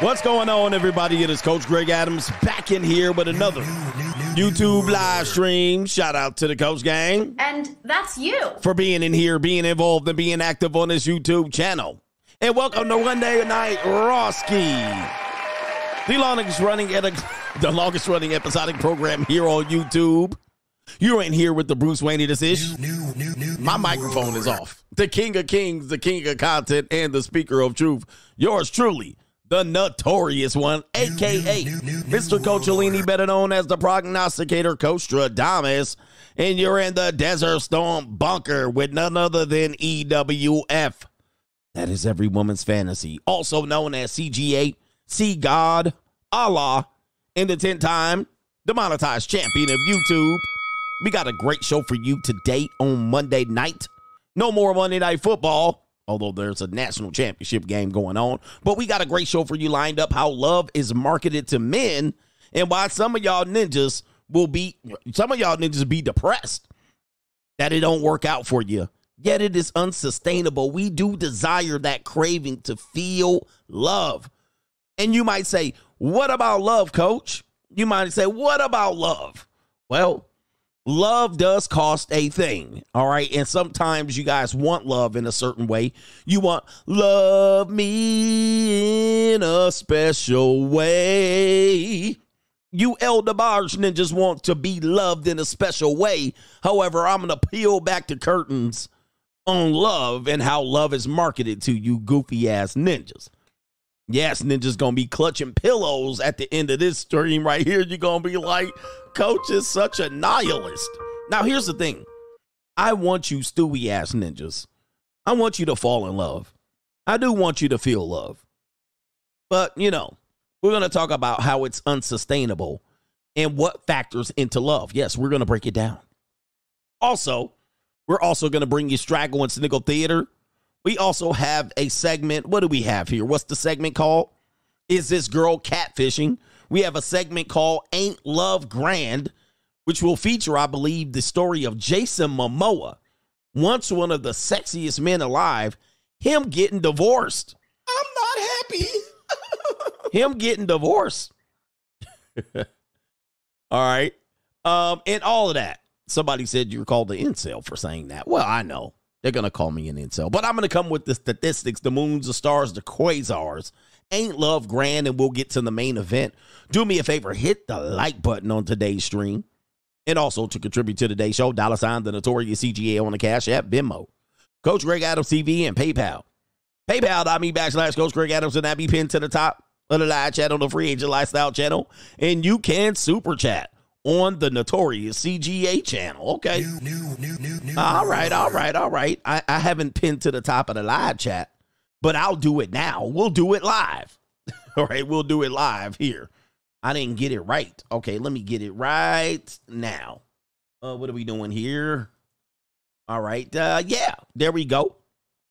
What's going on, everybody? It is Coach Greg Adams back in here with another YouTube live stream. Shout out to the Coach Gang. And that's you. For being in here, being involved, and being active on this YouTube channel. And welcome to One Day a Night Roski. The longest running, the longest running episodic program here on YouTube. You're in here with the Bruce Wayne decision. My microphone is off. The king of kings, the king of content, and the speaker of truth. Yours truly the notorious one, aka Mr. Coachellini, better known as the prognosticator Coach Stradamus, and you're in the Desert Storm bunker with none other than EWF. That is every woman's fantasy, also known as CGA, See God, Allah, and the 10 time demonetized champion of YouTube. We got a great show for you today on Monday night. No more Monday Night Football although there's a national championship game going on. But we got a great show for you lined up how love is marketed to men and why some of y'all ninjas will be some of y'all ninjas be depressed that it don't work out for you. Yet it is unsustainable. We do desire that craving to feel love. And you might say, "What about love, coach?" You might say, "What about love?" Well, love does cost a thing. All right. And sometimes you guys want love in a certain way. You want love me in a special way. You Elder Barge ninjas want to be loved in a special way. However, I'm going to peel back the curtains on love and how love is marketed to you goofy ass ninjas. Yes, Ninja's gonna be clutching pillows at the end of this stream right here. You're gonna be like, Coach is such a nihilist. Now, here's the thing I want you, Stewie ass ninjas. I want you to fall in love. I do want you to feel love. But, you know, we're gonna talk about how it's unsustainable and what factors into love. Yes, we're gonna break it down. Also, we're also gonna bring you Straggle and Sniggle Theater we also have a segment. What do we have here? What's the segment called? Is this girl catfishing? We have a segment called Ain't Love Grand, which will feature, I believe, the story of Jason Momoa, once one of the sexiest men alive, him getting divorced. I'm not happy. him getting divorced. all right. Um, and all of that. Somebody said you were called the incel for saying that. Well, I know. They're going to call me an incel. But I'm going to come with the statistics, the moons, the stars, the quasars. Ain't love grand, and we'll get to the main event. Do me a favor, hit the like button on today's stream. And also to contribute to today's show, dollar sign the notorious CGA on the Cash App, Venmo, Coach Greg Adams TV, and PayPal. PayPal.me backslash Coach Greg Adams, and that be pinned to the top of the live chat on the Free Agent Lifestyle channel. And you can super chat on the notorious CGA channel. Okay. New, new, new, all right, all right, all right. I, I haven't pinned to the top of the live chat, but I'll do it now. We'll do it live. all right, we'll do it live here. I didn't get it right. Okay, let me get it right now. Uh, what are we doing here? All right, uh, yeah, there we go.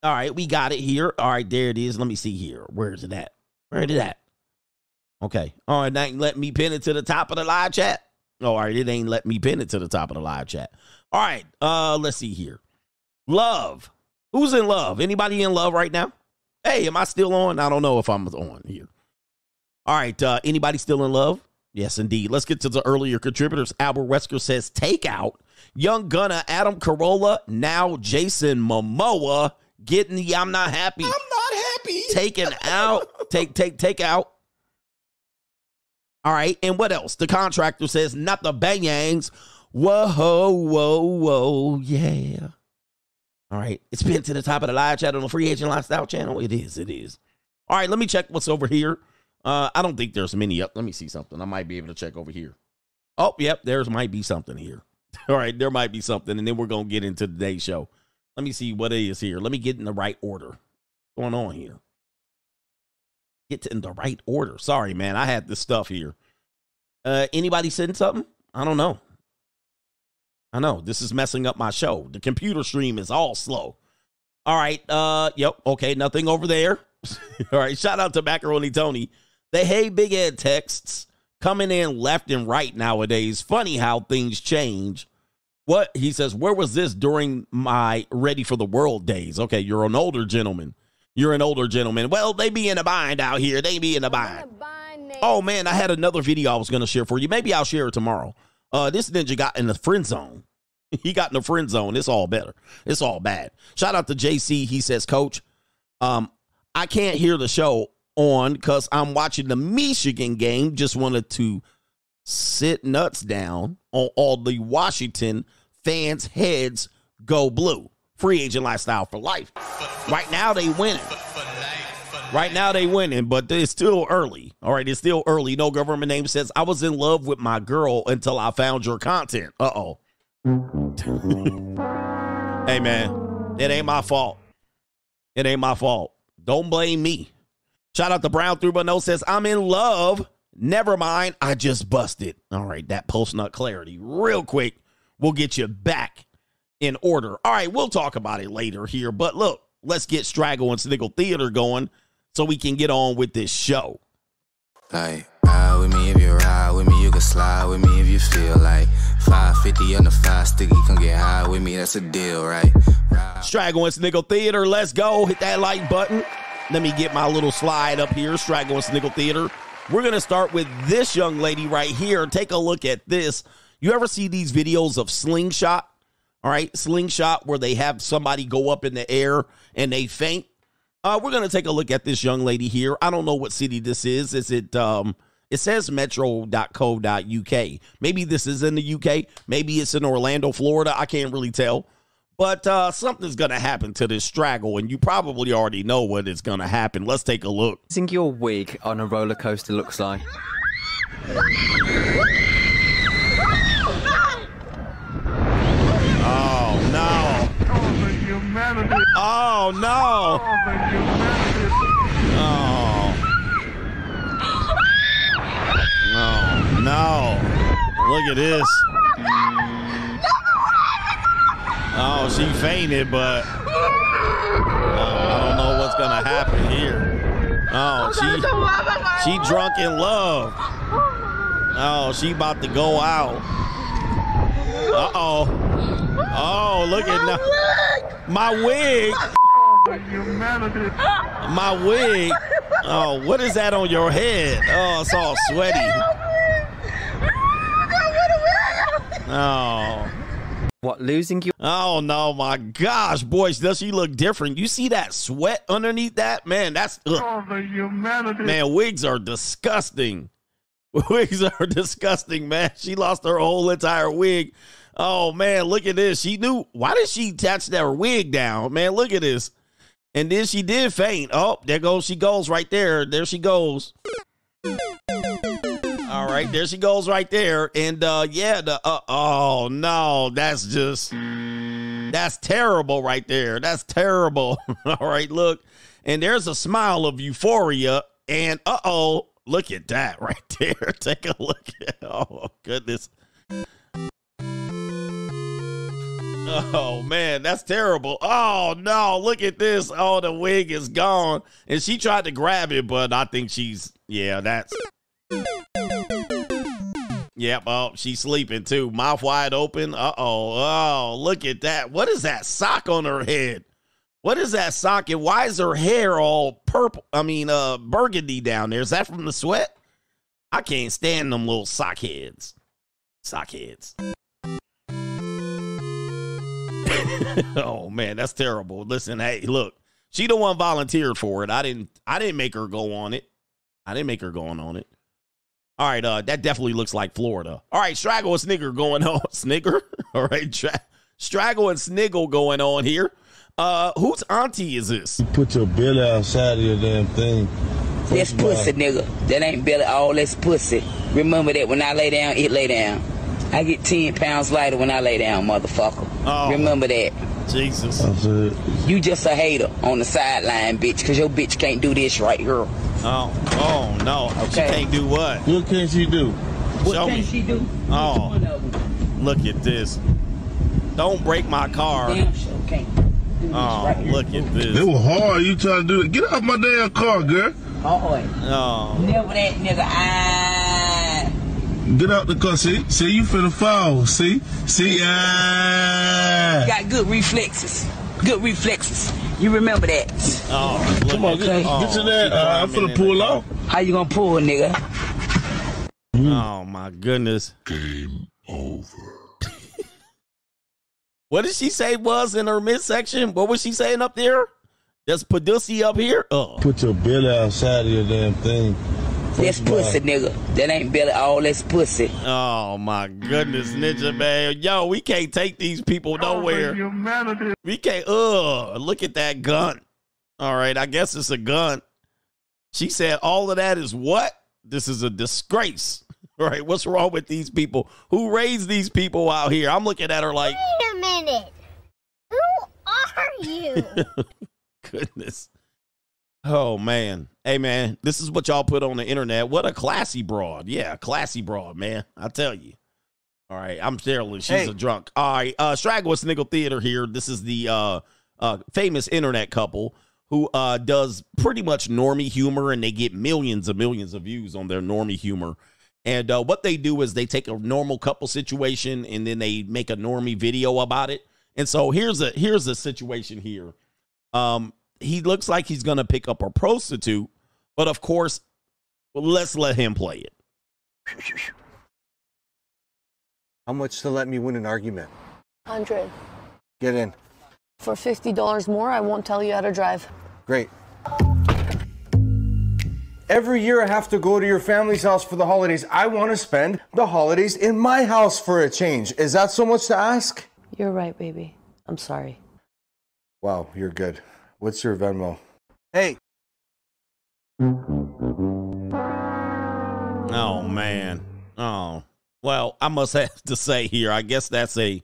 All right, we got it here. All right, there it is. Let me see here. Where is it at? Where is it at? Okay. All right, now let me pin it to the top of the live chat. Oh, all right, it ain't let me pin it to the top of the live chat. All right, uh, let's see here. Love. Who's in love? Anybody in love right now? Hey, am I still on? I don't know if I'm on here. All right, uh, anybody still in love? Yes, indeed. Let's get to the earlier contributors. Albert Wesker says takeout. Young Gunner, Adam Carolla, now Jason Momoa getting the I'm not happy. I'm not happy. Taken out. take, take, take out. All right. And what else? The contractor says, not the bangs. Whoa, whoa, whoa, yeah. All right. It's been to the top of the live chat on the Free Agent Lifestyle channel. It is. It is. All right. Let me check what's over here. Uh, I don't think there's many up. Let me see something. I might be able to check over here. Oh, yep. There's might be something here. All right. There might be something. And then we're going to get into today's show. Let me see what it is here. Let me get in the right order. What's going on here? get in the right order. Sorry, man. I had this stuff here. Uh, anybody send something? I don't know. I know this is messing up my show. The computer stream is all slow. All right. Uh, yep. Okay. Nothing over there. all right. Shout out to Macaroni Tony. The Hey Big Ed texts coming in left and right nowadays. Funny how things change. What he says, where was this during my Ready for the World days? Okay, you're an older gentleman. You're an older gentleman. Well, they be in a bind out here. They be in a bind. Oh man, I had another video I was gonna share for you. Maybe I'll share it tomorrow. Uh, this ninja got in the friend zone. he got in the friend zone. It's all better. It's all bad. Shout out to JC. He says, Coach, um, I can't hear the show on because I'm watching the Michigan game. Just wanted to sit nuts down on all the Washington fans' heads go blue. Free agent lifestyle for life. Right now they winning. Right now they winning, but it's still early. All right, it's still early. No government name says I was in love with my girl until I found your content. Uh oh. hey man, it ain't my fault. It ain't my fault. Don't blame me. Shout out to Brown through but no says I'm in love. Never mind, I just busted. All right, that post nut clarity, real quick, We'll get you back in order. All right, we'll talk about it later here. But look, let's get Straggle and Sniggle Theater going so we can get on with this show. Like, ride with me if you ride with me, you can slide with me if you feel like 550 on the five sticky, come get high with me, that's a deal, right? Ride. Straggle and Sniggle Theater, let's go. Hit that like button. Let me get my little slide up here, Straggle and Sniggle Theater. We're going to start with this young lady right here. Take a look at this. You ever see these videos of slingshot? All right, slingshot where they have somebody go up in the air and they faint. Uh, we're gonna take a look at this young lady here. I don't know what city this is. Is it um it says metro.co.uk. Maybe this is in the UK. Maybe it's in Orlando, Florida. I can't really tell. But uh, something's going to happen to this straggle, and you probably already know what is going to happen. Let's take a look. I think your wig on a roller coaster looks like. Oh, no. Oh, no. Oh. Oh, no. Look at this. Oh, she fainted, but oh, I don't know what's gonna happen here. Oh, she she drunk in love. Oh, she about to go out. Uh oh. Oh, look at now. My wig. My wig. Oh, what is that on your head? Oh, it's all sweaty. Oh. What, losing you? Oh no, my gosh, boys, does she look different? You see that sweat underneath that? Man, that's ugh. man, wigs are disgusting. Wigs are disgusting, man. She lost her whole entire wig. Oh man, look at this. She knew why did she attach that wig down? Man, look at this. And then she did faint. Oh, there goes she goes right there. There she goes. All right, there she goes right there. And uh yeah, the uh, oh no, that's just that's terrible right there. That's terrible. All right, look. And there's a smile of euphoria and uh-oh, look at that right there. Take a look at Oh goodness. Oh man, that's terrible. Oh no, look at this. Oh, the wig is gone. And she tried to grab it, but I think she's yeah, that's Yep, oh, she's sleeping too. Mouth wide open. Uh oh. Oh, look at that. What is that sock on her head? What is that sock? And why is her hair all purple? I mean, uh, burgundy down there. Is that from the sweat? I can't stand them little sock heads. Sock heads. oh man, that's terrible. Listen, hey, look, she the one volunteered for it. I didn't. I didn't make her go on it. I didn't make her going on it. All right, uh, that definitely looks like Florida. All right, Straggle and Snigger going on. Snigger? All right, Tra- Straggle and Sniggle going on here. Uh, whose auntie is this? You Put your belly outside of your damn thing. That's pussy, nigga. That ain't belly. All that's pussy. Remember that when I lay down, it lay down. I get 10 pounds lighter when I lay down, motherfucker. Oh. Remember that. Jesus. That's it. You just a hater on the sideline, bitch, because your bitch can't do this right here. Oh, oh no. Okay. She Okay. can't do what? What can she do? What Show can me. she do? Oh. Which one of them? Look at this. Don't break my car. Damn sure can't do this Oh, right look at this. It this. was hard. You trying to do it. Get out my damn car, girl. Hard. Oh, Never that nigga. Ah. Get out the car. See? See, you finna fall. See? See? Ah. Got good reflexes. Good reflexes. You remember that. oh, come on, get, Okay. get to that. Uh, I'm finna pull off. How you gonna pull, nigga? Oh my goodness. Game over. what did she say was in her midsection? What was she saying up there? There's Padusi up here? Oh. Put your belly outside of your damn thing. That's First of pussy, nigga. That ain't belly, all that's pussy. Oh my goodness, Ninja man. Yo, we can't take these people nowhere. We can't uh look at that gun. All right, I guess it's a gun. She said all of that is what? This is a disgrace. All right, what's wrong with these people? Who raised these people out here? I'm looking at her like, Wait a minute. Who are you? goodness. Oh man. Hey man, this is what y'all put on the internet. What a classy broad. Yeah, classy broad, man. I tell you. All right, I'm Sherilyn. She's Hey. a drunk. All right, uh Straggle Sniggle Theater here. This is the uh uh famous internet couple who uh does pretty much normie humor and they get millions and millions of views on their normie humor. And uh, what they do is they take a normal couple situation and then they make a normie video about it. And so here's a here's a situation here. Um, he looks like he's gonna pick up a prostitute, but of course, let's let him play it. How much to let me win an argument? 100. Get in. For $50 more, I won't tell you how to drive. Great. Every year I have to go to your family's house for the holidays. I want to spend the holidays in my house for a change. Is that so much to ask? You're right, baby. I'm sorry. Wow, you're good. What's your Venmo? Hey, Oh man. Oh well, I must have to say here. I guess that's a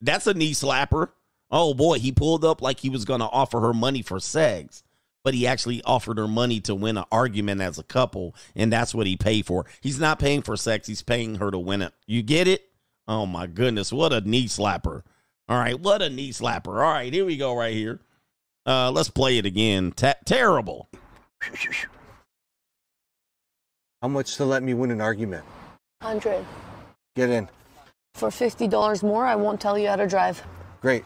that's a knee slapper. Oh boy, he pulled up like he was gonna offer her money for sex, but he actually offered her money to win an argument as a couple, and that's what he paid for. He's not paying for sex; he's paying her to win it. You get it? Oh my goodness, what a knee slapper! All right, what a knee slapper! All right, here we go, right here. Uh, let's play it again. Ta- terrible. how much to let me win an argument? 100. Get in. For $50 more, I won't tell you how to drive. Great.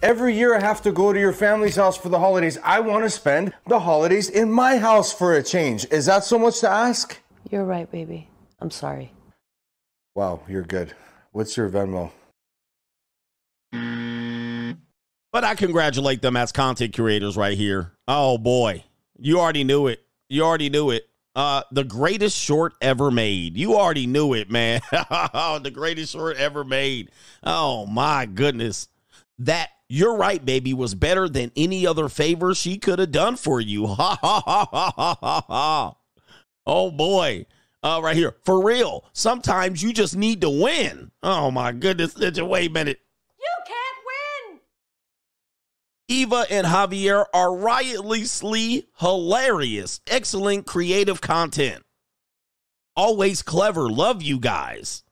Every year I have to go to your family's house for the holidays. I want to spend the holidays in my house for a change. Is that so much to ask? You're right, baby. I'm sorry. Wow, you're good. What's your Venmo? But I congratulate them as content creators right here. Oh boy. You already knew it. You already knew it. Uh the greatest short ever made. You already knew it, man. the greatest short ever made. Oh my goodness. That you're right, baby, was better than any other favor she could have done for you. Ha ha ha ha ha ha. Oh boy. Uh right here. For real. Sometimes you just need to win. Oh my goodness. Wait a minute. Eva and Javier are riotously hilarious. Excellent creative content. Always clever. Love you guys.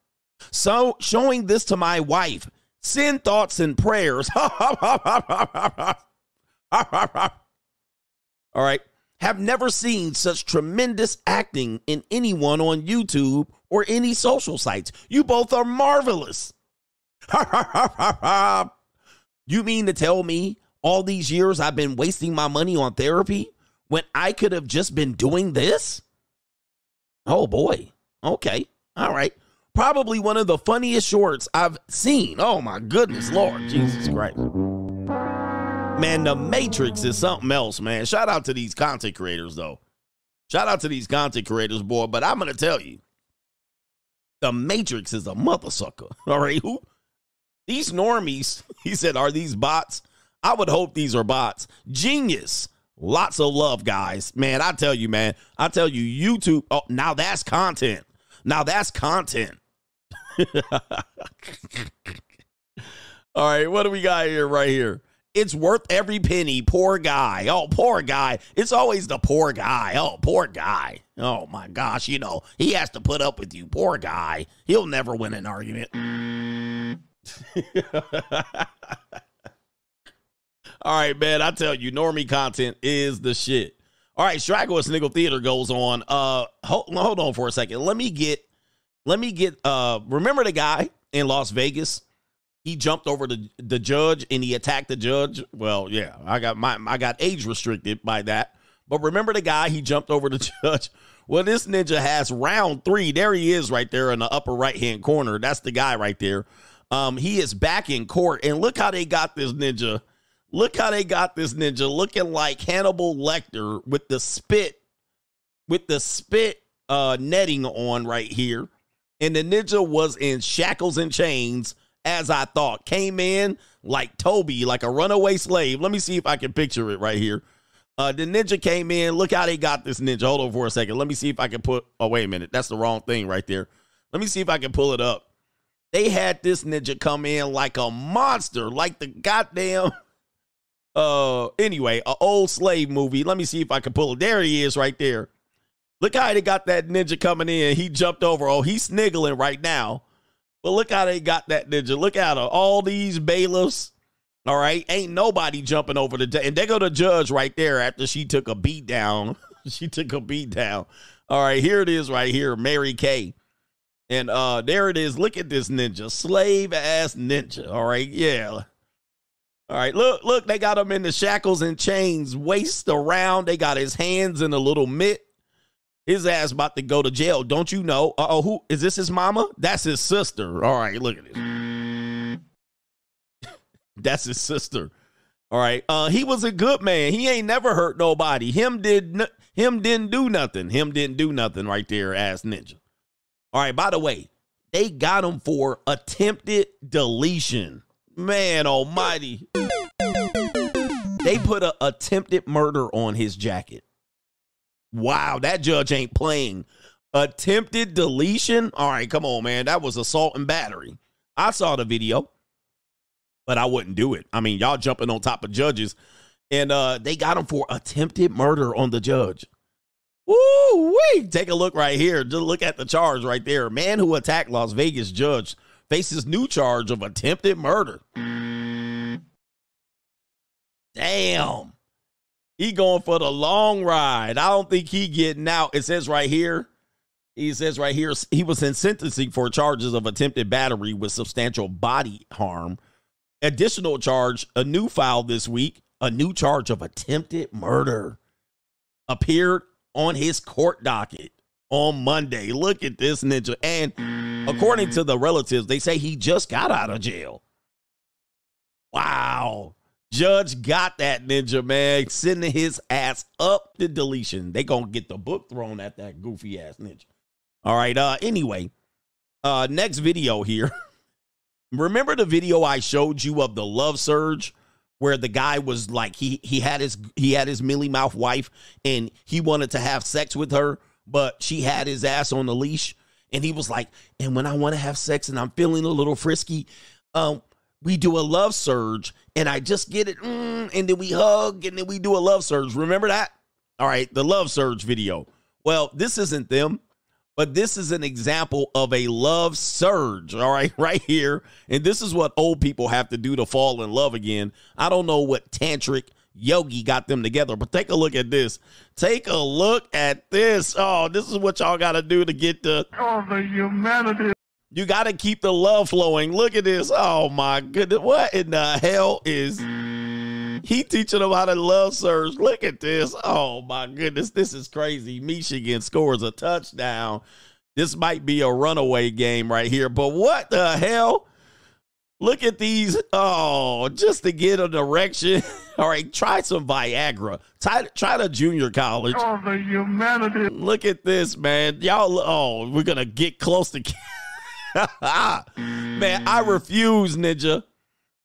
So, showing this to my wife. Send thoughts and prayers. All right. Have never seen such tremendous acting in anyone on YouTube or any social sites. You both are marvelous. You mean to tell me all these years I've been wasting my money on therapy when I could have just been doing this? Oh boy. Okay. All right. Probably one of the funniest shorts I've seen. Oh my goodness, Lord Jesus Christ. Man, the Matrix is something else, man. Shout out to these content creators, though. Shout out to these content creators, boy. But I'm gonna tell you, the Matrix is a mother sucker. All right, who? These normies, he said, are these bots? I would hope these are bots. Genius. Lots of love, guys. Man, I tell you, man. I tell you, YouTube. Oh, now that's content. Now that's content. All right, what do we got here right here? It's worth every penny. Poor guy. Oh, poor guy. It's always the poor guy. Oh, poor guy. Oh my gosh, you know, he has to put up with you. Poor guy. He'll never win an argument. All right, man. I tell you, normie content is the shit. All right, Straggle Sniggle Theater goes on. Uh hold, hold on for a second. Let me get let me get uh remember the guy in Las Vegas? he jumped over the the judge and he attacked the judge. Well, yeah, I got my I got age restricted by that. But remember the guy he jumped over the judge. Well, this ninja has round three. There he is, right there in the upper right hand corner. That's the guy right there. Um, he is back in court, and look how they got this ninja. Look how they got this ninja looking like Hannibal Lecter with the spit, with the spit uh netting on right here. And the ninja was in shackles and chains, as I thought. Came in like Toby, like a runaway slave. Let me see if I can picture it right here. Uh, the ninja came in. Look how they got this ninja. Hold on for a second. Let me see if I can put. Oh, wait a minute. That's the wrong thing right there. Let me see if I can pull it up. They had this ninja come in like a monster, like the goddamn. Uh, anyway, a old slave movie. Let me see if I can pull it. There he is, right there. Look how they got that ninja coming in. He jumped over. Oh, he's sniggling right now. But look how they got that ninja. Look at all these bailiffs all right. Ain't nobody jumping over the and they go to judge right there after she took a beat down. she took a beat down. All right, here it is right here, Mary Kay. And uh there it is. Look at this ninja. Slave ass ninja. All right, yeah. All right, look, look, they got him in the shackles and chains, waist around. They got his hands in a little mitt. His ass about to go to jail. Don't you know? Uh oh, who is this his mama? That's his sister. All right, look at this. That's his sister. All right. Uh, he was a good man. He ain't never hurt nobody. Him did n- him didn't do nothing. Him didn't do nothing right there, ass ninja. All right. By the way, they got him for attempted deletion. Man almighty. They put an attempted murder on his jacket. Wow, that judge ain't playing. Attempted deletion? All right, come on, man. That was assault and battery. I saw the video but I wouldn't do it. I mean, y'all jumping on top of judges, and uh, they got him for attempted murder on the judge. Woo wee! Take a look right here. Just look at the charge right there. Man who attacked Las Vegas judge faces new charge of attempted murder. Damn. He going for the long ride. I don't think he getting out. It says right here. He says right here he was in sentencing for charges of attempted battery with substantial body harm additional charge, a new file this week, a new charge of attempted murder appeared on his court docket on Monday. Look at this ninja. And according to the relatives, they say he just got out of jail. Wow. Judge got that ninja, man, sending his ass up the deletion. They gonna get the book thrown at that goofy ass ninja. All right. Uh anyway, uh next video here. Remember the video I showed you of the love surge where the guy was like he he had his he had his Millie Mouth wife and he wanted to have sex with her, but she had his ass on the leash and he was like, "And when I want to have sex and I'm feeling a little frisky, um we do a love surge and I just get it mm, and then we hug and then we do a love surge. Remember that? All right, the love surge video. Well, this isn't them but this is an example of a love surge, all right, right here. And this is what old people have to do to fall in love again. I don't know what tantric yogi got them together, but take a look at this. Take a look at this. Oh, this is what y'all got to do to get the oh the humanity. You got to keep the love flowing. Look at this. Oh my goodness. What in the hell is he teaching them how to love surge. Look at this. Oh my goodness. This is crazy. Michigan scores a touchdown. This might be a runaway game right here. But what the hell? Look at these. Oh, just to get a direction. All right, try some Viagra. Try, try the junior college. Oh, the humanity. Look at this, man. Y'all, oh, we're going to get close to. man, I refuse, Ninja.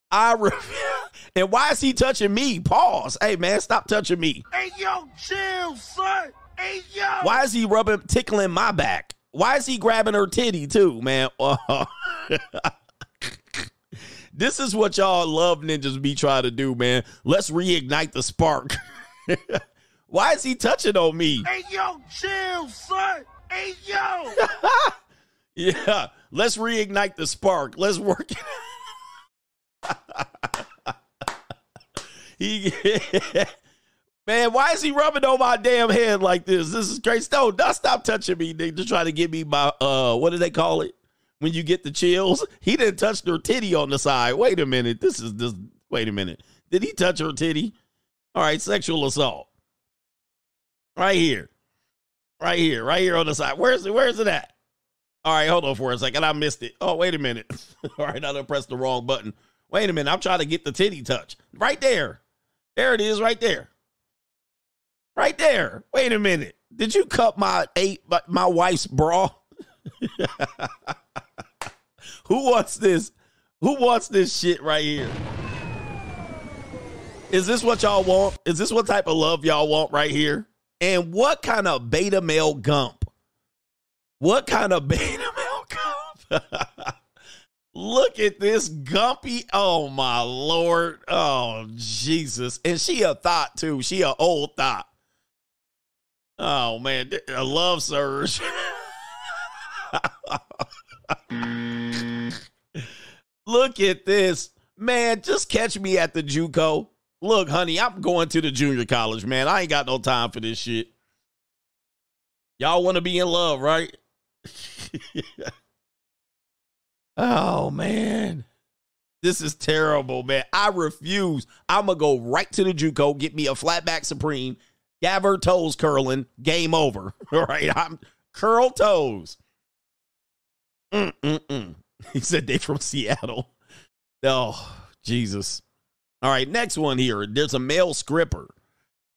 I refuse. And why is he touching me? Pause. Hey man, stop touching me. Hey yo, chill, son. Hey yo. Why is he rubbing, tickling my back? Why is he grabbing her titty too, man? Oh. This is what y'all love ninjas be trying to do, man. Let's reignite the spark. Why is he touching on me? Hey yo, chill, son. Hey yo. yeah, let's reignite the spark. Let's work. He Man, why is he rubbing on my damn head like this? This is crazy. No, don't stop touching me, nigga. To try to give me my uh what do they call it? When you get the chills. He didn't touch her titty on the side. Wait a minute. This is this. Wait a minute. Did he touch her titty? All right, sexual assault. Right here. Right here. Right here on the side. Where's it? Where's it at? All right, hold on for a second. I missed it. Oh, wait a minute. All right, I pressed the wrong button. Wait a minute. I'm trying to get the titty touch. Right there. There it is, right there. Right there. Wait a minute. Did you cut my eight my wife's bra? Who wants this? Who wants this shit right here? Is this what y'all want? Is this what type of love y'all want right here? And what kind of beta male gump? What kind of beta male gump? Look at this gumpy. Oh my lord. Oh Jesus. And she a thought too. She a old thought. Oh man, a love surge. Look at this. Man, just catch me at the JUCO. Look, honey, I'm going to the junior college, man. I ain't got no time for this shit. Y'all want to be in love, right? oh, man. This is terrible, man. I refuse. I'm going to go right to the Juco, get me a flatback Supreme, Gabber toes curling, game over. All right. I'm curl toes. Mm-mm-mm. He said they from Seattle. Oh, Jesus. All right, next one here. There's a male scripper,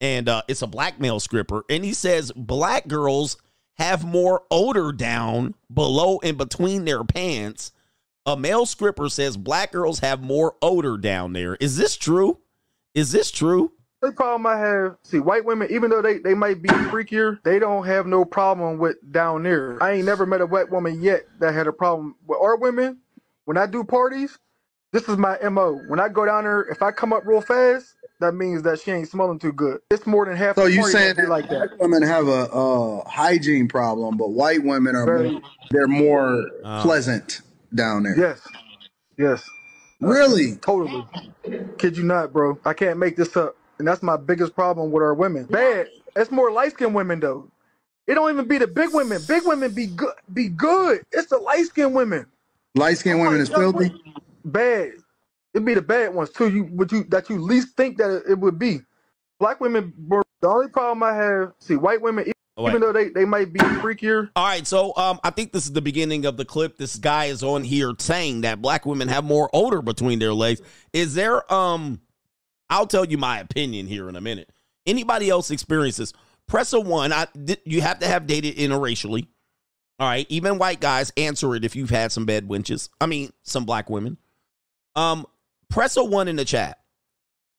and uh, it's a black male scripper, and he says black girls have more odor down below and between their pants. A male scripper says black girls have more odor down there. Is this true? Is this true? The problem I have, see, white women, even though they, they might be freakier, they don't have no problem with down there. I ain't never met a white woman yet that had a problem with our women. When I do parties, this is my MO. When I go down there, if I come up real fast, that means that she ain't smelling too good. It's more than half. So you saying that like that? women have a, uh hygiene problem, but white women are more, they're more Oh. pleasant down there. Yes, yes. Really? Totally. Kid you not, bro. I can't make this up, and that's my biggest problem with our women. Bad. It's more light skinned women though. It don't even be the big women. Big women be good. Be good. It's the light skinned women. Light skinned women is filthy. Bad. It'd be the bad ones too. You would you that you least think that it, it would be. Black women. Bro, the only problem I have, see, white women, wait. even though they they might be freakier, All right, so um, I think this is the beginning of the clip. This guy is on here saying that black women have more odor between their legs. Is there um? I'll tell you my opinion here in a minute. Anybody else experiences? Press a one. I th- you have to have dated interracially. All right, even white guys answer it if you've had some bad winches. I mean, some black women. Um, press a one in the chat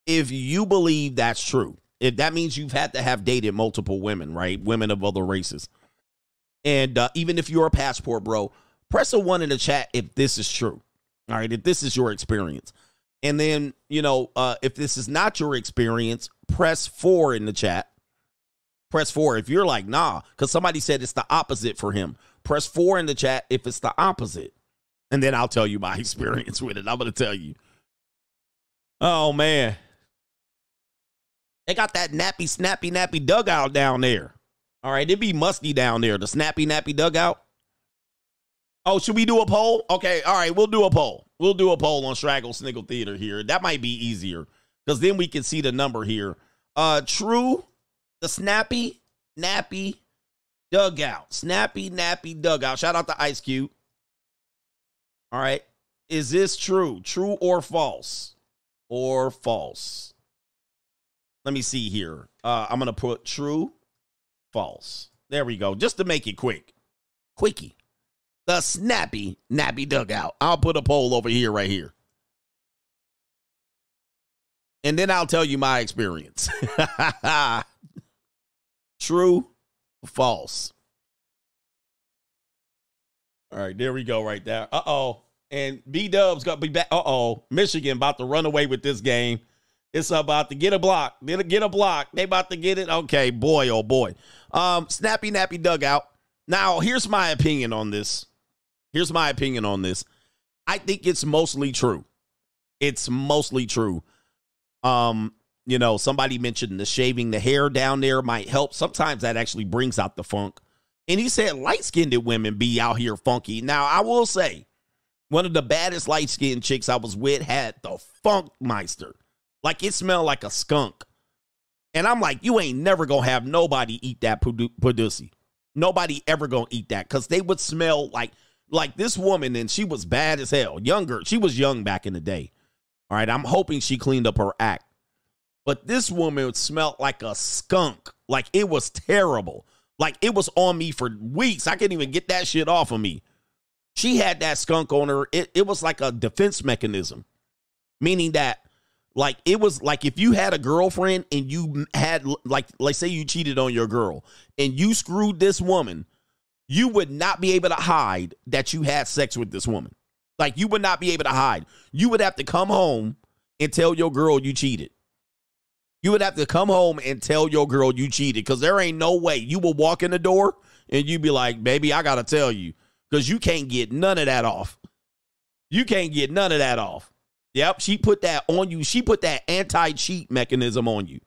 if you believe that's true. If that means you've had to have dated multiple women, right? Women of other races. And uh, even if you're a passport bro, press a one in the chat if this is true. All right, if this is your experience. And then, you know, uh, if this is not your experience, press four in the chat. Press four if you're like, nah, because somebody said it's the opposite for him. Press four in the chat if it's the opposite. And then I'll tell you my experience with it. I'm going to tell you. Oh, man. They got that nappy, snappy, nappy dugout down there. All right, it'd be musty down there. The snappy, nappy dugout. Oh, should we do a poll? Okay, all right, we'll do a poll. We'll do a poll on Straggle Sniggle Theater here. That might be easier because then we can see the number here. Uh, true, the snappy, nappy dugout. Snappy, nappy dugout. Shout out to Ice Cube. All right, is this true? True or false? Or false? Let me see here. Uh, I'm gonna put true, false. There we go. Just to make it quick, quickie. The snappy nappy dugout. I'll put a poll over here, right here, and then I'll tell you my experience. true, false. All right, there we go, right there. Uh oh, and B Dub's gonna be back. Uh oh, Michigan about to run away with this game. It's about to get a block. Get a, get a block. They about to get it. Okay, boy, oh boy. Um, snappy, nappy dugout. Now, here's my opinion on this. Here's my opinion on this. I think it's mostly true. It's mostly true. Um, you know, somebody mentioned the shaving the hair down there might help. Sometimes that actually brings out the funk. And he said light skinned women be out here funky. Now, I will say, one of the baddest light skinned chicks I was with had the funk meister. Like it smelled like a skunk. And I'm like, you ain't never gonna have nobody eat that pudusi. Nobody ever gonna eat that because they would smell like like this woman, and she was bad as hell. Younger, she was young back in the day. All right, I'm hoping she cleaned up her act. But this woman smelled like a skunk. Like it was terrible. Like it was on me for weeks. I couldn't even get that shit off of me. She had that skunk on her. It, it was like a defense mechanism, meaning that, like, it was like if you had a girlfriend and you had, like, let's say you cheated on your girl and you screwed this woman, you would not be able to hide that you had sex with this woman. Like, you would not be able to hide. You would have to come home and tell your girl you cheated. You would have to come home and tell your girl you cheated because there ain't no way you will walk in the door and you'd be like, baby, I got to tell you because you can't get none of that off. You can't get none of that off. Yep, she put that on you. She put that anti cheat mechanism on you.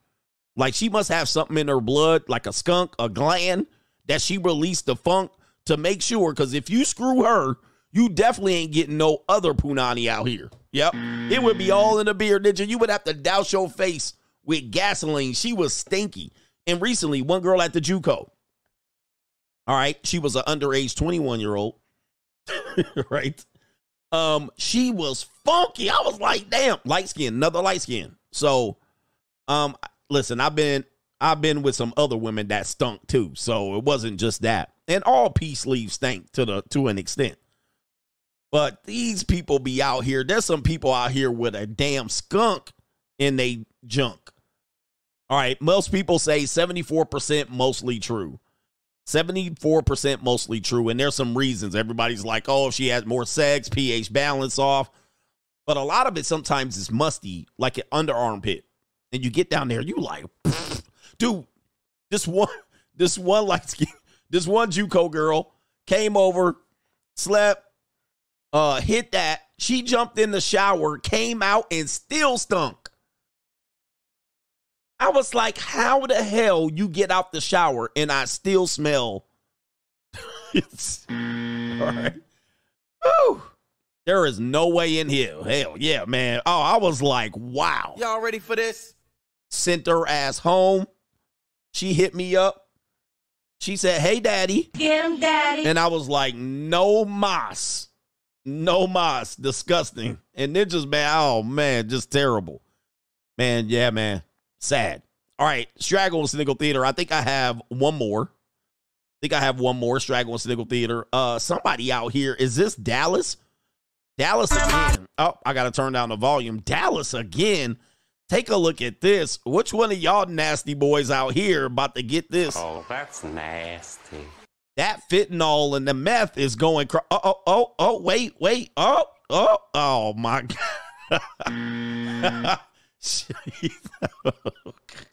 Like she must have something in her blood, like a skunk, a gland, that she released the funk to make sure. Because if you screw her, you definitely ain't getting no other punani out here. Yep, it would be all in the beer, ninja. You would have to douse your face with gasoline. She was stinky. And recently, one girl at the JUCO, all right. She was an underage 21 year old. right. Um, she was funky. I was like, damn, light skin, another light skin. So, um, listen, I've been I've been with some other women that stunk too. So it wasn't just that. And all peace leaves stink to the to an extent. But these people be out here. There's some people out here with a damn skunk in they junk. All right, most people say 74% mostly true. 74% mostly true. And there's some reasons. Everybody's like, oh, if she has more sex, pH balance off. But a lot of it sometimes is musty, like an underarm pit. And you get down there, you like, dude, this one, this one like this one JUCO girl came over, slept, uh, hit that. She jumped in the shower, came out, and still stunk. I was like, how the hell you get out the shower and I still smell? it's all right. Whew. There is no way in here. Hell yeah, man. Oh, I was like, wow. Y'all ready for this? Sent her ass home. She hit me up. She said, Hey, daddy. Get him, daddy. And I was like, No moss. No moss. Disgusting. And then just, man, oh, man, just terrible. Man, yeah, man. Sad. All right, Straggle and Sniggle Theater. I think I have one more. I think I have one more. Straggle and Sniggle Theater. Uh, somebody out here. Is this Dallas? Dallas again. Oh, I gotta turn down the volume. Dallas again. Take a look at this. Which one of y'all nasty boys out here about to get this? Oh, that's nasty. That fentanyl and the meth is going. Cr- oh, uh, oh, oh, oh, wait, wait. Oh, oh, oh my God.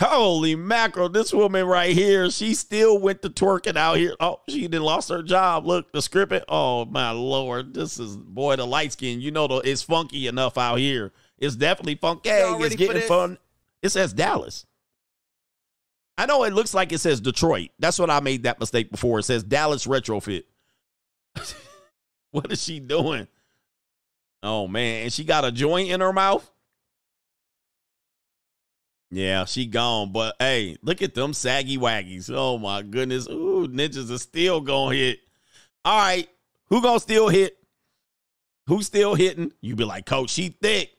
Holy mackerel, this woman right here, she still went to twerking out here. Oh, she didn't lost her job. Look, the script. Oh, my Lord. This is, boy, the light skin. You know, the, it's funky enough out here. It's definitely funky. It's getting fun. It says Dallas. I know it looks like it says Detroit. That's what I made that mistake before. It says Dallas retrofit. what is she doing? Oh man, and she got a joint in her mouth. Yeah, she gone. But hey, look at them saggy waggies. Oh my goodness. Ooh, ninjas are still gonna hit. All right, who gonna still hit? Who's still hitting? You be like, Coach, she thick.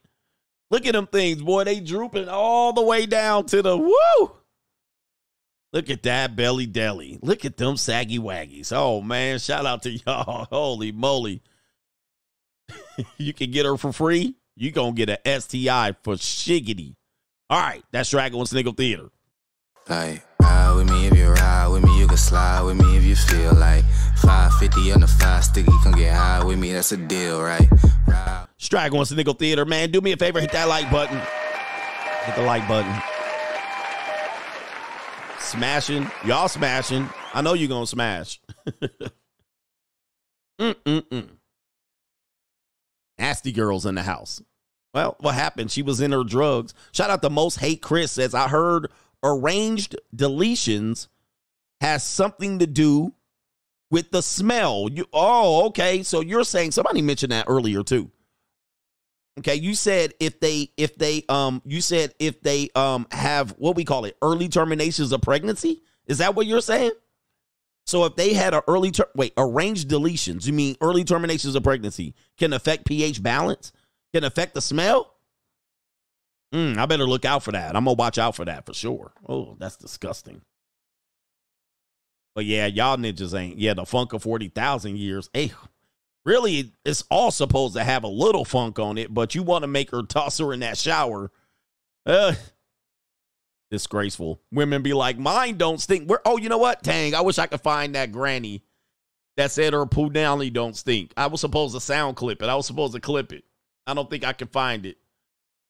Look at them things, boy. They drooping all the way down to the woo. Look at that belly deli. Look at them saggy waggies. Oh man, shout out to y'all. Holy moly. you can get her for free. You gonna get an STI for shiggity. All right, that's Straggle and Sniggle Theater. Like, ride with me if you ride with me, you can slide with me if you feel like 550 on the five sticky, come get high with me, that's a deal, right? Ride. Straggle and Sniggle Theater, man. Do me a favor, hit that like button. Hit the like button. Smashing. Y'all smashing. I know you're gonna smash. Mm-mm-mm. Nasty girls in the house. Well, what happened? She was in her drugs. Shout out to Most Hate Chris says, I heard arranged deletions has something to do with the smell. You oh, okay. So you're saying somebody mentioned that earlier too. Okay, you said if they if they um you said if they um have what we call it early terminations of pregnancy. Is that what you're saying? So if they had an early ter- wait arranged deletions, you mean early terminations of pregnancy can affect pH balance, can affect the smell? Mm, I better look out for that. I'm gonna watch out for that for sure. Oh, that's disgusting. But yeah, y'all ninjas ain't. Yeah, the funk of forty thousand years. Hey, really, it's all supposed to have a little funk on it, but you want to make her toss her in that shower. Uh, disgraceful. Women be like, mine don't stink. Where? Oh, you know what? Dang, I wish I could find that granny that said her punani don't stink. I was supposed to sound clip it. I was supposed to clip it. I don't think I can find it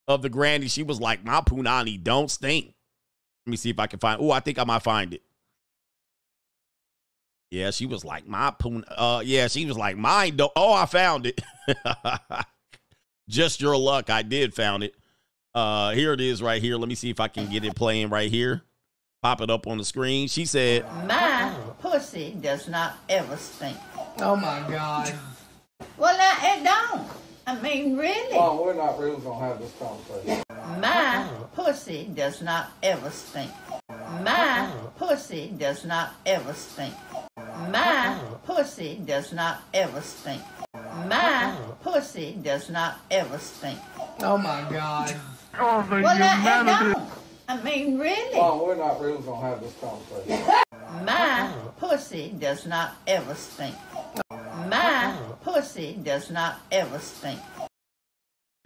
of the granny, she was like, My punani don't stink. Let me see if I can find. Oh, I think I might find it. Yeah, she was like, My pun. Uh, yeah, she was like, Mine don't. Oh, I found it. Just your luck. I did found it. Uh, here it is right here. Let me see if I can get it playing right here. Pop it up on the screen. She said, My pussy does not ever stink. Oh my God. Well, now it don't. I mean, really? Oh, we're not really gonna have this conversation. My pussy does not ever stink. My pussy does not ever stink. My pussy does not ever stink. My pussy does not ever stink. Oh my God. Oh, the Well, now humanity. don't. I mean, really? Oh, we're not really gonna have this conversation. My pussy does not ever stink. My pussy does not ever stink.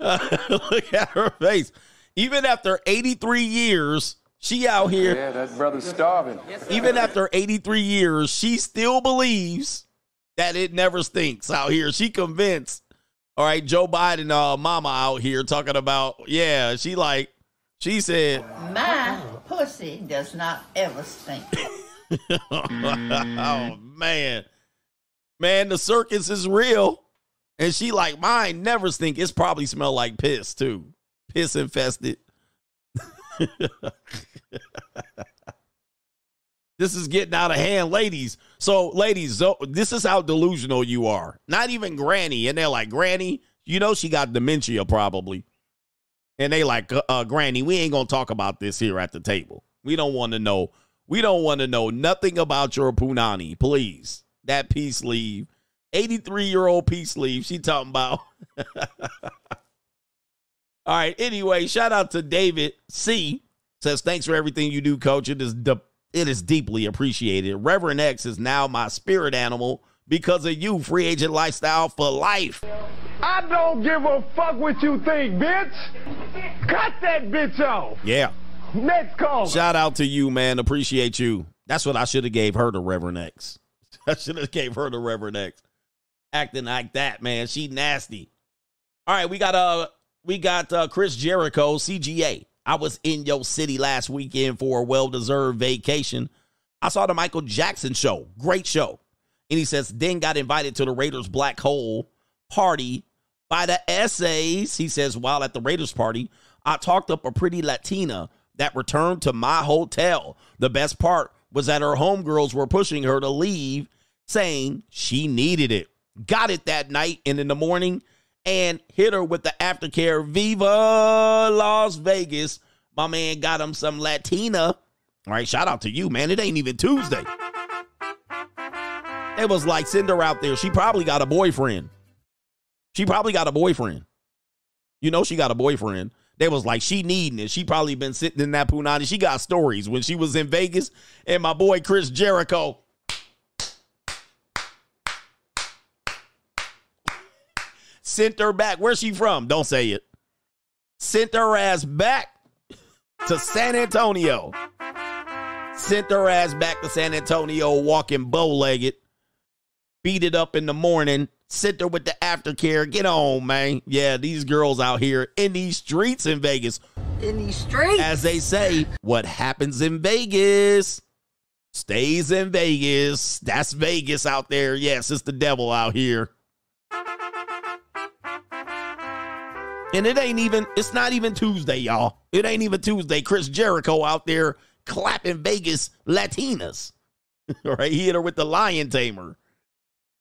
Look at her face. Even after 83 years, she out here. Yeah, that brother's starving. Even after 83 years, she still believes that it never stinks out here. She convinced. All right, Joe Biden, uh, mama out here talking about, yeah, she like, she said, My pussy does not ever stink. oh man, man, the circus is real. And she like, mine never stink. It's probably smell like piss too. Piss infested. this is getting out of hand, ladies. So, ladies, this is how delusional you are. Not even Granny. And they're like, Granny, you know she got dementia probably. And they like, uh, uh, Granny, we ain't gonna talk about this here at the table. We don't want to know. We don't want to know nothing about your punani, please. That peace leave. 83 year old peace leave. She talking about. All right. Anyway, shout out to David C. Says thanks for everything you do, Coach. It is de- it is deeply appreciated. Reverend X is now my spirit animal because of you. Free agent lifestyle for life. I don't give a fuck what you think, bitch. Cut that bitch off. Yeah. Next call. Shout out to you, man. Appreciate you. That's what I should have gave her to Reverend X. I should have gave her to Reverend X. Acting like that, man. She nasty. All right, we got uh we got uh Chris Jericho, CGA. I was in your city last weekend for a well-deserved vacation. I saw the Michael Jackson show. Great show. And he says, then got invited to the Raiders Black Hole party by the essays. He says, while at the Raiders party, I talked up a pretty Latina that returned to my hotel. The best part was that her homegirls were pushing her to leave, saying she needed it. Got it that night and in the morning and hit her with the aftercare. Viva Las Vegas. My man got him some Latina. All right, shout out to you, man. It ain't even Tuesday. It was like send her out there. She probably got a boyfriend. She probably got a boyfriend. You know she got a boyfriend. They was like she needing it. She probably been sitting in that punani. She got stories when she was in Vegas and my boy Chris Jericho. Sent her back. Where's she from? Don't say it. Sent her ass back to San Antonio. Sent her ass back to San Antonio walking bow legged. Beat it up in the morning. Sent there with the aftercare. Get on, man. Yeah, these girls out here in these streets in Vegas. In these streets. As they say, what happens in Vegas stays in Vegas. That's Vegas out there. Yes, it's the devil out here. And it ain't even, it's not even Tuesday, y'all. It ain't even Tuesday. Chris Jericho out there clapping Vegas Latinas. right? He hit her with the lion tamer.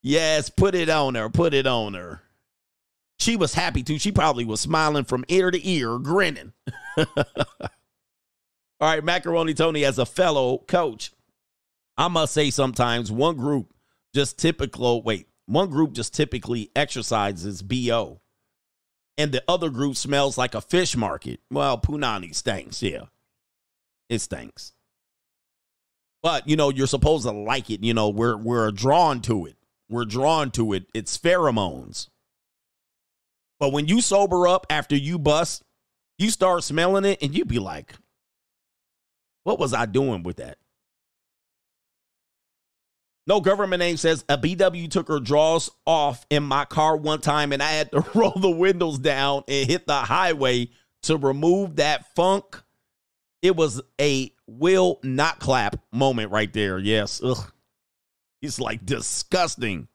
Yes, put it on her. Put it on her. She was happy too. She probably was smiling from ear to ear, grinning. All right, Macaroni Tony, as a fellow coach, I must say sometimes one group just typical, wait, one group just typically exercises BO and the other group smells like a fish market. Well, Punani stinks, yeah. It stinks. But you know, you're supposed to like it. You know, we're we're drawn to it. We're drawn to it. It's pheromones. But when you sober up after you bust, you start smelling it and you be like, what was I doing with that? No government name says a BW took her drawers off in my car one time and I had to roll the windows down and hit the highway to remove that funk. It was a will not clap moment right there. Yes. Ugh. It's like disgusting.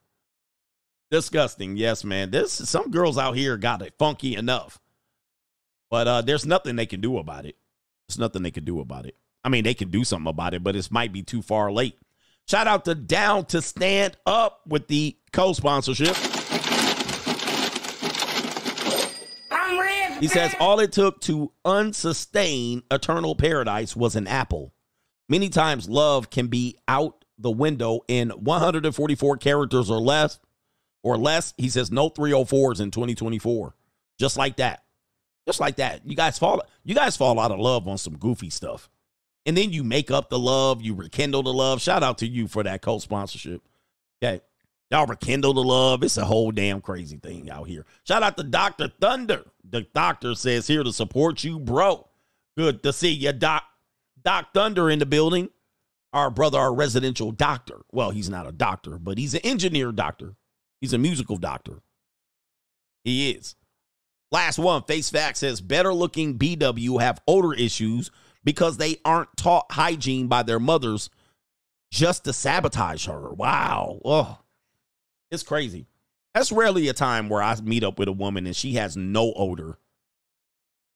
Disgusting. Yes, man. This some girls out here got it funky enough. But uh there's nothing they can do about it. There's nothing they can do about it. I mean, they can do something about it, but it might be too far late. Shout out to Down to Stand Up with the co-sponsorship. He says all it took to unsustain eternal paradise was an apple. Many times love can be out the window in 144 characters or less or less. He says no 304s in 2024. Just like that. Just like that. You guys fall you guys fall out of love on some goofy stuff. And then you make up the love, you rekindle the love. Shout out to you for that co-sponsorship. Okay. Y'all rekindle the love. It's a whole damn crazy thing out here. Shout out to Dr. Thunder. The doctor says here to support you, bro. Good to see you, Doc. Doc Thunder in the building. Our brother, our residential doctor. Well, he's not a doctor, but he's an engineer doctor. He's a musical doctor. He is. Last one, Face Fact says better looking BW have odor issues because they aren't taught hygiene by their mothers just to sabotage her. Wow. Oh, it's crazy. That's rarely a time where I meet up with a woman and she has no odor.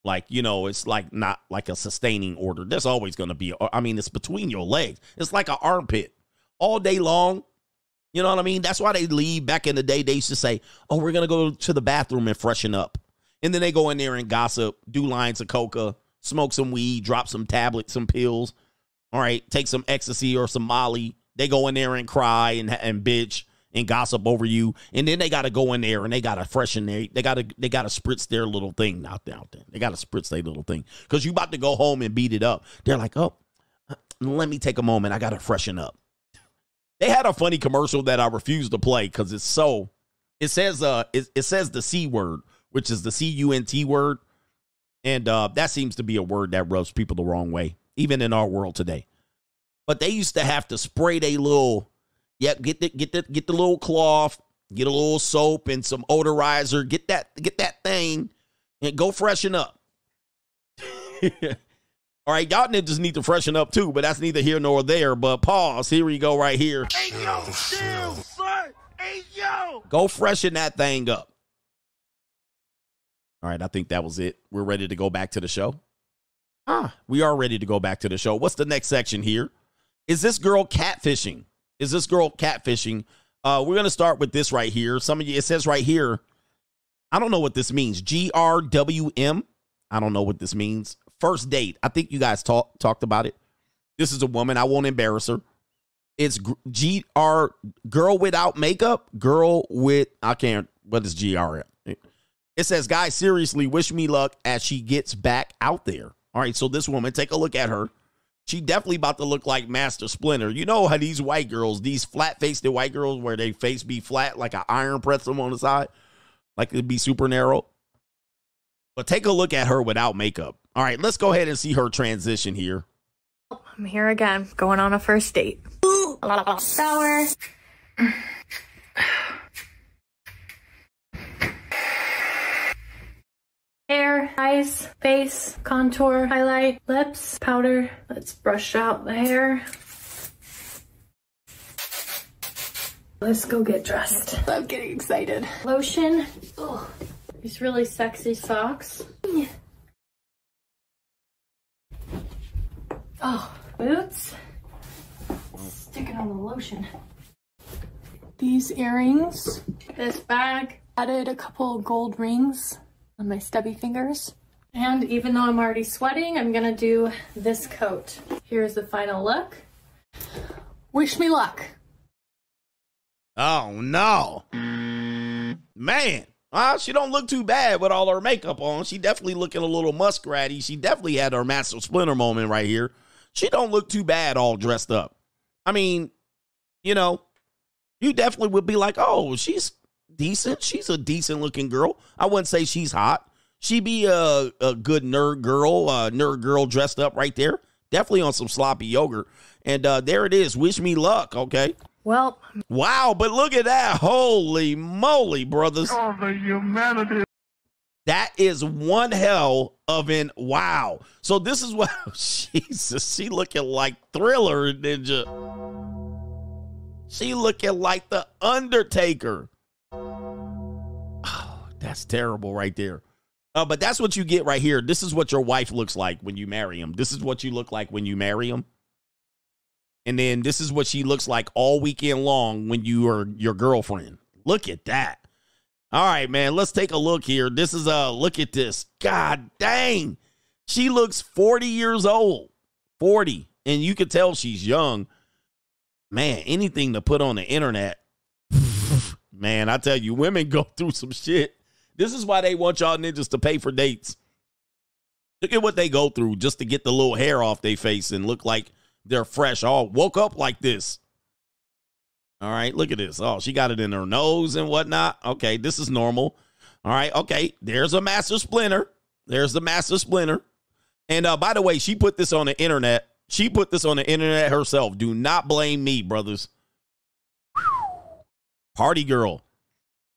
Like, you know, it's like not like a sustaining order. There's always going to be, I mean, it's between your legs. It's like an armpit all day long. You know what I mean? That's why they leave. Back in the day, they used to say, oh, we're going to go to the bathroom and freshen up. And then they go in there and gossip, do lines of coca, smoke some weed, drop some tablets, some pills. All right, take some ecstasy or some Molly. They go in there and cry and and bitch and gossip over you, and then they got to go in there and they got to freshen their they got to they got to spritz their little thing out there. Out there. They got to spritz their little thing because you about to go home and beat it up. They're like, oh, let me take a moment. I got to freshen up. They had a funny commercial that I refused to play because it's so. It says uh it, it says the c word, which is the c u n t word, and uh, that seems to be a word that rubs people the wrong way, even in our world today. But they used to have to spray their little, yeah, get the get the get the little cloth, get a little soap and some odorizer, get that get that thing, and go freshen up. All right, y'all just need to freshen up too, but that's neither here nor there. But pause. Here we go, right here. Hey yo, damn son. Hey yo. Go freshen that thing up. All right, I think that was it. We're ready to go back to the show. Ah, we are ready to go back to the show. What's the next section here? Is this girl catfishing? Is this girl catfishing? Uh, we're gonna start with this right here. Some of you, it says right here. I don't know what this means. G R W M. I don't know what this means. First date. I think you guys talk, talked about it. This is a woman. I won't embarrass her. It's G R girl without makeup. Girl with I can't. What is G R? It says, guys, seriously, wish me luck as she gets back out there. All right, so this woman, take a look at her. She definitely about to look like Master Splinter. You know how these white girls, these flat faced white girls, where they face be flat like an iron press them on the side, like it'd be super narrow. But take a look at her without makeup. All right, let's go ahead and see her transition here. I'm here again, going on a first date. Shower. Hair, eyes, face, contour, highlight, lips, powder. Let's brush out the hair. Let's go get dressed. I'm getting excited. Lotion. Oh, these really sexy socks. Oh, boots. Stick it on the lotion. These earrings, this bag, added a couple gold rings on my stubby fingers. And even though I'm already sweating, I'm gonna do this coat. Here's the final look. Wish me luck. Oh no. Man. Uh, she don't look too bad with all her makeup on. She definitely looking a little muskratty. She definitely had her master splinter moment right here. She don't look too bad all dressed up. I mean, you know, you definitely would be like, oh, she's decent. She's a decent looking girl. I wouldn't say she's hot. She be a, a good nerd girl, uh, nerd girl dressed up right there. Definitely on some sloppy yogurt. And uh, there it is. Wish me luck, okay? Well, wow, but look at that. Holy moly, brothers. Oh, the humanity. That is one hell of an wow. So this is what Jesus, she looking like Thriller Ninja. She looking like the Undertaker. That's terrible right there. Uh, but that's what you get right here. This is what your wife looks like when you marry him. This is what you look like when you marry him. And then this is what she looks like all weekend long when you are your girlfriend. Look at that. All right, man, let's take a look here. This is a look at this. God dang. She looks 40 years old. 40. And you can tell she's young. Man, anything to put on the internet. man, I tell you, women go through some shit. This is why they want y'all ninjas to pay for dates. Look at what they go through just to get the little hair off their face and look like they're fresh. All woke up like this. All right, look at this. Oh, she got it in her nose and whatnot. Okay, this is normal. All right, okay. There's a master splinter. There's the master splinter. And uh, by the way, she put this on the internet. She put this on the internet herself. Do not blame me, brothers. Party girl.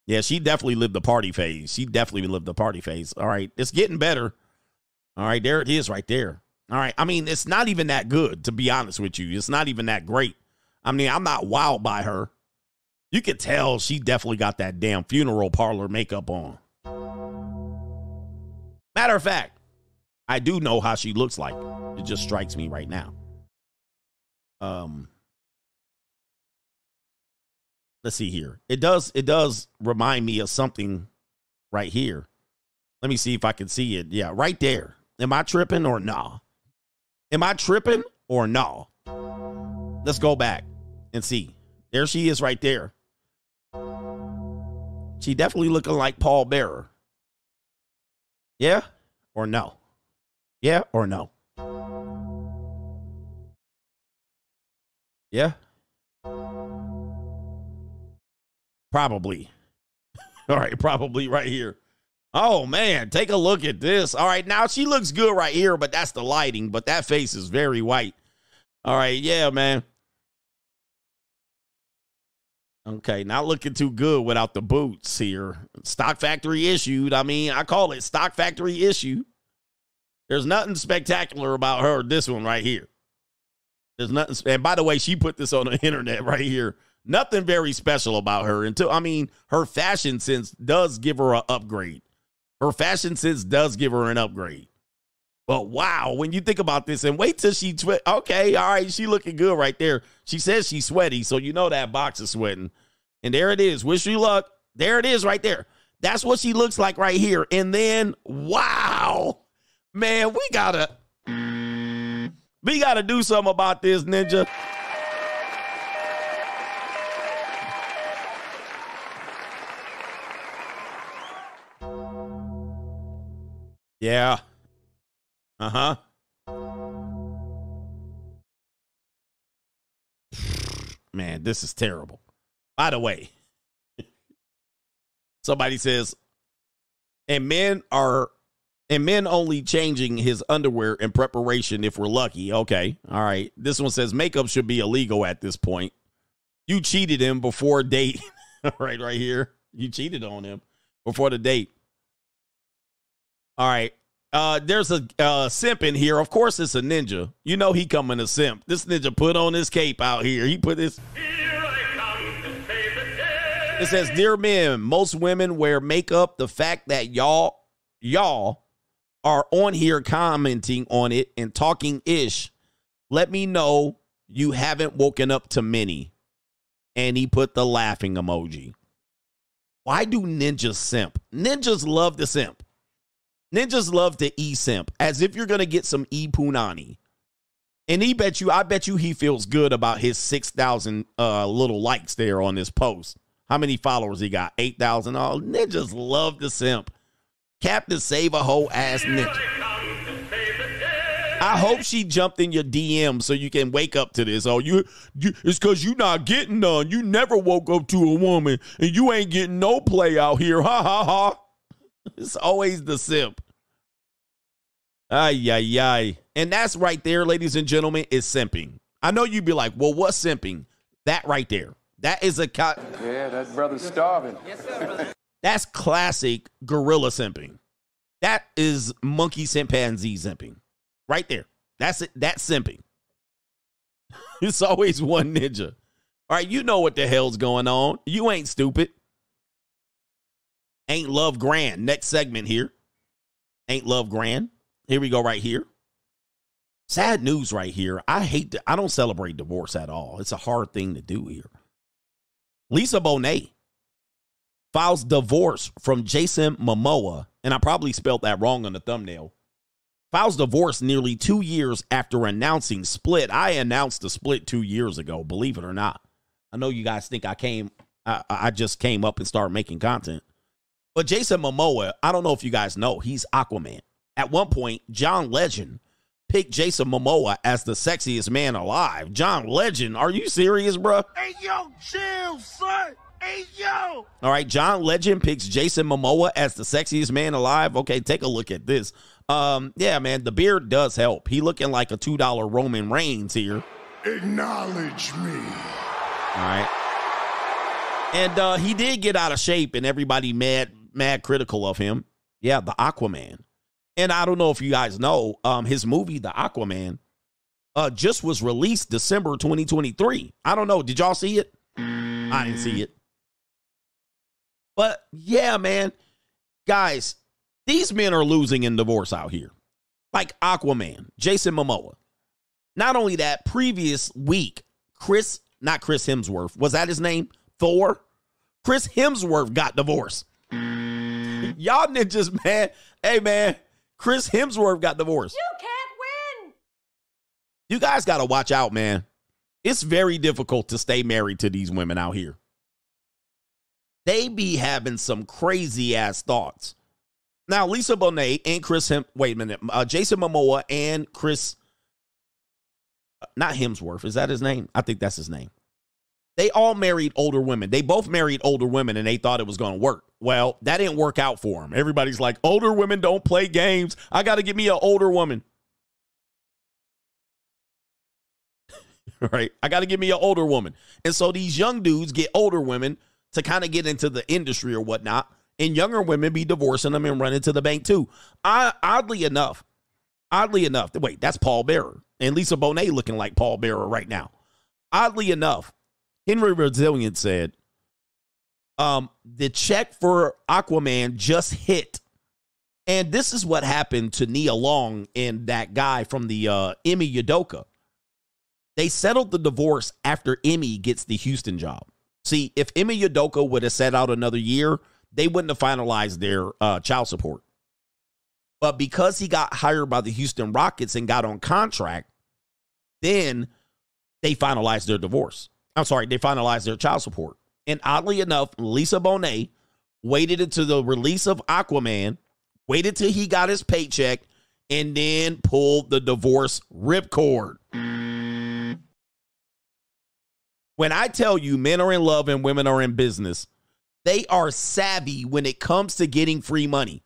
Yeah, she definitely lived the party phase. She definitely lived the party phase. All right, it's getting better. All right, there it is right there. All right. I mean, it's not even that good, to be honest with you. It's not even that great. I mean, I'm not wild by her. You could tell she definitely got that damn funeral parlor makeup on. Matter of fact, I do know how she looks like. It just strikes me right now. Um Let's see here. It does it does remind me of something right here. Let me see if I can see it. Yeah, right there. Am I tripping or no? Am I tripping or no? Let's go back and see. There she is right there. She definitely looking like Paul Bearer. Yeah or no? Yeah or no? Yeah? Probably. All right, probably right here. Oh man, take a look at this. All right, now she looks good right here, but that's the lighting, but that face is very white. All right, yeah, man. Okay, not looking too good without the boots here. Stock factory issued. I mean, I call it stock factory issue. There's nothing spectacular about her, this one right here. There's nothing. And by the way, she put this on the internet right here. Nothing very special about her until, I mean, her fashion sense does give her an upgrade. Her fashion sense does give her an upgrade. But wow, when you think about this, and wait till she sweat. Okay, all right, she looking good right there. She says she's sweaty, so you know that box is sweating. And there it is. Wish you luck. There it is right there. That's what she looks like right here. And then, wow, man, we gotta, we gotta do something about this, Ninja. Yeah. Uh huh. Man, this is terrible. By the way, somebody says, and men are, and men only changing his underwear in preparation if we're lucky. Okay. All right. This one says makeup should be illegal at this point. You cheated him before date. Right, right here. You cheated on him before the date. All right. Uh, there's a uh, simp in here. Of course, it's a ninja. You know he coming to simp. This ninja put on his cape out here. He put this. It says, Dear men, most women wear makeup. The fact that y'all, y'all are on here commenting on it and talking ish, let me know you haven't woken up to many. And he put the laughing emoji. Why do ninjas simp? Ninjas love to simp. Ninjas love to e simp as if you're gonna get some e punani. And he bet you, I bet you he feels good about his 6,000 uh, little likes there on this post. How many followers he got? 8,000. Oh, ninjas love to simp. Captain Save a whole ass ninja. I hope she jumped in your DM so you can wake up to this. Oh, you, you it's because you not getting none. You never woke up to a woman and you ain't getting no play out here. Ha ha ha. It's always the simp. Ay, ay, ay. And that's right there, ladies and gentlemen, is simping. I know you'd be like, well, what's simping? That right there. That is a. Co- Yeah, that brother's starving. that's classic gorilla simping. That is monkey chimpanzee simping. Right there. That's it. That's simping. it's always one ninja. All right, you know what the hell's going on. You ain't stupid. Ain't love grand. Next segment here. Ain't love grand. Here we go right here. Sad news right here. I hate I don't celebrate divorce at all. It's a hard thing to do here. Lisa Bonet files divorce from Jason Momoa, and I probably spelled that wrong on the thumbnail. Files divorce nearly two years after announcing split. I announced the split two years ago, believe it or not. I know you guys think I came, I, I just came up and started making content. But Jason Momoa, I don't know if you guys know, he's Aquaman. At one point, John Legend picked Jason Momoa as the sexiest man alive. John Legend, are you serious, bro? Hey, yo, chill, son. Hey, yo. All right, John Legend picks Jason Momoa as the sexiest man alive. Okay, take a look at this. Um, yeah, man, the beard does help. He looking like a two dollar Roman Reigns here. Acknowledge me. All right, and uh, he did get out of shape, and everybody mad mad critical of him. Yeah, the Aquaman. And I don't know if you guys know, um, his movie, The Aquaman, uh, just was released December 2023. I don't know. Did y'all see it? I didn't see it. But yeah, man, guys, these men are losing in divorce out here. Like Aquaman, Jason Momoa. Not only that, previous week, Chris, not Chris Hemsworth, was that his name? Thor? Chris Hemsworth got divorced. Y'all ninjas, man. Hey, man, Chris Hemsworth got divorced. You can't win. You guys got to watch out, man. It's very difficult to stay married to these women out here. They be having some crazy ass thoughts. Now, Lisa Bonet and Chris Hem, wait a minute, uh, Jason Momoa and Chris, uh, not Hemsworth, is that his name? I think that's his name. They all married older women. They both married older women and they thought it was going to work. Well, that didn't work out for them. Everybody's like, older women don't play games. I got to get me an older woman. right? I got to get me an older woman. And so these young dudes get older women to kind of get into the industry or whatnot. And younger women be divorcing them and running to the bank too. I, oddly enough, oddly enough, wait, that's Paul Bearer. And Lisa Bonet looking like Paul Bearer right now. Oddly enough, Henry Resilient said, um, the check for Aquaman just hit. And this is what happened to Nia Long and that guy from the uh, Ime Udoka. They settled the divorce after Ime gets the Houston job. See, if Ime Udoka would have set out another year, they wouldn't have finalized their uh, child support. But because he got hired by the Houston Rockets and got on contract, then they finalized their divorce. I'm sorry, they finalized their child support. And oddly enough, Lisa Bonet waited until the release of Aquaman, waited till he got his paycheck, and then pulled the divorce ripcord. When I tell you men are in love and women are in business, they are savvy when it comes to getting free money.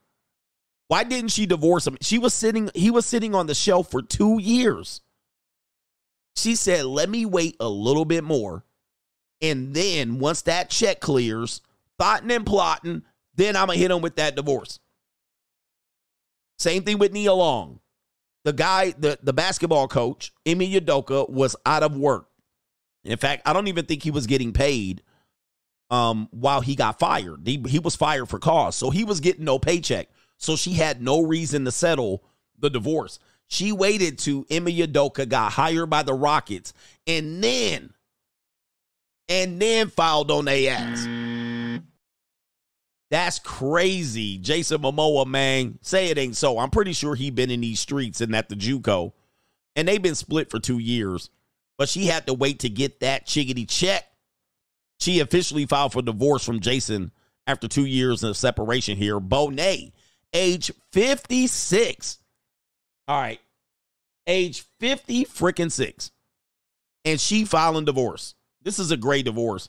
Why didn't she divorce him? She was sitting, he was sitting on the shelf for two years. She said, let me wait a little bit more. And then once that check clears, thoughting and plotting, then I'm going to hit him with that divorce. Same thing with Nia Long. The guy, the, the basketball coach, Ime Udoka, was out of work. In fact, I don't even think he was getting paid um, while he got fired. He, he was fired for cause. So he was getting no paycheck. So she had no reason to settle the divorce. She waited to Ime Udoka got hired by the Rockets and then and then filed on their ass. That's crazy. Jason Momoa, man. Say it ain't so. I'm pretty sure he been in these streets and at the JUCO. And they've been split for two years. But she had to wait to get that chiggity check. She officially filed for divorce from Jason after two years of separation here. Bonet, age 56. All right. Age 50 freaking six. And she filing divorce. This is a great divorce.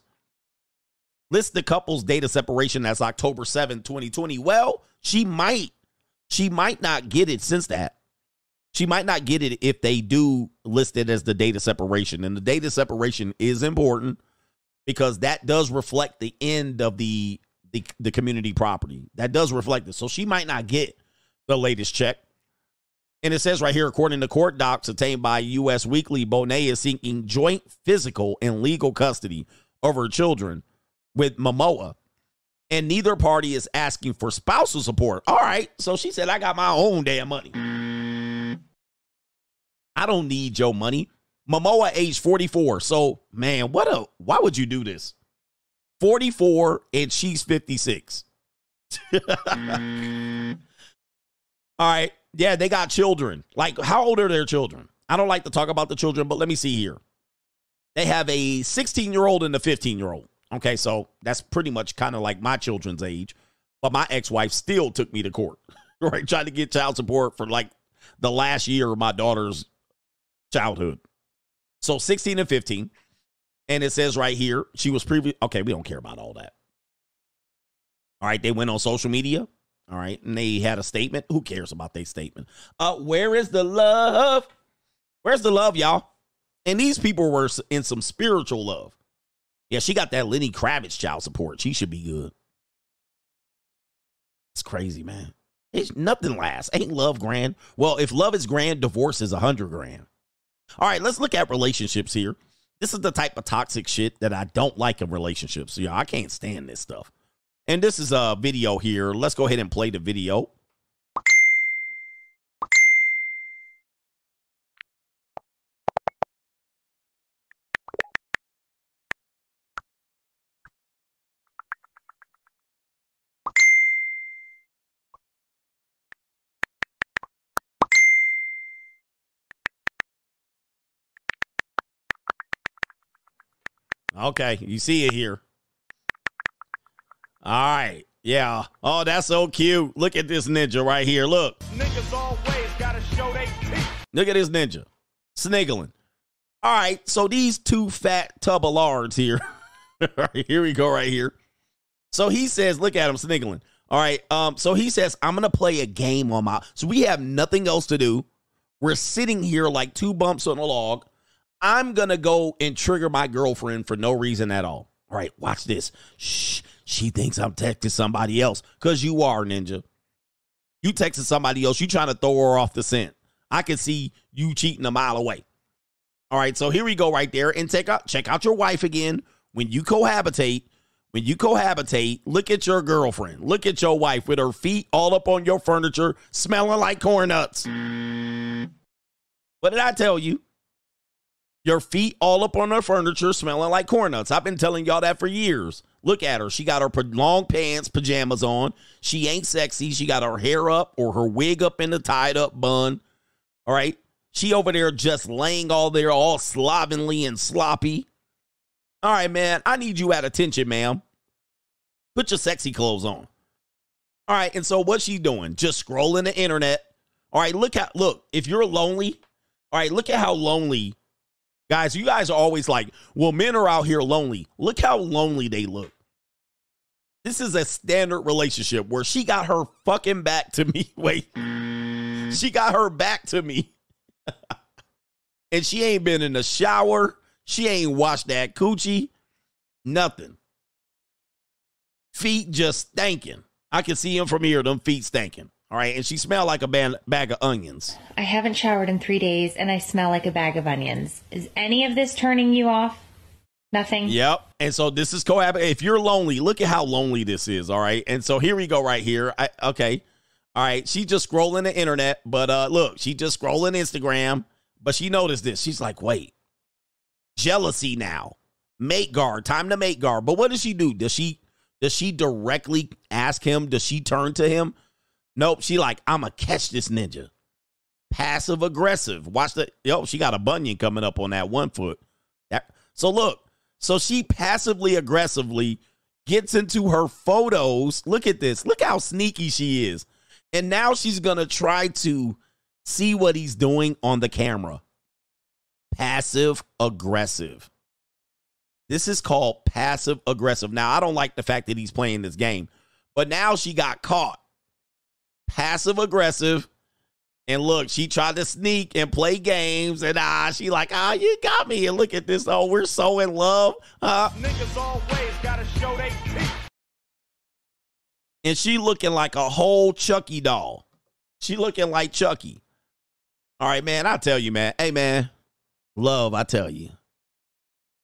List the couple's date of separation as October 7, 2020. Well, she might. She might not get it since that. She might not get it if they do list it as the date of separation. And the date of separation is important because that does reflect the end of the the, the community property. That does reflect it. So she might not get the latest check. And it says right here, according to court docs obtained by U.S. Weekly, Bonet is seeking joint physical and legal custody over her children with Momoa. And neither party is asking for spousal support. All right. So she said, I got my own damn money. I don't need your money. Momoa, age 44. So, man, what a why would you do this? 44 and she's 56. All right. Yeah, they got children. Like, how old are their children? I don't like to talk about the children, but let me see here. They have a 16 year old and a 15 year old. Okay, so that's pretty much kind of like my children's age. But my ex wife still took me to court, right? Trying to get child support for like the last year of my daughter's childhood. So 16 and 15. And it says right here, she was previous. Okay, we don't care about all that. All right, they went on social media. All right, and they had a statement. Who cares about their statement? Uh, where is the love? Where's the love, y'all? And these people were in some spiritual love. Yeah, she got that Lenny Kravitz child support. She should be good. It's crazy, man. It's nothing lasts. Ain't love grand? Well, if love is grand, divorce is a hundred grand. All right, let's look at relationships here. This is the type of toxic shit that I don't like in relationships. Yeah, I can't stand this stuff. And this is a video here. Let's go ahead and play the video. Okay, you see it here. All right. Yeah. Oh, that's so cute. Look at this ninja right here. Look. Niggas always gotta show they teeth. Look at this ninja. Sniggling. All right. So these two fat tub of lards here. Right, here we go right here. So he says, look at him sniggling. All right. Um, so he says, I'm gonna play a game on my so we have nothing else to do. We're sitting here like two bumps on a log. I'm gonna go and trigger my girlfriend for no reason at all. All right, watch this. Shh. She thinks I'm texting somebody else. Cause you are, ninja. You texting somebody else. You trying to throw her off the scent. I can see you cheating a mile away. All right, so here we go right there. And take out check out your wife again. When you cohabitate, when you cohabitate, look at your girlfriend. Look at your wife with her feet all up on your furniture, smelling like corn nuts. What did I tell you? Your feet all up on her furniture, smelling like corn nuts. I've been telling y'all that for years. Look at her. She got her long pants, pajamas on. She ain't sexy. She got her hair up or her wig up in the tied up bun. All right. She over there just laying all there, all slovenly and sloppy. All right, man. I need you at attention, ma'am. Put your sexy clothes on. All right. And so what's she doing? Just scrolling the internet. All right. Look at look, if you're lonely, all right, look at how lonely Guys, you guys are always like, well, men are out here lonely. Look how lonely they look. This is a standard relationship where she got her fucking back to me. Wait. She got her back to me. and she ain't been in the shower. She ain't washed that coochie. Nothing. Feet just stinking. I can see them from here, them feet stinking. All right. And she smelled like a bag of onions. I haven't showered in three days and I smell like a bag of onions. Is any of this turning you off? Nothing. Yep. And so this is cohabit. If you're lonely, look at how lonely this is. All right. And so here we go right here. I, okay. All right. She just scrolling the internet, but uh look, she just scrolling Instagram, but she noticed this. She's like, wait, jealousy now. Mate guard. Time to mate guard. But what does she do? Does she does she directly ask him? Does she turn to him? Nope. She like, I'ma catch this ninja. Passive aggressive. Watch the yo, she got a bunion coming up on that one foot. That, so look, so she passively aggressively gets into her photos. Look at this. Look how sneaky she is. And now she's going to try to see what he's doing on the camera. Passive aggressive. This is called passive aggressive. Now, I don't like the fact that he's playing this game, but now she got caught. Passive aggressive. And look, she tried to sneak and play games, and ah, she like, ah, you got me. And look at this. Oh, we're so in love. Uh, Niggas always gotta show they teeth. and she looking like a whole Chucky doll. She looking like Chucky. All right, man. I tell you, man. Hey, man. Love, I tell you.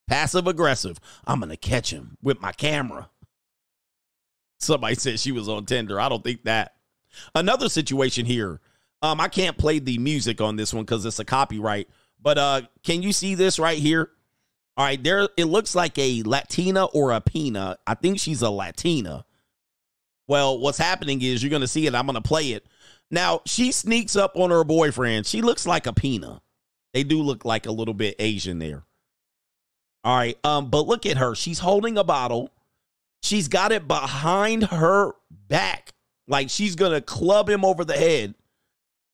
Passive aggressive. I'm gonna catch him with my camera. Somebody said she was on Tinder. I don't think that. Another situation here. Um, I can't play the music on this one because it's a copyright. But uh, can you see this right here? All right, there. It looks like a Latina or a Pina. I think she's a Latina. Well, what's happening is you're gonna see it. I'm gonna play it. Now she sneaks up on her boyfriend. She looks like a Pina. They do look like a little bit Asian there. All right. Um, but look at her. She's holding a bottle. She's got it behind her back. Like she's gonna club him over the head.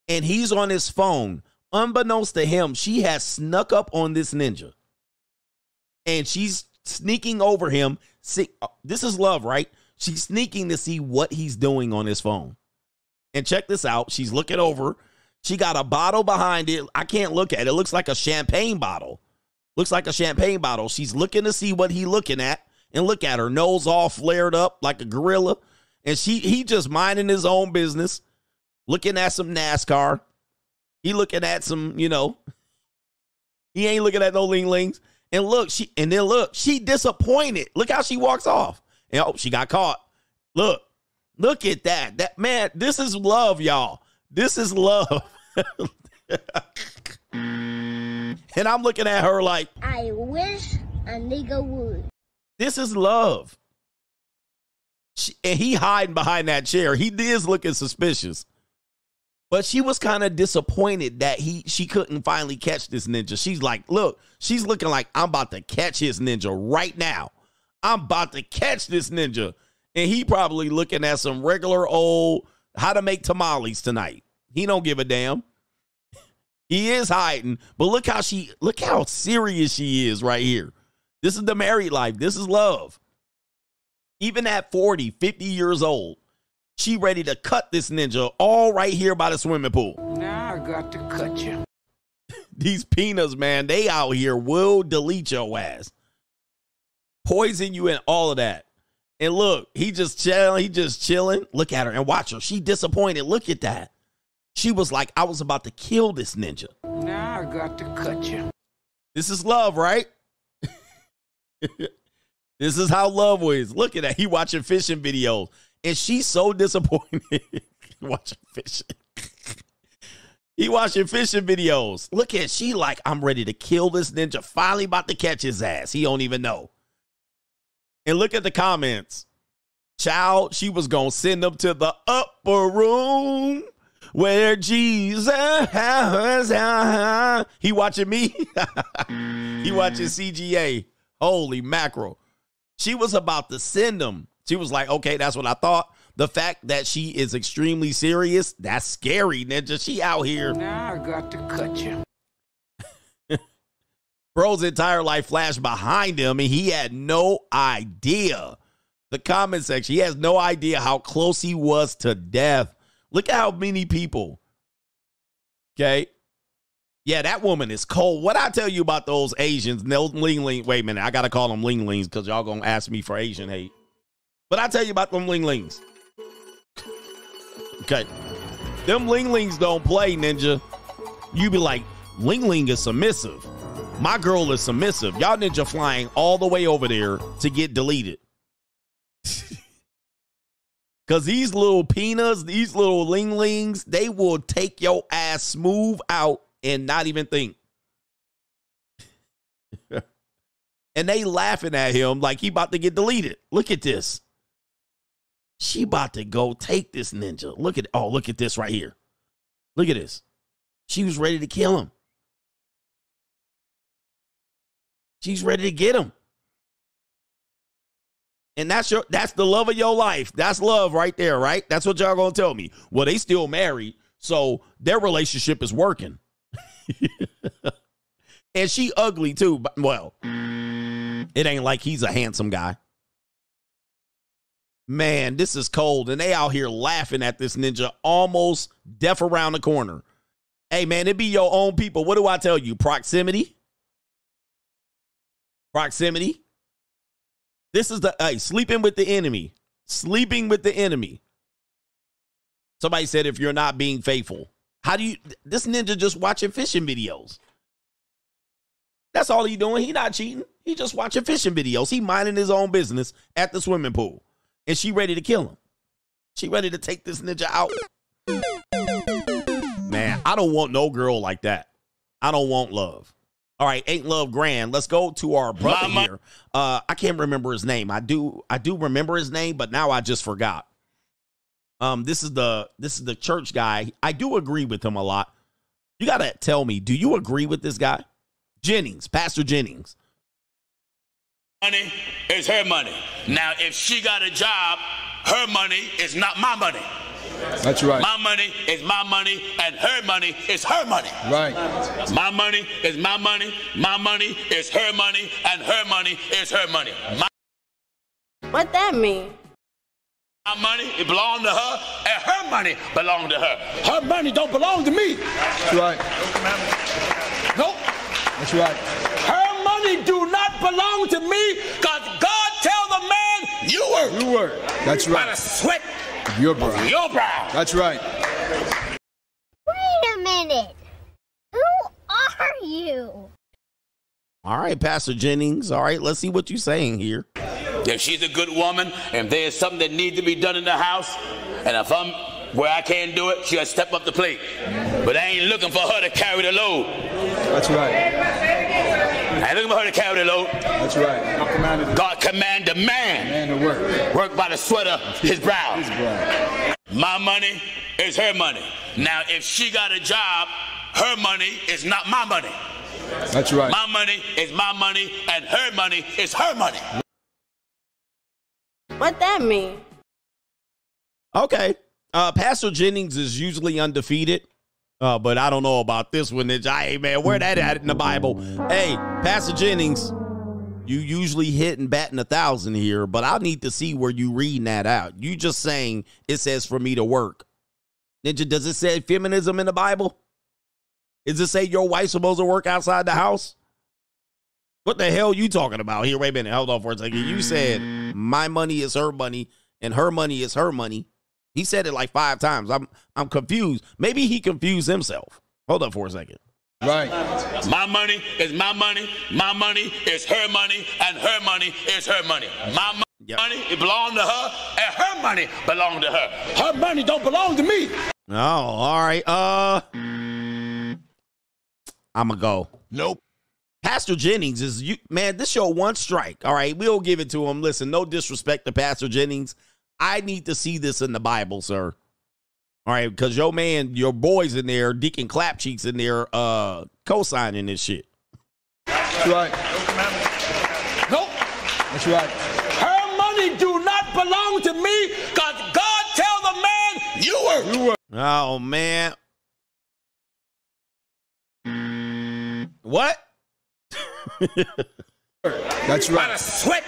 And he's on his phone. Unbeknownst to him, she has snuck up on this ninja. And she's sneaking over him. See, uh, this is love, right? She's sneaking to see what he's doing on his phone. And check this out. She's looking over. She got a bottle behind it. I can't look at it. It looks like a champagne bottle. Looks like a champagne bottle. She's looking to see what he looking at. And look at her nose all flared up like a gorilla. And she he just minding his own business, looking at some NASCAR. He looking at some, you know, he ain't looking at no ling lings. And look, she and then look, she disappointed. Look how she walks off. And oh, she got caught. Look, look at that. That man, this is love, y'all. This is love. and I'm looking at her like, I wish a nigga would. this is love. She, and he hiding behind that chair. He is looking suspicious. But she was kind of disappointed that he she couldn't finally catch this ninja. She's like, look, she's looking like I'm about to catch his ninja right now. I'm about to catch this ninja. And he probably looking at some regular old how to make tamales tonight. He don't give a damn. He is hiding, but look how she look how serious she is right here. This is the married life. This is love. Even at 40, 50 years old, she ready to cut this ninja all right here by the swimming pool. Now I got to cut you. These peanuts, man, they out here will delete your ass. Poison you and all of that. And look, he just chilling, he just chilling. Look at her and watch her. She disappointed. Look at that. She was like, I was about to kill this ninja. Now I got to cut you. This is love, right? this is how love was. Look at that. He watching fishing videos. And she's so disappointed watching fishing. he watching fishing videos. Look at she like, I'm ready to kill this ninja. Finally about to catch his ass. He don't even know. And look at the comments. Child, she was gonna send them to the upper room where Jesus he watching me. he watching CGA. Holy mackerel. She was about to send them. She was like, okay, that's what I thought. The fact that she is extremely serious, that's scary, ninja. She out here. Now I got to cut you. Bro's entire life flashed behind him, and he had no idea. The comment section, he has no idea how close he was to death. Look at how many people. Okay. Yeah, that woman is cold. What I tell you about those Asians, those Ling Ling. Wait a minute, I gotta call them Ling Lings because y'all gonna ask me for Asian hate. But I tell you about them Ling Lings. Okay. Them Ling Lings don't play, ninja. You be like, Ling Ling is submissive. My girl is submissive. Y'all ninja flying all the way over there to get deleted. Cause these little peanuts, these little linglings, they will take your ass smooth out and not even think. and they laughing at him like he about to get deleted. Look at this. She about to go take this ninja. Look at oh, look at this right here. Look at this. She was ready to kill him. She's ready to get him. And that's your that's the love of your life. That's love right there, right? That's what y'all gonna tell me. Well, they still married, so their relationship is working. and she ugly too, but well, it ain't like he's a handsome guy. Man, this is cold, and they out here laughing at this ninja almost deaf around the corner. Hey man, it be your own people. What do I tell you? Proximity. Proximity. This is the hey, sleeping with the enemy. Sleeping with the enemy. Somebody said if you're not being faithful. How do you this ninja just watching fishing videos? That's all he doing. He not cheating. He just watching fishing videos. He minding his own business at the swimming pool. And she ready to kill him. She ready to take this ninja out. Man, I don't want no girl like that. I don't want love. All right, ain't love grand. Let's go to our brother Mama. here. Uh, I can't remember his name. I do, I do remember his name, but now I just forgot. Um, this is the this is the church guy. I do agree with him a lot. You gotta tell me, do you agree with this guy? Jennings, Pastor Jennings. Money is her money. Now, if she got a job, her money is not my money. That's right. My money is my money, and her money is her money. Right. My money is my money. My money is her money, and her money is her money. My, What that mean? my money it belong to her, and her money belong to her. Her money don't belong to me. That's right. Nope. That's right. Her money do not belong to me, cause God tell the man you work. You work. That's right. By the right. sweat Your of brow. your brow. That's right. Wait a minute. Who are you? All right, Pastor Jennings. All right, let's see what you're saying here. If she's a good woman, and there's something that needs to be done in the house, and if I'm where I can't do it, she'll step up the plate. But I ain't looking for her to carry the load. That's right. I ain't looking for her to carry the load. That's right. God commanded God command the man man to work. work by the sweat of his brow. His brow. My money is her money. Now, if she got a job, her money is not my money. That's right. My money is my money, and her money is her money. What that mean? Okay. Uh, Pastor Jennings is usually undefeated. Uh, but I don't know about this one. It's, hey, man, where that at in the Bible? Hey, Pastor Jennings, you usually hitting batting a thousand here, but I need to see where you reading that out. You just saying it says for me to work. Ninja, does it say feminism in the Bible? Does it say your wife's supposed to work outside the house? What the hell you talking about here? Wait a minute, hold on for a second. You said my money is her money and her money is her money. He said it like five times. I'm I'm confused. Maybe he confused himself. Hold up for a second. Right. My money is my money. My money is her money, and her money is her money. My mo- Yep. money it belong to her, and her money belong to her. Her money don't belong to me. Oh, all right. Uh I'ma go. Nope. Pastor Jennings is you man, this show one strike. All right, we'll give it to him. Listen, no disrespect to Pastor Jennings. I need to see this in the Bible, sir. All right, because your man, your boys in there, Deacon Clapcheeks in there, uh, co-signing this shit. That's right. Nope. That's right. Her money do not belong to me, cause God tell the man you work. You work. Oh man. What? That's By the right. sweat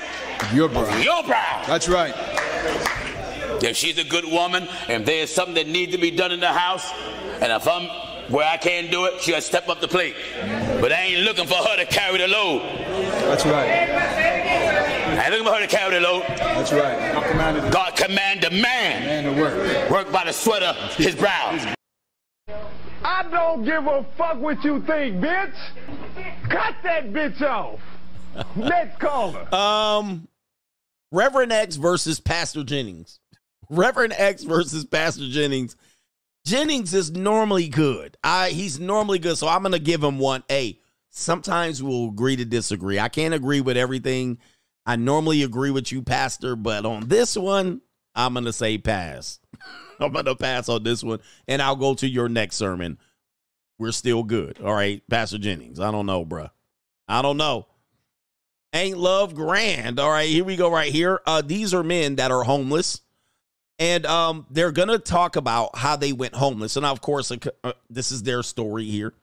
Your of brow. your brow. That's right. If she's a good woman, and there's something that needs to be done in the house, and if I'm where I can't do it, she'll step up the plate. But I ain't looking for her to carry the load. That's right. I ain't looking for her to carry the load. That's right. God commanded God command the man man to work. work by the sweat of his brow. I don't give a fuck what you think, bitch. Cut that bitch off. Next caller. Um, Reverend X versus Pastor Jennings. Reverend X versus Pastor Jennings. Jennings is normally good. I he's normally good, so I'm gonna give him one. A. Sometimes we'll agree to disagree. I can't agree with everything. I normally agree with you, Pastor, but on this one, I'm gonna say pass. I'm gonna pass on this one, and I'll go to your next sermon. We're still good. All right, Pastor Jennings. I don't know, bruh. I don't know. Ain't love grand. All right, here we go right here. Uh, these are men that are homeless. And um, they're going to talk about how they went homeless. And of course, uh, this is their story here.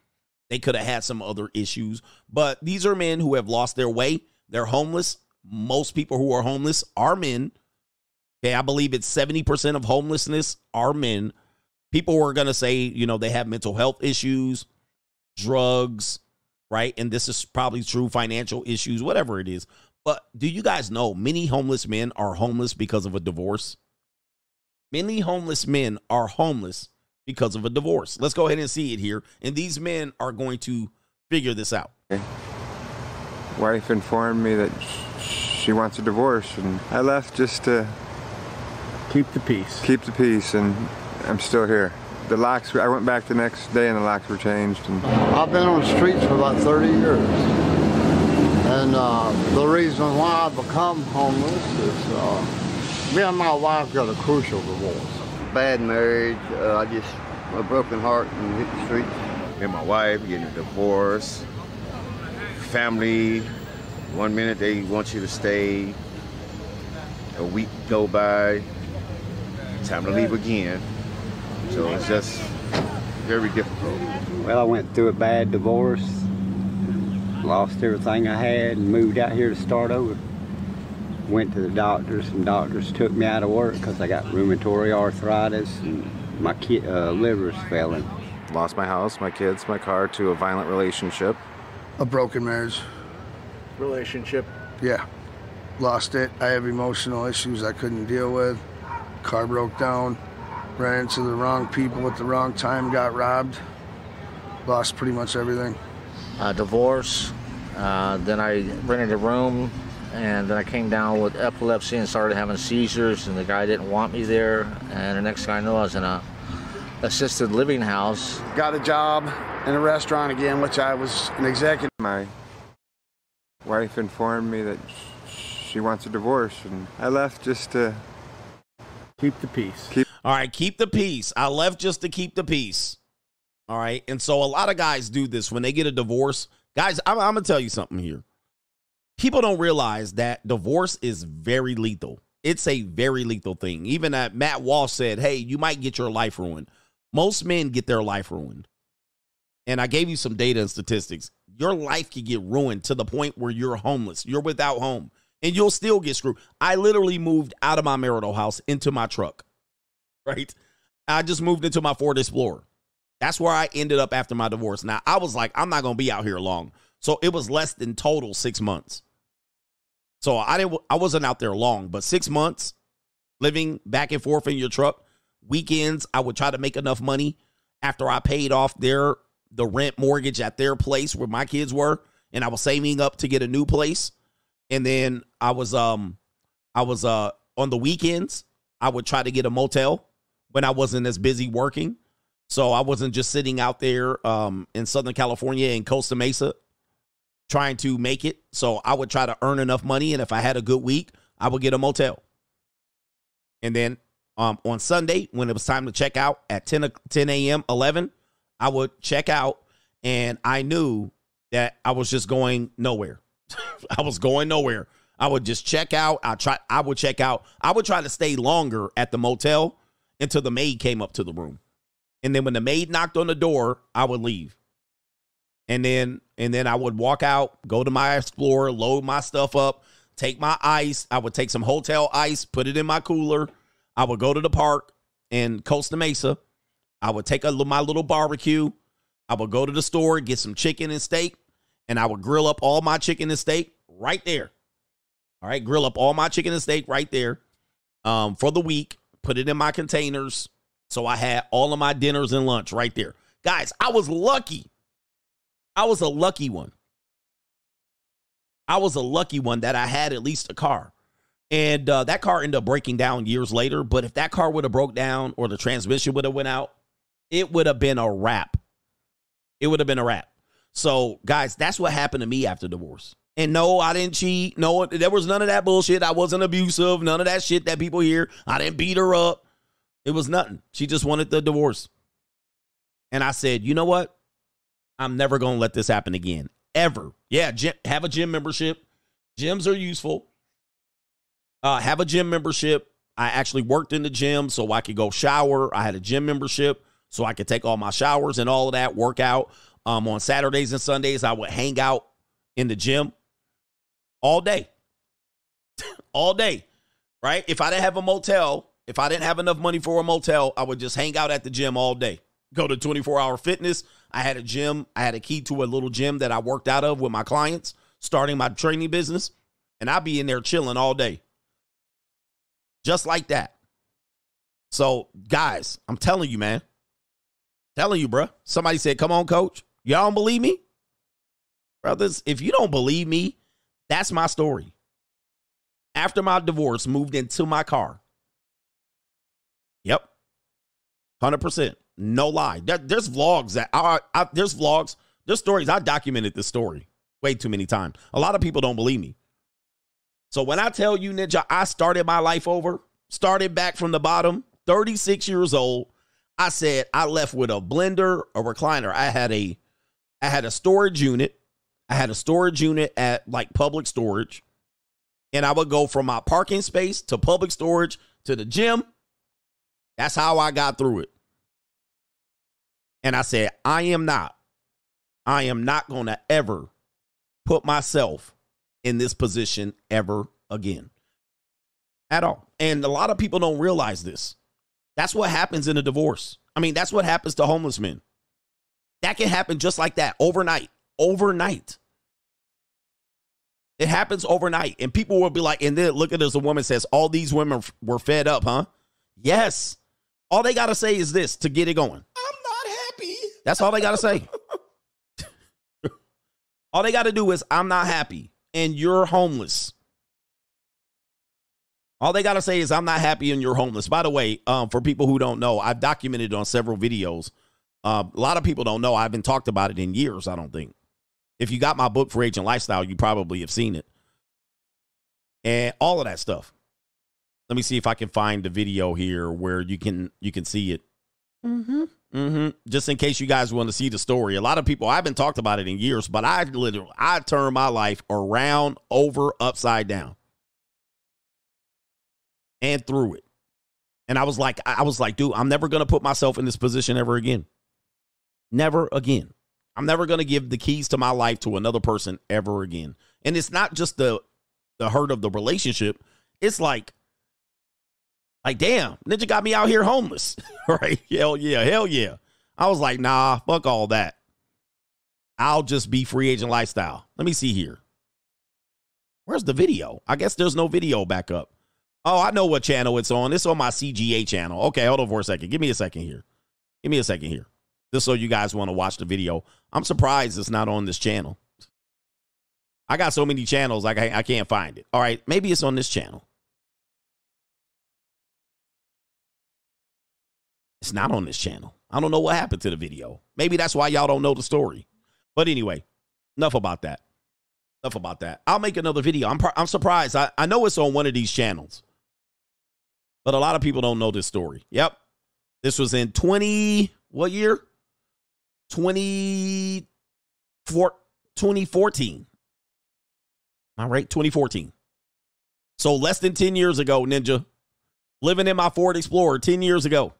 They could have had some other issues, but these are men who have lost their way. They're homeless. Most people who are homeless are men. Okay, I believe it's 70% of homelessness are men. People were going to say, you know, they have mental health issues, drugs, right? And this is probably true, financial issues, whatever it is. But do you guys know many homeless men are homeless because of a divorce? Many homeless men are homeless because of a divorce. Let's go ahead and see it here. And these men are going to figure this out. Wife informed me that she wants a divorce, and I left just to keep the peace. Keep the peace, and I'm still here. The locks. I went back the next day, and the locks were changed. And I've been on the streets for about 30 years, and uh, the reason why I become homeless is uh, me and my wife got a crucial divorce. Bad marriage. Uh, I just a broken heart and hit the streets. Me and my wife getting a divorce. Family. One minute they want you to stay. A week go by. Time to leave again. So it's just very difficult. Well, I went through a bad divorce, lost everything I had, and moved out here to start over. Went to the doctors, and doctors took me out of work because I got rheumatoid arthritis and my ki- uh, liver's failing. Lost my house, my kids, my car to a violent relationship. A broken marriage. Relationship. Yeah. Lost it. I have emotional issues I couldn't deal with. Car broke down. Ran into the wrong people at the wrong time. Got robbed. Lost pretty much everything. uh, divorce. Uh, then I rented a room, and then I came down with epilepsy and started having seizures. And the guy didn't want me there. And the next guy I know, I was in a assisted living house. Got a job in a restaurant again, which I was an executive. My wife informed me that she wants a divorce, and I left just to keep the peace. Keep. All right, keep the peace. I left just to keep the peace. All right. And so a lot of guys do this when they get a divorce. Guys, I'm, I'm going to tell you something here. People don't realize that divorce is very lethal. It's a very lethal thing. Even that Matt Walsh said, hey, you might get your life ruined. Most men get their life ruined. And I gave you some data and statistics. Your life could get ruined to the point where you're homeless. You're without home and you'll still get screwed. I literally moved out of my marital house into my truck, right? I just moved into my Ford Explorer. That's where I ended up after my divorce. Now, I was like, I'm not going to be out here long. So it was less than total six months. So I didn't, I wasn't out there long, but six months living back and forth in your truck. Weekends, I would try to make enough money after I paid off their the rent mortgage at their place where my kids were, and I was saving up to get a new place. And then I was um I was uh on the weekends, I would try to get a motel when I wasn't as busy working. So I wasn't just sitting out there um in Southern California in Costa Mesa trying to make it. So I would try to earn enough money and if I had a good week, I would get a motel. And then um on Sunday when it was time to check out at 10 o- 10 a.m. 11, I would check out and I knew that I was just going nowhere. I was going nowhere. I would just check out. I try I would check out. I would try to stay longer at the motel until the maid came up to the room. And then when the maid knocked on the door, I would leave. And then and then I would walk out, go to my explorer, load my stuff up, take my ice. I would take some hotel ice, put it in my cooler. I would go to the park in Costa Mesa. I would take a, my little barbecue. I would go to the store, get some chicken and steak, and I would grill up all my chicken and steak right there. All right, grill up all my chicken and steak right there um, for the week. Put it in my containers. So I had all of my dinners and lunch right there. Guys, I was lucky. I was a lucky one. I was a lucky one that I had at least a car. And uh, that car ended up breaking down years later. But if that car would have broke down or the transmission would have went out, it would have been a wrap. It would have been a wrap. So, guys, that's what happened to me after divorce. And no, I didn't cheat. No, there was none of that bullshit. I wasn't abusive. None of that shit that people hear. I didn't beat her up. It was nothing. She just wanted the divorce. And I said, you know what? I'm never going to let this happen again. Ever. Yeah, gym, have a gym membership. Gyms are useful. Uh, have a gym membership. I actually worked in the gym so I could go shower. I had a gym membership so I could take all my showers and all of that, workout. Um, on Saturdays and Sundays, I would hang out in the gym all day. all day. Right? If I didn't have a motel, if I didn't have enough money for a motel, I would just hang out at the gym all day. Go to 24 hour fitness. I had a gym. I had a key to a little gym that I worked out of with my clients, starting my training business. And I'd be in there chilling all day. Just like that. So, guys, I'm telling you, man. Telling you, bro. Somebody said, come on, coach. Y'all don't believe me? Brothers, if you don't believe me, that's my story. After my divorce, moved into my car. Yep. 100%. No lie. There, there's vlogs that I, I, there's vlogs, there's stories. I documented this story way too many times. A lot of people don't believe me. So when I tell you, Ninja, I started my life over, started back from the bottom, 36 years old. I said I left with a blender, a recliner. I had a I had a storage unit. I had a storage unit at like public storage. And I would go from my parking space to public storage to the gym. That's how I got through it. And I said, I am not, I am not going to ever put myself in this position ever again at all. And a lot of people don't realize this. That's what happens in a divorce. I mean, that's what happens to homeless men. That can happen just like that overnight. Overnight. It happens overnight. And people will be like, and then look at this. A woman says, All these women were fed up, huh? Yes. All they got to say is this to get it going. That's all they got to say. all they got to do is, I'm not happy. And you're homeless. All they got to say is, I'm not happy and you're homeless. By the way, um, for people who don't know, I've documented on several videos. Uh, a lot of people don't know. I haven't talked about it in years, I don't think. If you got my book, Free Agent Lifestyle, you probably have seen it. And all of that stuff. Let me see if I can find the video here where you can you can see it. Mm-hmm. Mm-hmm. Just in case you guys want to see the story. A lot of people I haven't talked about it in years, but I literally I turned my life around, over, upside down and through it. And I was like, I was like, dude, I'm never gonna put myself in this position ever again. Never again. I'm never gonna give the keys to my life to another person ever again. And it's not just the the hurt of the relationship. It's like, like, damn, Ninja got me out here homeless. right? Hell yeah, hell yeah. I was like, nah, fuck all that. I'll just be free agent lifestyle. Let me see here. Where's the video? I guess there's no video back up. Oh, I know what channel it's on. It's on my CGA channel. Okay, hold on for a second. Give me a second here. Give me a second here. Just so you guys want to watch the video. I'm surprised it's not on this channel. I got so many channels, like I, I can't find it. All right, maybe it's on this channel. It's not on this channel. I don't know what happened to the video. Maybe that's why y'all don't know the story. But anyway, enough about that. Enough about that. I'll make another video. I'm I'm surprised. I, I know it's on one of these channels. But a lot of people don't know this story. Yep. This was in 20 what year? 20 2014. Am I right? 2014. So less than 10 years ago, Ninja. Living in my Ford Explorer 10 years ago.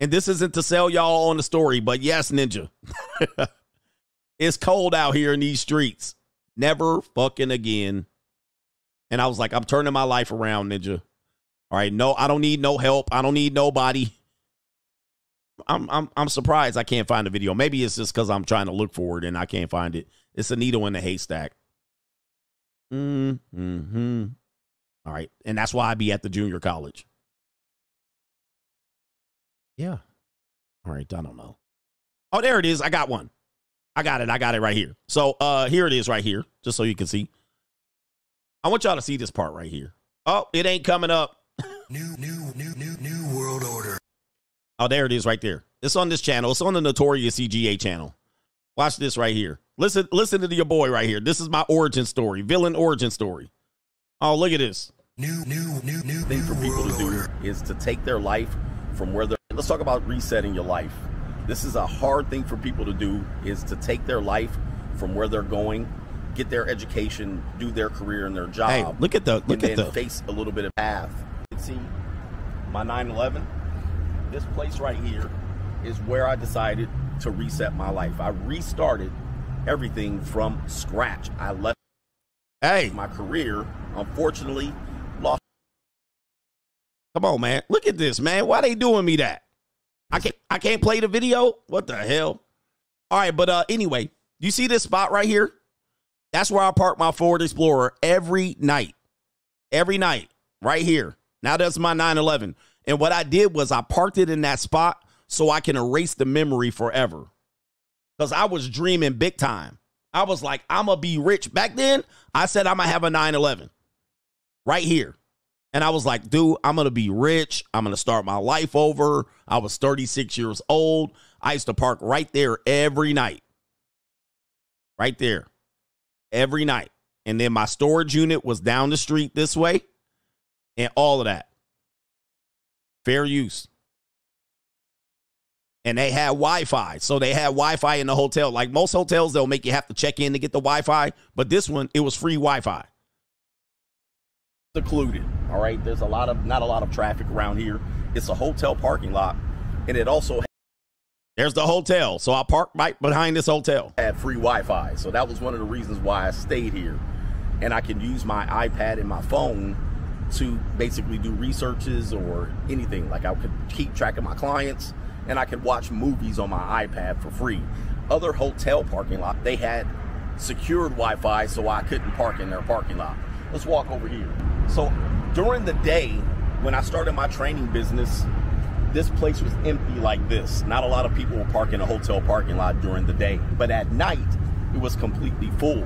And this isn't to sell y'all on the story, but yes, Ninja. it's cold out here in these streets. Never fucking again. And I was like, I'm turning my life around, Ninja. All right, no, I don't need no help. I don't need nobody. I'm I'm I'm surprised I can't find the video. Maybe it's just because I'm trying to look for it and I can't find it. It's a needle in the haystack. Mm-hmm. All right. And that's why I be at the junior college. Yeah. All right. I don't know. Oh, there it is. I got one. I got it. I got it right here. So uh here it is right here, just so you can see. I want y'all to see this part right here. Oh, it ain't coming up. New, new, new, new, new world order. Oh, there it is right there. It's on this channel. It's on the Notorious CGA channel. Watch this right here. Listen, listen to your boy right here. This is my origin story, villain origin story. Oh, look at this. New, new, new, new, thing for people to do is to take their life from where they're. Let's talk about resetting your life. This is a hard thing for people to do is to take their life from where they're going, get their education, do their career and their job. Hey, look at the look and at then the face a little bit of path. See, my 911. This place right here is where I decided to reset my life. I restarted everything from scratch. I left hey my career. Unfortunately. Come on, man. Look at this, man. Why they doing me that? I can't I can't play the video? What the hell? All right, but uh anyway, you see this spot right here? That's where I park my Ford Explorer every night. Every night. Right here. Now that's my 911. And what I did was I parked it in that spot so I can erase the memory forever. Because I was dreaming big time. I was like, I'm to be rich. Back then, I said I'm to have a 911 right here. And I was like, dude, I'm going to be rich. I'm going to start my life over. I was 36 years old. I used to park right there every night. Right there. Every night. And then my storage unit was down the street this way and all of that. Fair use. And they had Wi Fi. So they had Wi Fi in the hotel. Like most hotels, they'll make you have to check in to get the Wi Fi. But this one, it was free Wi Fi. Secluded. All right, there's a lot of not a lot of traffic around here. It's a hotel parking lot, and it also There's the hotel. So I parked right behind this hotel. had free Wi-Fi. So that was one of the reasons why I stayed here, and I can use my iPad and my phone to basically do researches or anything. Like I could keep track of my clients, and I could watch movies on my iPad for free. Other hotel parking lot they had secured Wi-Fi, so I couldn't park in their parking lot. Let's walk over here. So during the day, when I started my training business, this place was empty like this. Not a lot of people were parking a hotel parking lot during the day, but at night it was completely full.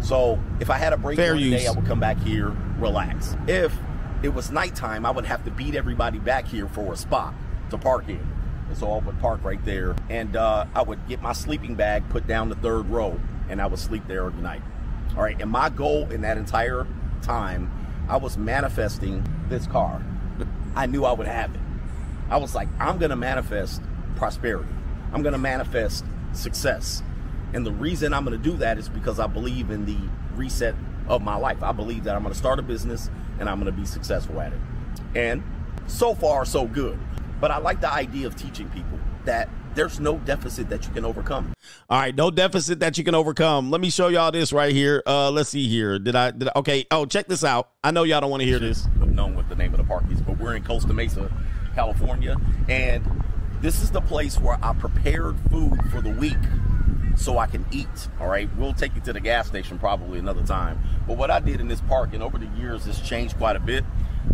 So if I had a break Fair during the day. I would come back here, relax. If it was nighttime, I would have to beat everybody back here for a spot to park in. And so I would park right there, and uh, I would get my sleeping bag put down the third row, and I would sleep there every night. All right, and my goal in that entire time, I was manifesting this car. I knew I would have it. I was like, I'm to manifest prosperity. I'm to manifest success. And the reason I'm to do that is because I believe in the reset of my life. I believe that I'm to start a business and I'm to be successful at it. And so far, so good. But I like the idea of teaching people that there's no deficit that you can overcome. All right, no deficit that you can overcome. Let me show y'all this right here. Uh, let's see here. Did I? Did I? Okay. Oh, check this out. I know y'all don't want to hear this. I've known what the name of the park is, but we're in Costa Mesa, California, and this is the place where I prepared food for the week so I can eat. All right, we'll take you to the gas station probably another time. But what I did in this park, and over the years, it's changed quite a bit.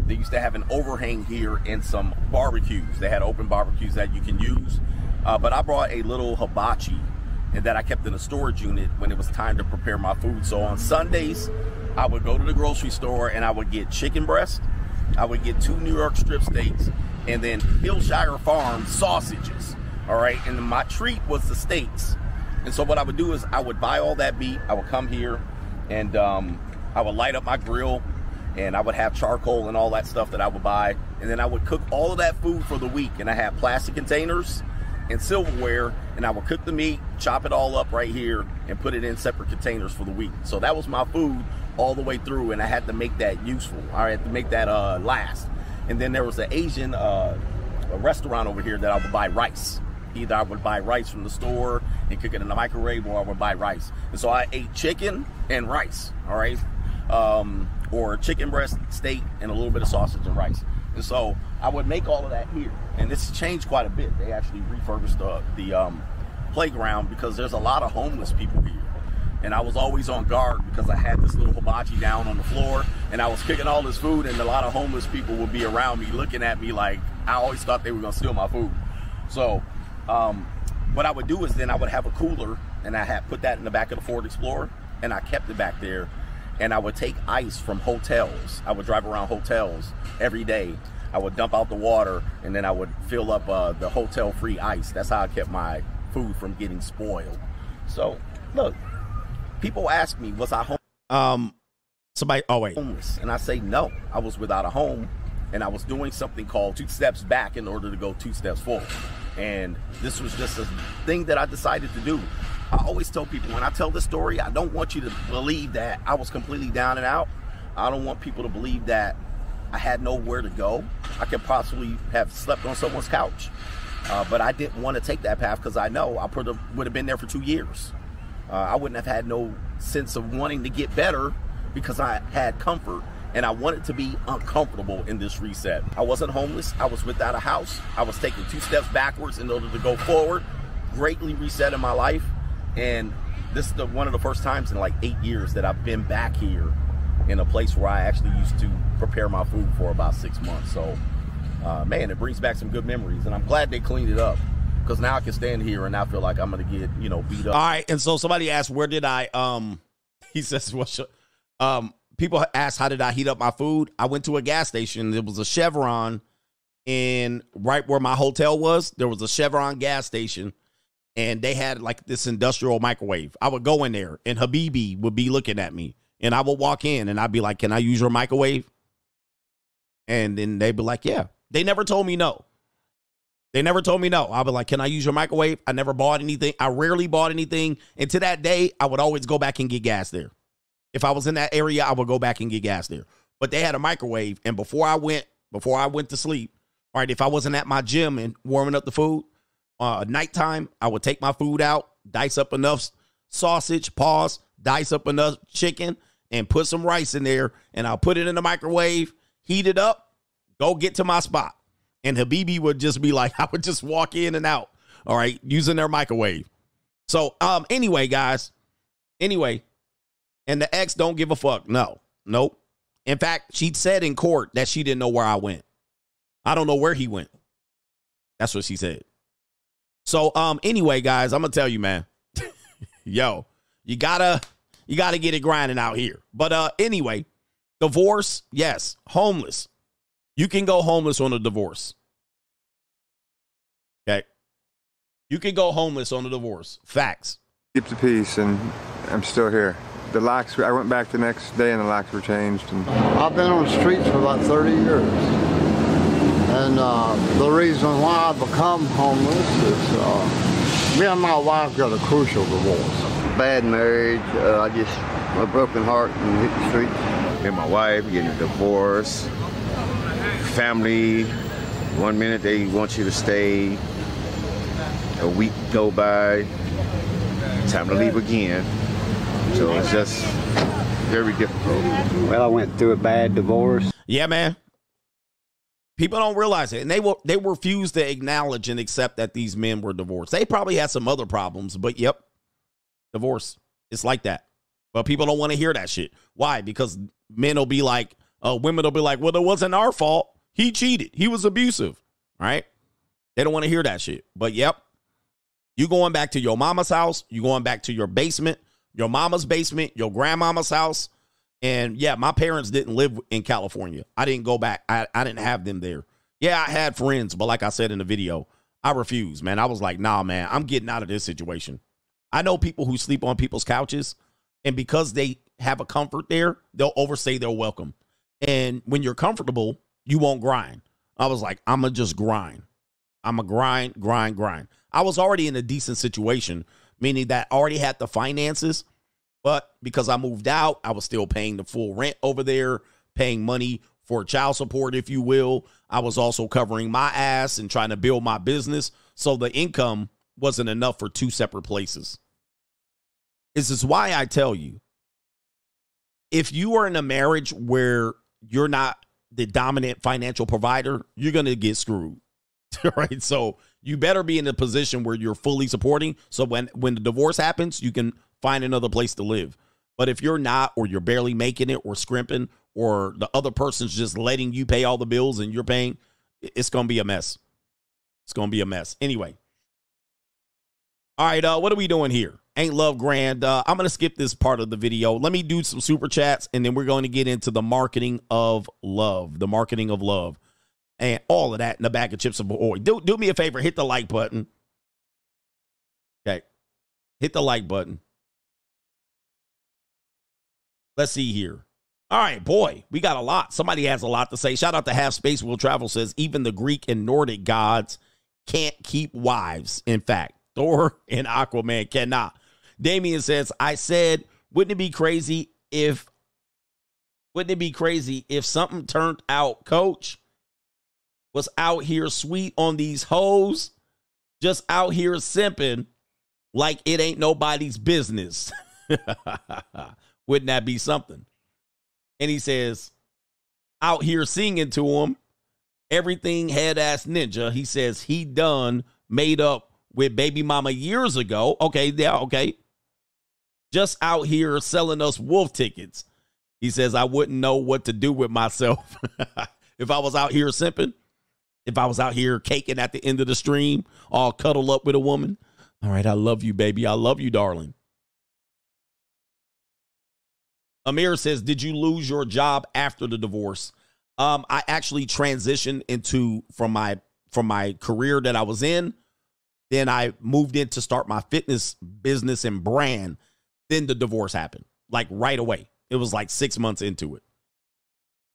They used to have an overhang here and some barbecues. They had open barbecues that you can use. Uh, but I brought a little hibachi and that I kept in a storage unit when it was time to prepare my food. So on Sundays, I would go to the grocery store and I would get chicken breast, I would get two New York strip steaks, and then Hillshire Farm sausages. All right, and my treat was the steaks. And so what I would do is I would buy all that meat. I would come here, and um, I would light up my grill, and I would have charcoal and all that stuff that I would buy, and then I would cook all of that food for the week. And I had plastic containers and silverware, and I would cook the meat, chop it all up right here, and put it in separate containers for the week. So that was my food all the way through, and I had to make that useful. I had to make that uh, last. And then there was an Asian uh, restaurant over here that I would buy rice. Either I would buy rice from the store and cook it in the microwave, or I would buy rice. And so I ate chicken and rice. All right, um, or chicken breast, steak, and a little bit of sausage and rice. And so I would make all of that here. And this changed quite a bit. They actually refurbished the, the um, playground because there's a lot of homeless people here. And I was always on guard because I had this little hibachi down on the floor and I was cooking all this food and a lot of homeless people would be around me looking at me like I always thought they were gonna steal my food. So um, what I would do is then I would have a cooler and I had put that in the back of the Ford Explorer and I kept it back there. and I would take ice from hotels. I would drive around hotels every day. I would dump out the water, and then I would fill up uh, the hotel free ice. That's how I kept my food from getting spoiled. So, look, people ask me, was I home? Um, somebody. Oh wait, homeless, and I say no. I was without a home, and I was doing something called two steps back in order to go two steps forward. And this was just a thing that I decided to do. I always tell people when I tell this story, I don't want you to believe that I was completely down and out. I don't want people to believe that I had nowhere to go. I could possibly have slept on someone's couch. Uh, but I didn't want to take that path because I know I would have, been there for two years. Uh, I wouldn't have had no sense of wanting to get better because I had comfort and I wanted to be uncomfortable in this reset. I wasn't homeless. I was without a house. I was taking two steps backwards in order to go forward, greatly resetting my life. And this is the, one of the first times in like eight years that I've been back here in a place where I actually used to prepare my food for about six months. So, uh, man, it brings back some good memories, and I'm glad they cleaned it up because now I can stand here and I feel like I'm to get you know beat up. All right, and so somebody asked, "Where did I?" Um, he says, "What's your, um?" People asked, "How did I heat up my food?" I went to a gas station. It was a Chevron, and right where my hotel was, there was a Chevron gas station, and they had like this industrial microwave. I would go in there, and Habibi would be looking at me, and I would walk in, and I'd be like, "Can I use your microwave?" And then they'd be like, "Yeah." They never told me no. They never told me no. I'd be like, can I use your microwave? I never bought anything. I rarely bought anything. And to that day, I would always go back and get gas there. If I was in that area, I would go back and get gas there. But they had a microwave. And before I went, before I went to sleep, all right, if I wasn't at my gym and warming up the food, uh, nighttime, I would take my food out, dice up enough sausage, pause, dice up enough chicken, and put some rice in there. And I'll put it in the microwave, heat it up, go get to my spot. And Habibi would just be like, I would just walk in and out, all right, using their microwave. So, um, anyway, guys, anyway, and the ex don't give a fuck. No, nope. In fact, she said in court that she didn't know where I went. I don't know where he went. That's what she said. So, um, anyway, guys, I'm gonna tell you, man. Yo, you gotta you gotta get it grinding out here. But uh, anyway, divorce, yes, homeless, you can go homeless on a divorce. Okay. You can go homeless on a divorce. Facts. Keep the peace, and I'm still here. The locks, I went back the next day and the locks were changed. And I've been on the streets for about 30 years. And uh, the reason why I become homeless is uh, me and my wife got a crucial divorce. Bad marriage, uh, I just, a broken heart and hit the streets. Me and my wife getting a divorce. Family, one minute they want you to stay. A week go by, time to leave again. So it's just very difficult. Well, I went through a bad divorce. Yeah, man. People don't realize it, and they will they refuse to acknowledge and accept that these men were divorced. They probably had some other problems, but yep, divorce. It's like that. But people don't want to hear that shit. Why? Because men will be like, uh, women will be like, well, it wasn't our fault. He cheated. He was abusive. Right? They don't want to hear that shit. But yep, you going back to your mama's house. You going back to your basement, your mama's basement, your grandmama's house. And yeah, my parents didn't live in California. I didn't go back. I, I didn't have them there. Yeah, I had friends, but like I said in the video, I refused, man. I was like, nah, man, I'm getting out of this situation. I know people who sleep on people's couches, and because they have a comfort there, they'll overstay their welcome. And when you're comfortable, you won't grind. I was like, I'm to just grind. I'm gonna grind, grind, grind. I was already in a decent situation, meaning that I already had the finances, but because I moved out, I was still paying the full rent over there, paying money for child support, if you will. I was also covering my ass and trying to build my business. So the income wasn't enough for two separate places. This is why I tell you if you are in a marriage where you're not the dominant financial provider, you're going to get screwed. right? So you better be in a position where you're fully supporting. So when when the divorce happens, you can find another place to live. But if you're not, or you're barely making it, or scrimping, or the other person's just letting you pay all the bills and you're paying, it's gonna be a mess. It's gonna be a mess. Anyway. All right, uh, what are we doing here? Ain't love grand. Uh, I'm gonna skip this part of the video. Let me do some super chats, and then we're going to get into the marketing of love, the marketing of love, and all of that in the back of chips of boy. Do do me a favor, hit the like button. Okay, hit the like button. Let's see here. All right, boy, we got a lot. Somebody has a lot to say. Shout out to Half Space Will Travel says even the Greek and Nordic gods can't keep wives. In fact, Thor and Aquaman cannot. Damien says, I said, wouldn't it be crazy if wouldn't it be crazy if something turned out, coach was out here sweet on these hoes, just out here simping like it ain't nobody's business. wouldn't that be something? And he says, out here singing to him, everything head ass ninja. He says he done made up with baby mama years ago. Okay, yeah, okay. Just out here selling us wolf tickets. He says I wouldn't know what to do with myself if I was out here simping. If I was out here caking at the end of the stream, all cuddle up with a woman. All right, I love you, baby. I love you, darling. Amir says, Did you lose your job after the divorce? Um, I actually transitioned into from my from my career that I was in. Then I moved in to start my fitness business and brand. Then the divorce happened, like right away. It was like six months into it.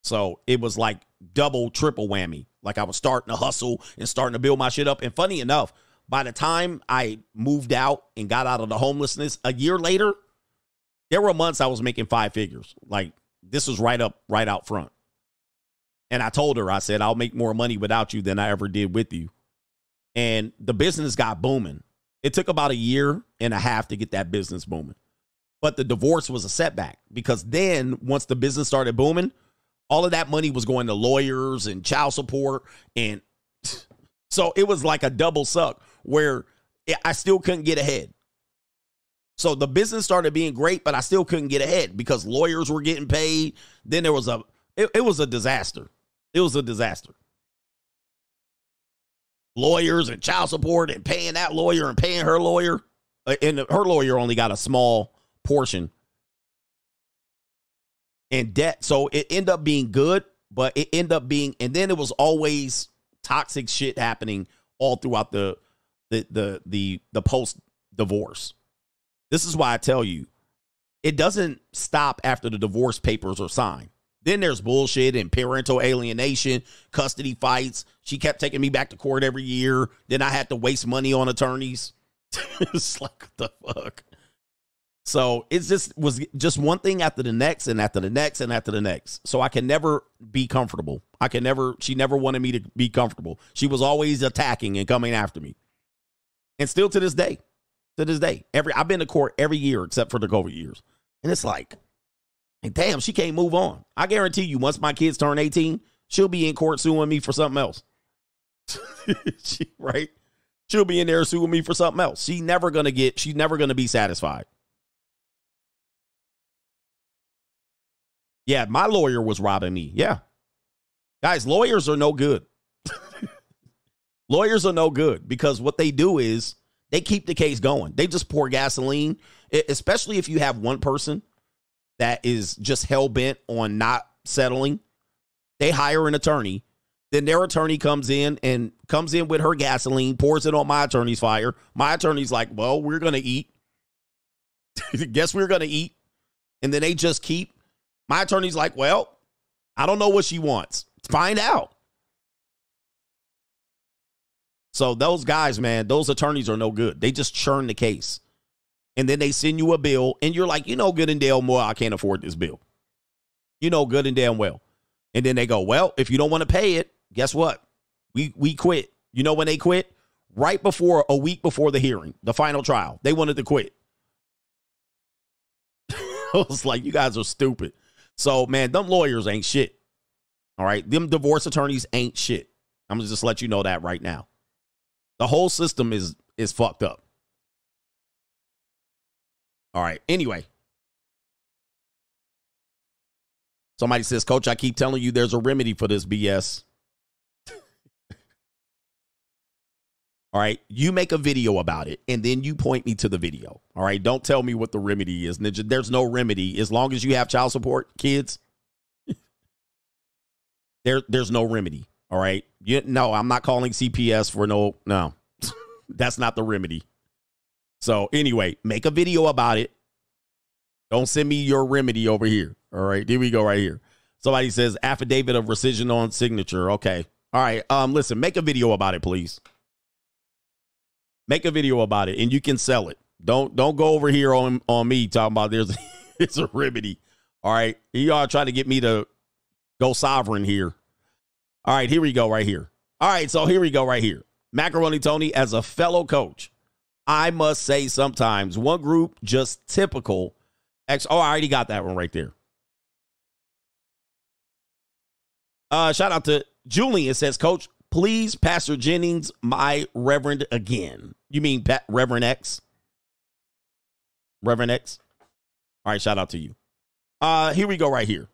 So it was like double, triple whammy. Like I was starting to hustle and starting to build my shit up. And funny enough, by the time I moved out and got out of the homelessness, a year later, there were months I was making five figures. Like this was right up, right out front. And I told her, I said, I'll make more money without you than I ever did with you. And the business got booming. It took about a year and a half to get that business booming. But the divorce was a setback because then once the business started booming, all of that money was going to lawyers and child support. And so it was like a double suck where I still couldn't get ahead. So the business started being great, but I still couldn't get ahead because lawyers were getting paid. Then there was a, it, it was a disaster. It was a disaster. Lawyers and child support and paying that lawyer and paying her lawyer. Uh, And her lawyer only got a small portion and debt. So it ended up being good, but it ended up being, and then it was always toxic shit happening all throughout the the the the, the post divorce. This is why I tell you, it doesn't stop after the divorce papers are signed. Then there's bullshit and parental alienation, custody fights. She kept taking me back to court every year. Then I had to waste money on attorneys. it's like the fuck. So it's just was just one thing after the next and after the next and after the next. So I can never be comfortable. I can never she never wanted me to be comfortable. She was always attacking and coming after me. And still to this day. To this day. Every I've been to court every year except for the COVID years. And it's like, damn, she can't move on. I guarantee you, once my kids turn 18, she'll be in court suing me for something else. she, right? She'll be in there suing me for something else. She's never gonna get, she's never gonna be satisfied. Yeah, my lawyer was robbing me. Yeah. Guys, lawyers are no good. lawyers are no good because what they do is they keep the case going. They just pour gasoline, especially if you have one person that is just hell bent on not settling. They hire an attorney. Then their attorney comes in and comes in with her gasoline, pours it on my attorney's fire. My attorney's like, well, we're going to eat. Guess we're going to eat. And then they just keep. My attorney's like, well, I don't know what she wants. Find out. So those guys, man, those attorneys are no good. They just churn the case. And then they send you a bill, and you're like, you know, good and damn well, I can't afford this bill. You know, good and damn well. And then they go, well, if you don't want to pay it, guess what? We we quit. You know when they quit? Right before a week before the hearing, the final trial. They wanted to quit. I was like, you guys are stupid. So, man, them lawyers ain't shit. All right. Them divorce attorneys ain't shit. I'm gonna just let you know that right now. The whole system is is fucked up. All right. Anyway. Somebody says, Coach, I keep telling you there's a remedy for this BS. All right. You make a video about it and then you point me to the video. All right. Don't tell me what the remedy is. Ninja, there's no remedy. As long as you have child support, kids, there, there's no remedy. All right. You, no, I'm not calling CPS for no, no. That's not the remedy. So anyway, make a video about it. Don't send me your remedy over here. All right. Here we go right here. Somebody says affidavit of rescission on signature. Okay. All right. Um, listen, make a video about it, please. Make a video about it and you can sell it. Don't don't go over here on on me talking about there's it's a remedy. All right. You all trying to get me to go sovereign here. All right, here we go right here. All right, so here we go right here. Macaroni Tony, as a fellow coach, I must say sometimes one group just typical. Ex- oh, I already got that one right there. Uh, shout out to Julian says, Coach, please, Pastor Jennings, my Reverend again. You mean Pat, Reverend X? Reverend X? All right, shout out to you. Uh, here we go right here.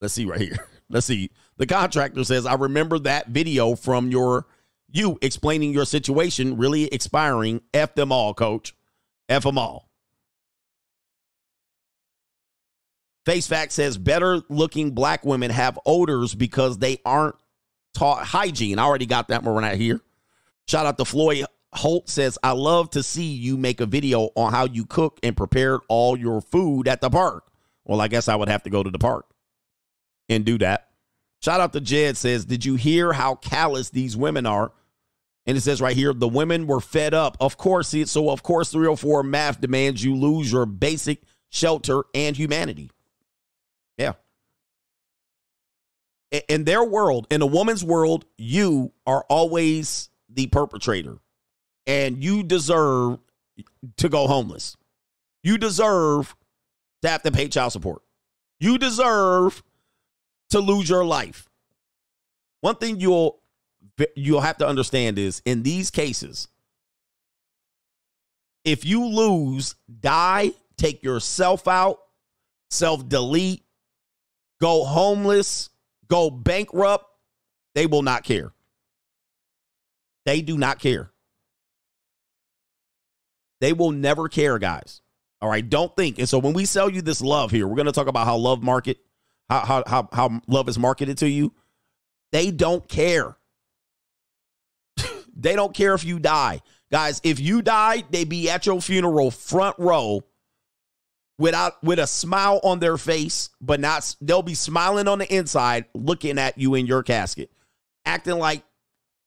Let's see right here. Let's see. The contractor says, I remember that video from your you explaining your situation really expiring. F them all, coach. F them all. Face Fact says better looking black women have odors because they aren't hygiene. I already got that one right here. Shout out to Floyd Holt says, I love to see you make a video on how you cook and prepared all your food at the park. Well, I guess I would have to go to the park and do that. Shout out to Jed says, Did you hear how callous these women are? And it says right here, the women were fed up. Of course, so of course, 304 math demands you lose your basic shelter and humanity. In their world, in a woman's world, you are always the perpetrator and you deserve to go homeless. You deserve to have to pay child support. You deserve to lose your life. One thing you'll you'll have to understand is in these cases, if you lose, die, take yourself out, self delete, go homeless, go bankrupt, they will not care. They do not care. They will never care, guys. All right, don't think. And so when we sell you this love here, we're going to talk about how love market, how how how, how love is marketed to you. They don't care. they don't care if you die. Guys, if you die, they be at your funeral front row without with a smile on their face, but not they'll be smiling on the inside looking at you in your casket, acting like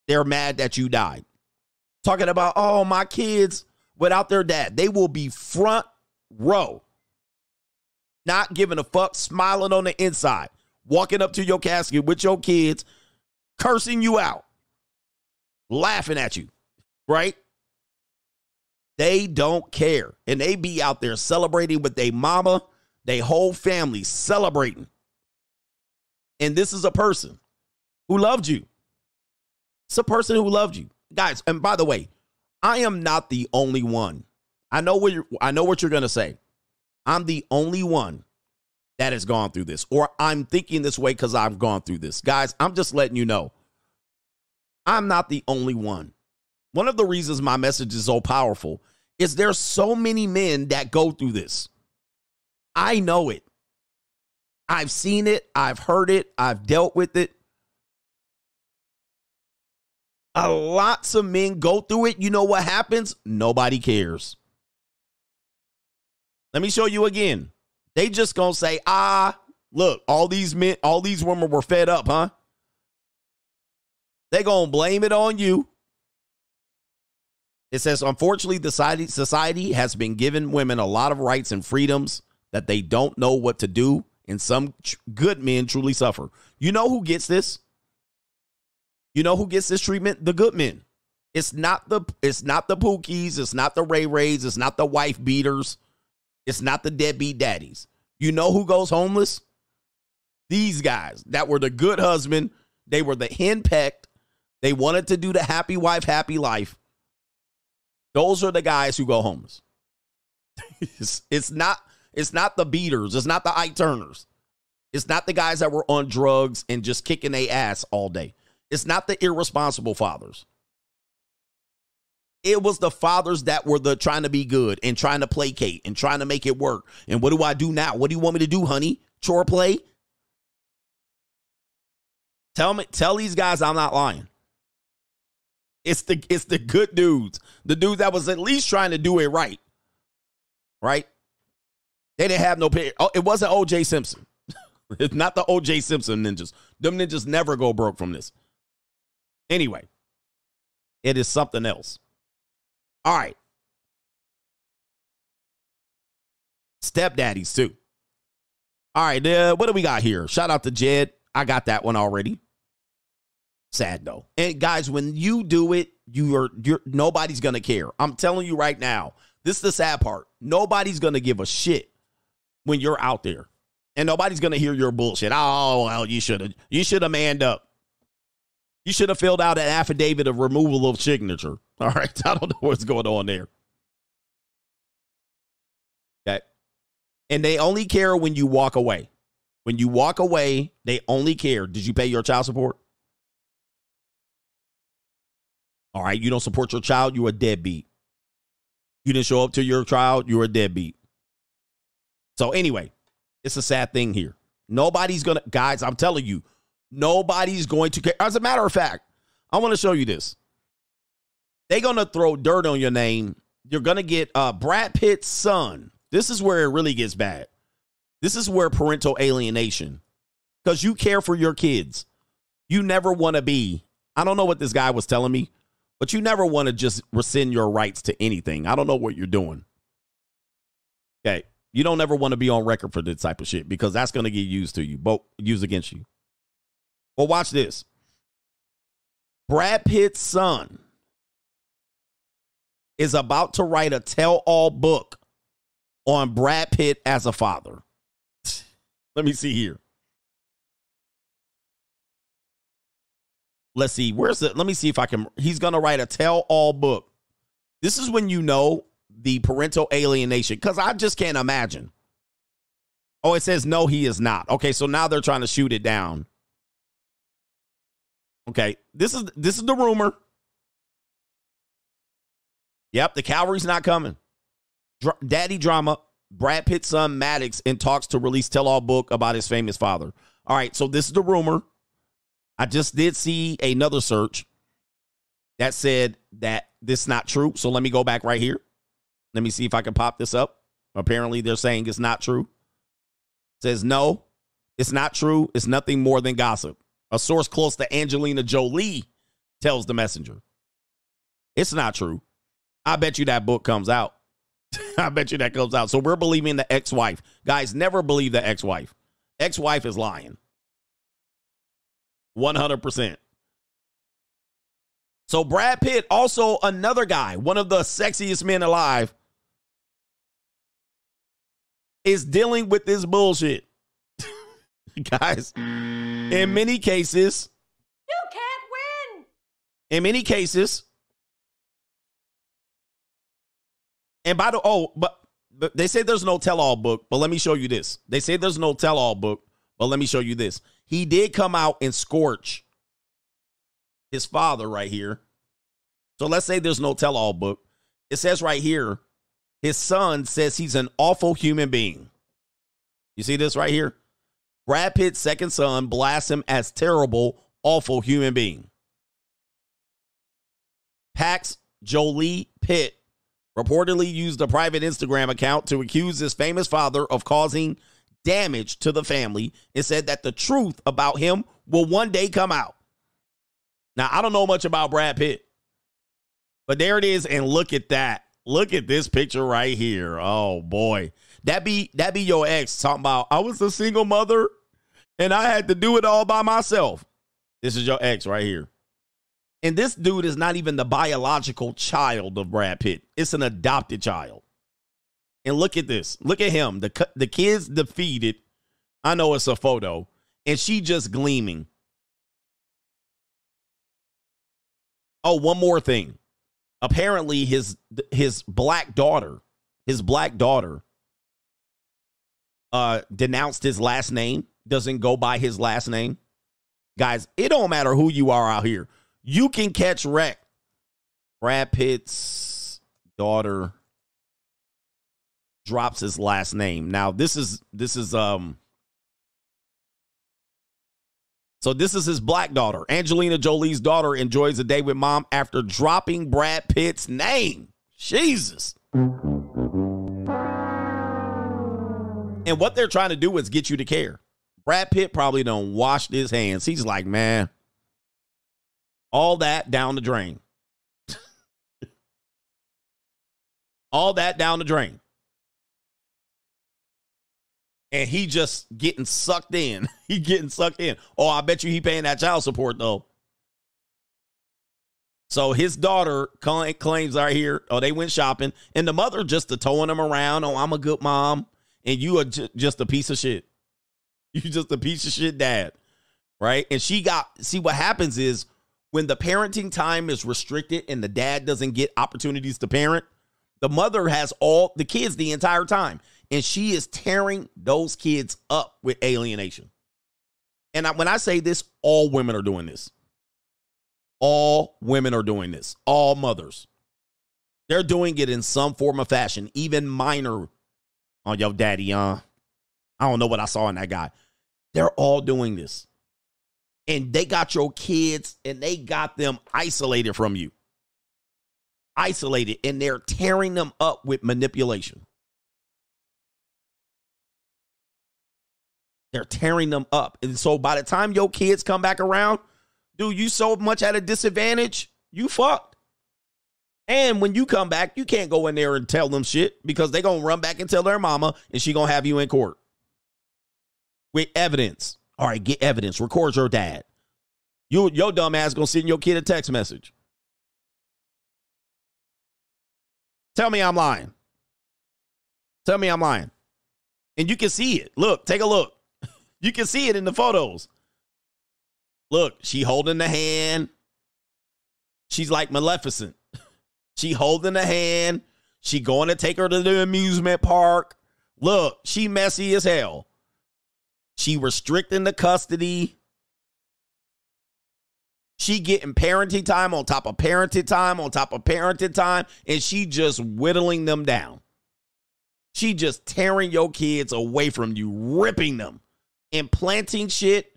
they're mad that you died. Talking about, "Oh, my kids without their dad. They will be front row, not giving a fuck, smiling on the inside, walking up to your casket with your kids, cursing you out, laughing at you, right? They don't care. And they be out there celebrating with their mama, their whole family celebrating. And this is a person who loved you. It's a person who loved you. Guys, and by the way, I am not the only one. I know what you're, I know what you're going to say. I'm the only one that has gone through this or I'm thinking this way cuz I've gone through this. Guys, I'm just letting you know. I'm not the only one. One of the reasons my message is so powerful is there's so many men that go through this. I know it. I've seen it, I've heard it, I've dealt with it. A lots of men go through it. You know what happens? Nobody cares. Let me show you again. They just gonna say, ah, look, all these men, all these women were fed up, huh? They gonna blame it on you. It says, unfortunately, the society, society has been given women a lot of rights and freedoms that they don't know what to do, and some tr- good men truly suffer. You know who gets this? You know who gets this treatment? The good men. It's not the it's not the Pookies, it's not the Ray Rays, it's not the wife beaters, it's not the deadbeat daddies. You know who goes homeless? These guys that were the good husband, they were the henpecked, they wanted to do the happy wife, happy life. Those are the guys who go homeless. it's, it's not it's not the beaters, it's not the eye Turners. It's not the guys that were on drugs and just kicking their ass all day. It's not the irresponsible fathers. It was the fathers that were the trying to be good and trying to placate and trying to make it work. And what do I do now? What do you want me to do, honey? Chore play? Tell me, tell these guys I'm not lying. It's the it's the good dudes, the dudes that was at least trying to do it right. Right? They didn't have no pay. Oh, it wasn't OJ Simpson. it's not the OJ Simpson ninjas. Them ninjas never go broke from this. Anyway, it is something else. All right. Stepdaddies too. All right, uh, what do we got here? Shout out to Jed. I got that one already. Sad though. And guys, when you do it, you are you're nobody's gonna care. I'm telling you right now. This is the sad part. Nobody's gonna give a shit when you're out there. And nobody's gonna hear your bullshit. Oh, well, you should have you should have manned up. You should have filled out an affidavit of removal of signature. All right. I don't know what's going on there. Okay. And they only care when you walk away. When you walk away, they only care. Did you pay your child support? All right. You don't support your child, you're a deadbeat. You didn't show up to your child, you're a deadbeat. So, anyway, it's a sad thing here. Nobody's to, guys, I'm telling you, nobody's going to care. As a matter of fact, I want to show you this. They're to throw dirt on your name. You're to get uh, Brad Pitt's son. This is where it really gets bad. This is where parental alienation, because you care for your kids. You never want to be, I don't know what this guy was telling me, but you never want to just rescind your rights to anything. I don't know what you're doing. Okay. You don't ever want to be on record for this type of shit because that's going to get used to you, both used against you. Well, watch this. Brad Pitt's son is about to write a tell all book on Brad Pitt as a father. Let me see here. Let's see. Where's it? Let me see if I can. He's going to write a tell all book. This is when you know the parental alienation because I just can't imagine. Oh, it says no, he is not. Okay, so now they're trying to shoot it down. Okay, this is this is the rumor. Yep, the cavalry's not coming. Dr- Daddy drama. Brad Pitt's son Maddox in talks to release tell-all book about his famous father. All right, so this is the rumor. I just did see another search that said that this is not true. So let me go back right here. Let me see if I can pop this up. Apparently, they're saying it's not true. It says no, it's not true. It's nothing more than gossip. A source close to Angelina Jolie tells the messenger. It's not true. I bet you that book comes out. I bet you that comes out. So we're believing the ex wife. Guys, never believe the ex wife. Ex wife is lying. 100%. So Brad Pitt, also another guy, one of the sexiest men alive, is dealing with this bullshit. Guys, in many cases, You can't win. in many cases, and by the oh, but, but they say there's no tell-all book, but let me show you this. They say there's no tell-all book, but let me show you this. He did come out and scorch his father right here. So let's say there's no tell-all book. It says right here, his son says he's an awful human being. You see this right here? Brad Pitt's second son blasts him as terrible, awful human being. Pax Jolie Pitt reportedly used a private Instagram account to accuse his famous father of causing damage to the family and said that the truth about him will one day come out. Now, I don't know much about Brad Pitt, but there it is. And look at that. Look at this picture right here. Oh boy. That be that be your ex talking about I was a single mother and I had to do it all by myself. This is your ex right here. And this dude is not even the biological child of Brad Pitt. It's an adopted child. And look at this. Look at him. The the kid's defeated. I know it's a photo. And she just gleaming. Oh, one more thing. Apparently his his black daughter, his black daughter uh denounced his last name, doesn't go by his last name. Guys, it don't matter who you are out here. You can catch wreck Brad Pitt's daughter drops his last name. Now this is this is um so this is his black daughter. Angelina Jolie's daughter enjoys a day with mom after dropping Brad Pitt's name. Jesus. And what they're trying to do is get you to care. Brad Pitt probably don't washed his hands. He's like, man, all that down the drain. all that down the drain. And he just getting sucked in. he getting sucked in. Oh, I bet you he paying that child support though. So his daughter claims right here, oh, they went shopping, and the mother just towing him around. Oh, I'm a good mom, and you are j- just a piece of shit. You just a piece of shit dad, right? And she got see what happens is when the parenting time is restricted and the dad doesn't get opportunities to parent, the mother has all the kids the entire time, and she is tearing those kids up with alienation. And I, when I say this, all women are doing this. All women are doing this. All mothers. They're doing it in some form of fashion, even minor. Oh, yo, daddy, uh, I don't know what I saw in that guy. They're all doing this. And they got your kids and they got them isolated from you. Isolated. And they're tearing them up with manipulation. They're tearing them up. And so by the time your kids come back around, dude, you so much at a disadvantage, you fucked. And when you come back, you can't go in there and tell them shit because they going to run back and tell their mama and she going to have you in court with evidence. All right, get evidence. Record your dad. You, your dumb ass gonna send your kid a text message. Tell me I'm lying. Tell me I'm lying. And you can see it. Look, take a look. You can see it in the photos. Look, she holding the hand. She's like Maleficent. She holding the hand. She going to take her to the amusement park. Look, she messy as hell. She restricting the custody. She getting parenting time on top of parenting time on top of parenting time, and she just whittling them down. She just tearing your kids away from you, ripping them, and planting shit.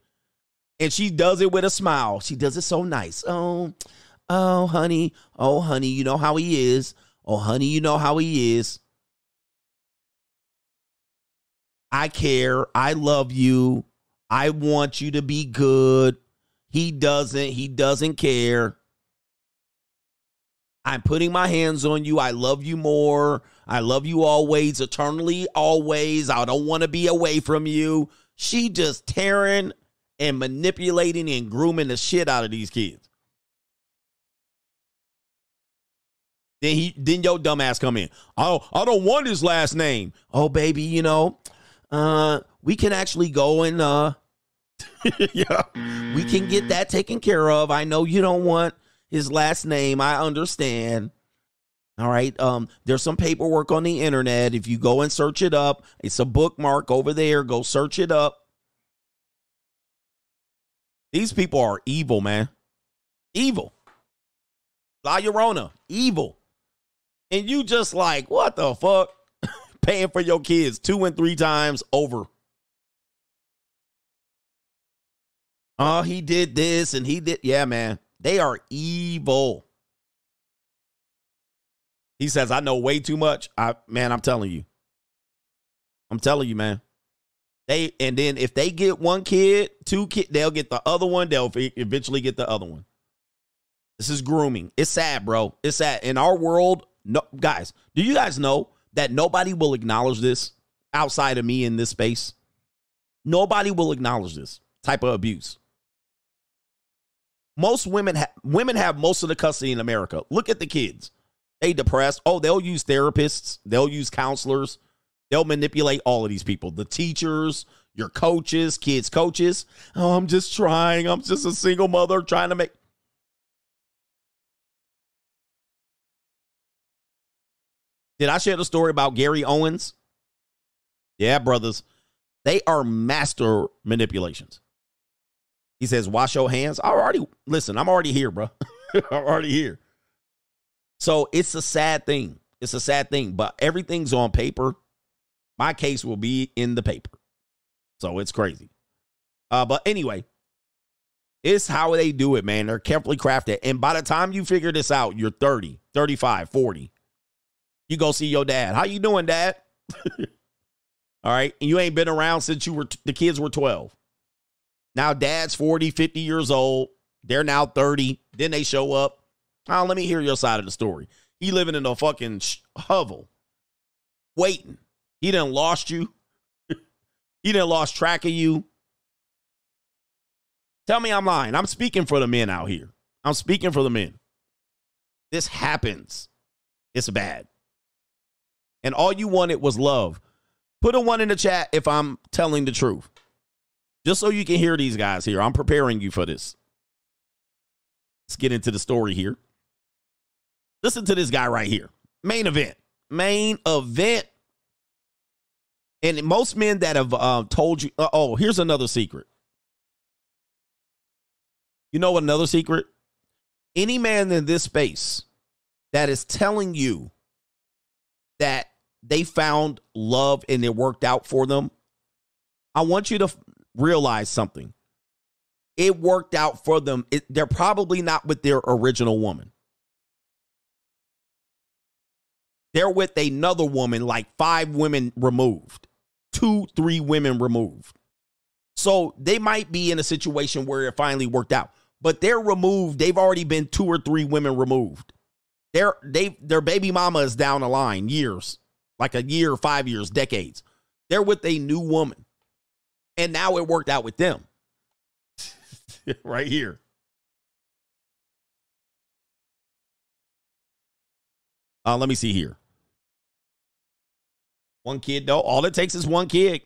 And she does it with a smile. She does it so nice. Oh, oh, honey. Oh, honey, you know how he is. Oh, honey, you know how he is. I care. I love you. I want you to be good. He doesn't. He doesn't care. I'm putting my hands on you. I love you more. I love you always, eternally, always. I don't want to be away from you. She just tearing and manipulating and grooming the shit out of these kids. Then he then your dumbass come in. Oh, I don't want his last name. Oh, baby, you know, uh, we can actually go and uh yeah, we can get that taken care of. I know you don't want his last name. I understand. All right. Um, there's some paperwork on the internet. If you go and search it up, it's a bookmark over there. Go search it up. These people are evil, man. Evil. La Llorona, evil. And you just like, what the fuck? Paying for your kids two and three times over. Oh, he did this and he did. Yeah, man. They are evil. He says, I know way too much. I man, I'm telling you. I'm telling you, man. They and then if they get one kid, two kid, they'll get the other one. They'll eventually get the other one. This is grooming. It's sad, bro. It's sad. In our world, no guys, do you guys know that nobody will acknowledge this outside of me in this space? Nobody will acknowledge this type of abuse. Most women ha- women have most of the custody in America. Look at the kids. They depressed. Oh, they'll use therapists. They'll use counselors. They'll manipulate all of these people. The teachers, your coaches, kids coaches. Oh, I'm just trying. I'm just a single mother trying to make Did I share the story about Gary Owens? Yeah, brothers. They are master manipulations. He says, wash your hands. I already, listen, I'm already here, bro. I'm already here. So it's a sad thing. It's a sad thing, but everything's on paper. My case will be in the paper. So it's crazy. Uh, but anyway, it's how they do it, man. They're carefully crafted. And by the time you figure this out, you're 30, 35, 40. You go see your dad. How you doing, dad? All right. And you ain't been around since you were the kids were 12. Now dad's 40, 50 years old. They're now 30. Then they show up. Oh, let me hear your side of the story. He living in a fucking hovel, waiting. He done lost you. he done lost track of you. Tell me I'm lying. I'm speaking for the men out here. I'm speaking for the men. This happens. It's bad. And all you wanted was love. Put a one in the chat if I'm telling the truth. Just so you can hear these guys here. I'm preparing you for this. Let's get into the story here. Listen to this guy right here. Main event. Main event. And most men that have uh, told you, uh, oh, here's another secret. You know another secret? Any man in this space that is telling you that they found love and it worked out for them, I want you to realize something. It worked out for them. It, they're probably not with their original woman. They're with another woman, like five women removed, two, three women removed. So they might be in a situation where it finally worked out, but they're removed. They've already been two or three women removed. Their they their baby mama is down the line years, like a year, five years, decades. They're with a new woman, and now it worked out with them. right here. Uh, let me see here. One kid, though. All it takes is one kid.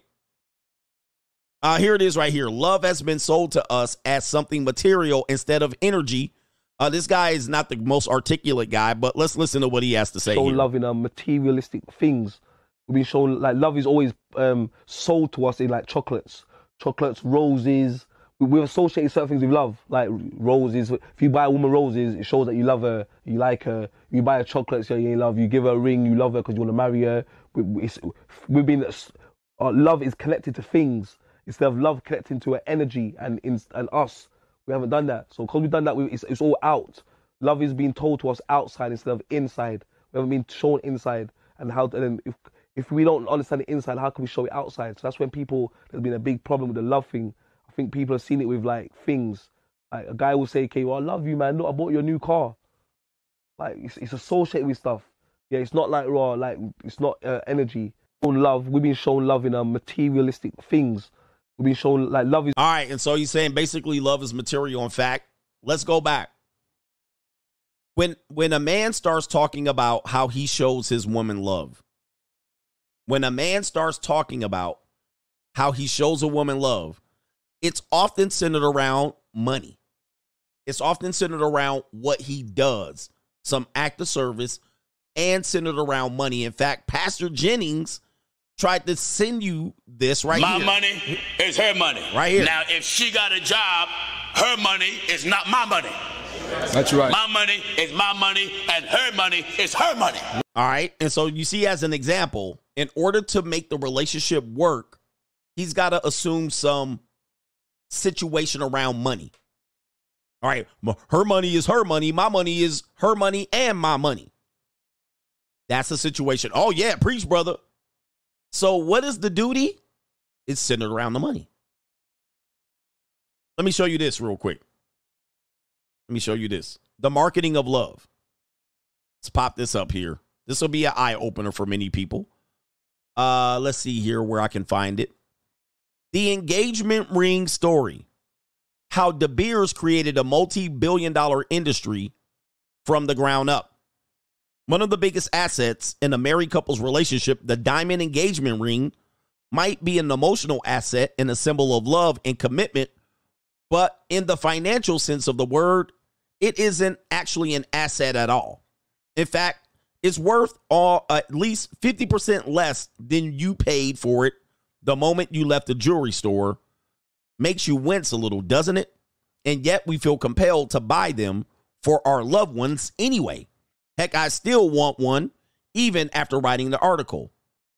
Uh, here it is right here. Love has been sold to us as something material instead of energy. Uh, this guy is not the most articulate guy, but let's listen to what he has to say. love in uh, materialistic things. We've been shown like love is always um, sold to us in like chocolates, chocolates, roses. We, we associate certain things with love, like roses. If you buy a woman roses, it shows that you love her, you like her. You buy her chocolates, so you love. You give her a ring, you love her because you want to marry her. We, we've been uh, love is connected to things instead of love connecting to an energy and in, and us. We haven't done that. So because we've done that, we, it's, it's all out. Love is being told to us outside instead of inside. We haven't been shown inside. And how and if if we don't understand the inside, how can we show it outside? So that's when people there's been a big problem with the love thing. I think people have seen it with like things. Like a guy will say, "Okay, well, I love you, man. Look, I bought you a new car." Like it's, it's associated with stuff. Yeah, it's not like raw. Like it's not uh, energy. Shown love. We've been shown love in uh, materialistic things. We've been shown like love is. All right, and so he's saying basically love is material. In fact, let's go back. When when a man starts talking about how he shows his woman love, when a man starts talking about how he shows a woman love, it's often centered around money. It's often centered around what he does, some act of service, and centered around money. In fact, Pastor Jennings tried to send you this right my here. My money is her money. Right here. Now, if she got a job, her money is not my money. That's right. My money is my money, and her money is her money. All right. And so you see, as an example, in order to make the relationship work, he's got to assume some situation around money. All right. Her money is her money. My money is her money and my money. That's the situation. Oh, yeah. Preach, brother. So, what is the duty? It's centered around the money. Let me show you this real quick. Let me show you this. The marketing of love. Let's pop this up here. This will be an eye opener for many people. Uh, let's see here where I can find it. The engagement ring story. How De Beers created a multi-billion dollar industry from the ground up. One of the biggest assets in a married couple's relationship, the diamond engagement ring, might be an emotional asset and a symbol of love and commitment, but in the financial sense of the word, it isn't actually an asset at all. In fact, it's worth all at least 50% less than you paid for it the moment you left the jewelry store. Makes you wince a little, doesn't it? And yet we feel compelled to buy them for our loved ones anyway. Heck, I still want one, even after writing the article.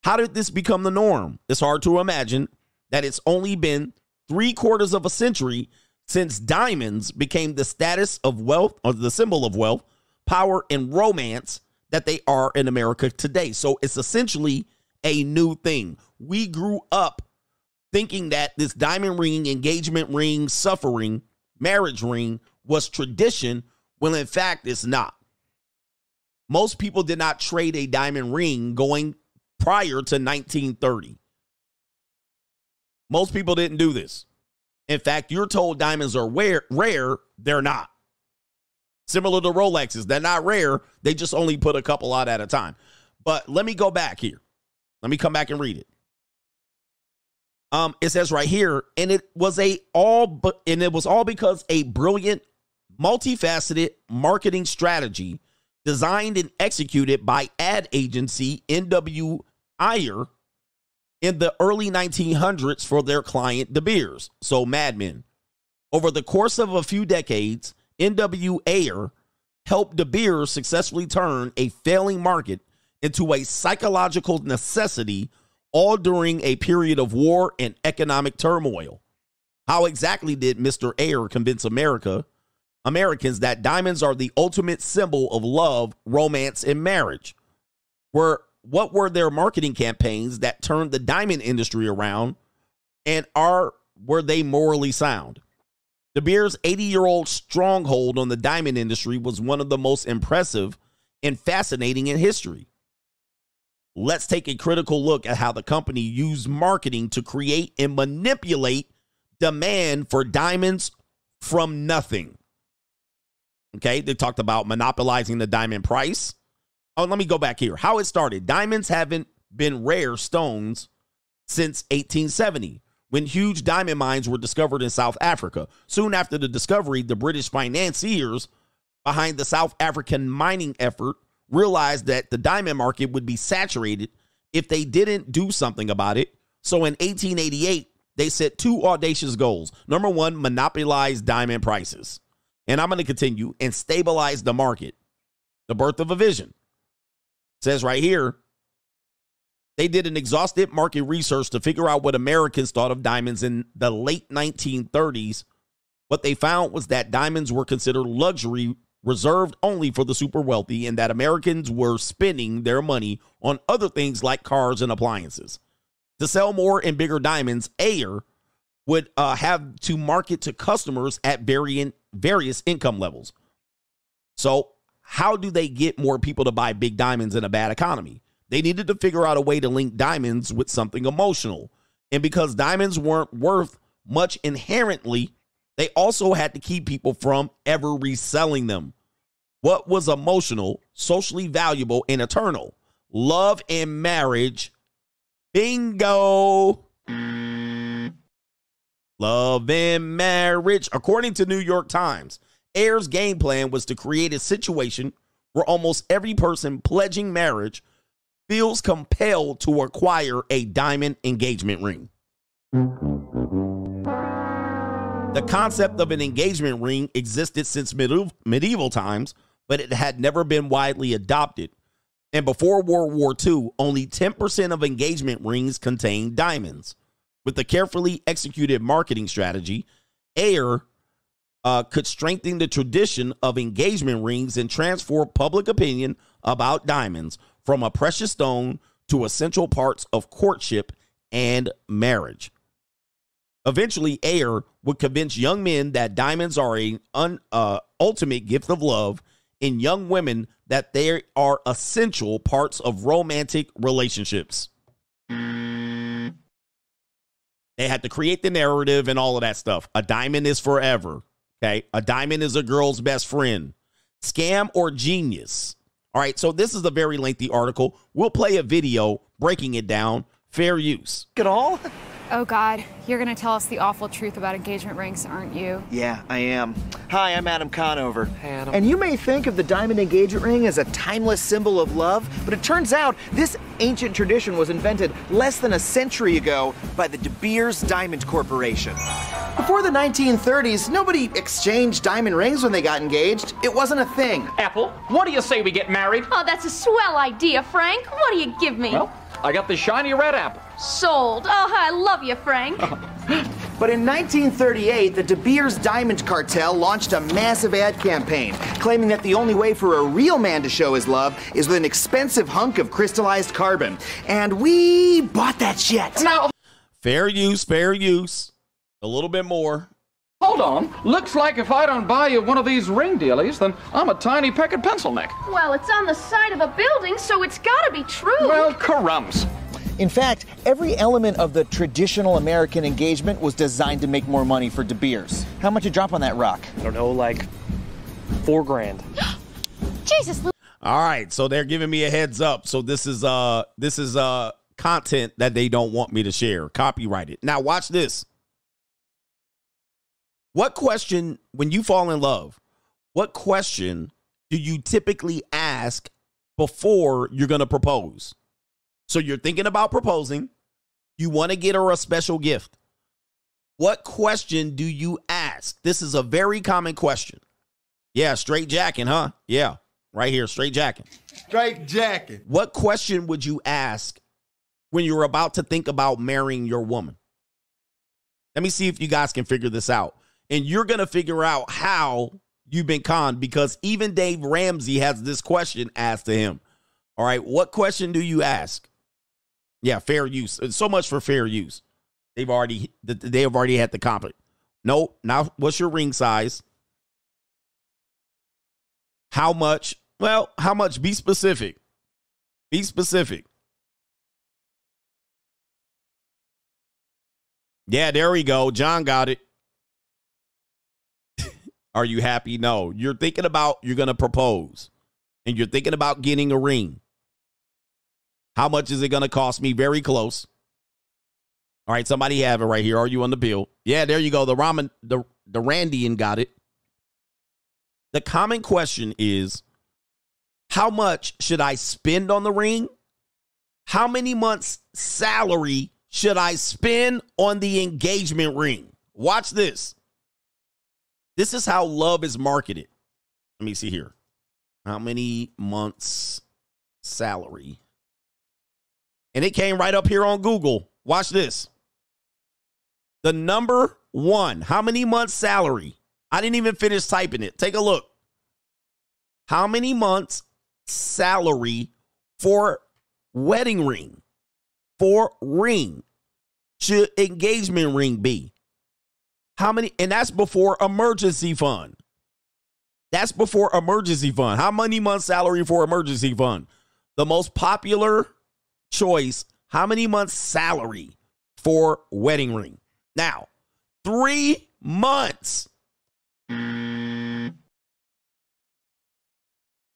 How did this become the norm? It's hard to imagine that it's only been three quarters of a century since diamonds became the status of wealth or the symbol of wealth, power, and romance that they are in America today. So it's essentially a new thing. We grew up thinking that this diamond ring, engagement ring, suffering, marriage ring was tradition, when in fact it's not. Most people did not trade a diamond ring going prior to 1930. Most people didn't do this. In fact, you're told diamonds are rare, rare, they're not. Similar to Rolexes, they're not rare, they just only put a couple out at a time. But let me go back here. Let me come back and read it. Um, it says right here, and it was a all but and it was all because a brilliant, multifaceted marketing strategy designed and executed by ad agency NW Ayer in the early 1900s for their client De Beers, so Mad Men. Over the course of a few decades, NW Ayer helped De Beers successfully turn a failing market into a psychological necessity all during a period of war and economic turmoil. How exactly did Mr. Ayer convince America, Americans that diamonds are the ultimate symbol of love, romance, and marriage? Were what were their marketing campaigns that turned the diamond industry around and are were they morally sound? De Beers' 80-year-old stronghold on the diamond industry was one of the most impressive and fascinating in history. Let's take a critical look at how the company used marketing to create and manipulate demand for diamonds from nothing. Okay, they talked about monopolizing the diamond price. Oh, let me go back here. How it started. Diamonds haven't been rare stones since 1870 when huge diamond mines were discovered in South Africa. Soon after the discovery, the British financiers behind the South African mining effort realized that the diamond market would be saturated if they didn't do something about it. So in 1888, they set two audacious goals. Number one, monopolize diamond prices. And I'm going to continue and stabilize the market. The birth of a vision. It says right here, they did an exhaustive market research to figure out what Americans thought of diamonds in the late 1930s. What they found was that diamonds were considered luxury reserved only for the super wealthy and that Americans were spending their money on other things like cars and appliances. To sell more and bigger diamonds, Ayer would uh, have to market to customers at varying, various income levels. So, how do they get more people to buy big diamonds in a bad economy? They needed to figure out a way to link diamonds with something emotional. And because diamonds weren't worth much inherently, they also had to keep people from ever reselling them. What was emotional, socially valuable, and eternal? Love and marriage. Bingo. Love and marriage. According to New York Times, Ayer's game plan was to create a situation where almost every person pledging marriage feels compelled to acquire a diamond engagement ring. The concept of an engagement ring existed since medieval, times, but it had never been widely adopted. And before World War II, only 10% of engagement rings contained diamonds. With the carefully executed marketing strategy, Ayer uh, could strengthen the tradition of engagement rings and transform public opinion about diamonds from a precious stone to essential parts of courtship and marriage. Eventually, Ayer would convince young men that diamonds are an un, uh, ultimate gift of love, and young women that they are essential parts of romantic relationships. They had to create the narrative and all of that stuff. A diamond is forever. Okay. A diamond is a girl's best friend. Scam or genius. All right. So this is a very lengthy article. We'll play a video breaking it down. Fair use. At all? Oh God, you're gonna tell us the awful truth about engagement rings, aren't you? Yeah, I am. Hi, I'm Adam Conover. Hey, Adam. And you may think of the diamond engagement ring as a timeless symbol of love, but it turns out this ancient tradition was invented less than a century ago by the De Beers Diamond Corporation. Before the 1930s, nobody exchanged diamond rings when they got engaged. It wasn't a thing. Apple, what do you say we get married? Oh, that's a swell idea, Frank. What do you give me? Well, I got the shiny red apple. Sold. Oh, I love you, Frank. But in 1938, the De Beers Diamond Cartel launched a massive ad campaign, claiming that the only way for a real man to show his love is with an expensive hunk of crystallized carbon. And we bought that shit. Now, Fair use, fair use. A little bit more. hold on. Looks like if I don't buy you one of these ring dealies, then I'm a tiny pecked pencil neck. well, it's on the side of a building, so it's gotta be true. Well, crumbs. In fact, every element of the traditional American engagement was designed to make more money for De Beers. How much you drop on that rock? I don't know, like four grand. Jesus, All right, so they're giving me a heads up. So this is uh this is uh content that they don't want me to share. Copyrighted. Now watch this. What question when you fall in love? What question do you typically ask before you're going to propose? So you're thinking about proposing, you want to get her a special gift. What question do you ask? This is a very common question. Yeah, straight jacking, huh? Yeah, right here, straight jacking. Straight jacket. What question would you ask when you're about to think about marrying your woman? Let me see if you guys can figure this out. And you're going to figure out how you've been conned because even Dave Ramsey has this question asked to him. All right, what question do you ask? Yeah, fair use. Uh, so much for fair use. They've already they have already had the conflict. No, now what's your ring size? How much? Well, how much? Be specific. Be specific. Yeah, there we go. John got it. Are you happy? No. You're thinking about you're going to propose and you're thinking about getting a ring. How much is it going to cost me? Very close. All right, somebody have it right here. Are you on the bill? Yeah, there you go. The ramen, the the Randian got it. The common question is how much should I spend on the ring? How many months' salary should I spend on the engagement ring? Watch this. This is how love is marketed. Let me see here. How many months' salary? And it came right up here on Google. Watch this. The number one, how many months' salary? I didn't even finish typing it. Take a look. How many months' salary for wedding ring? For ring should engagement ring be? How many? And that's before emergency fund. That's before emergency fund. How many months salary for emergency fund? The most popular choice. How many months salary for wedding ring? Now, three months.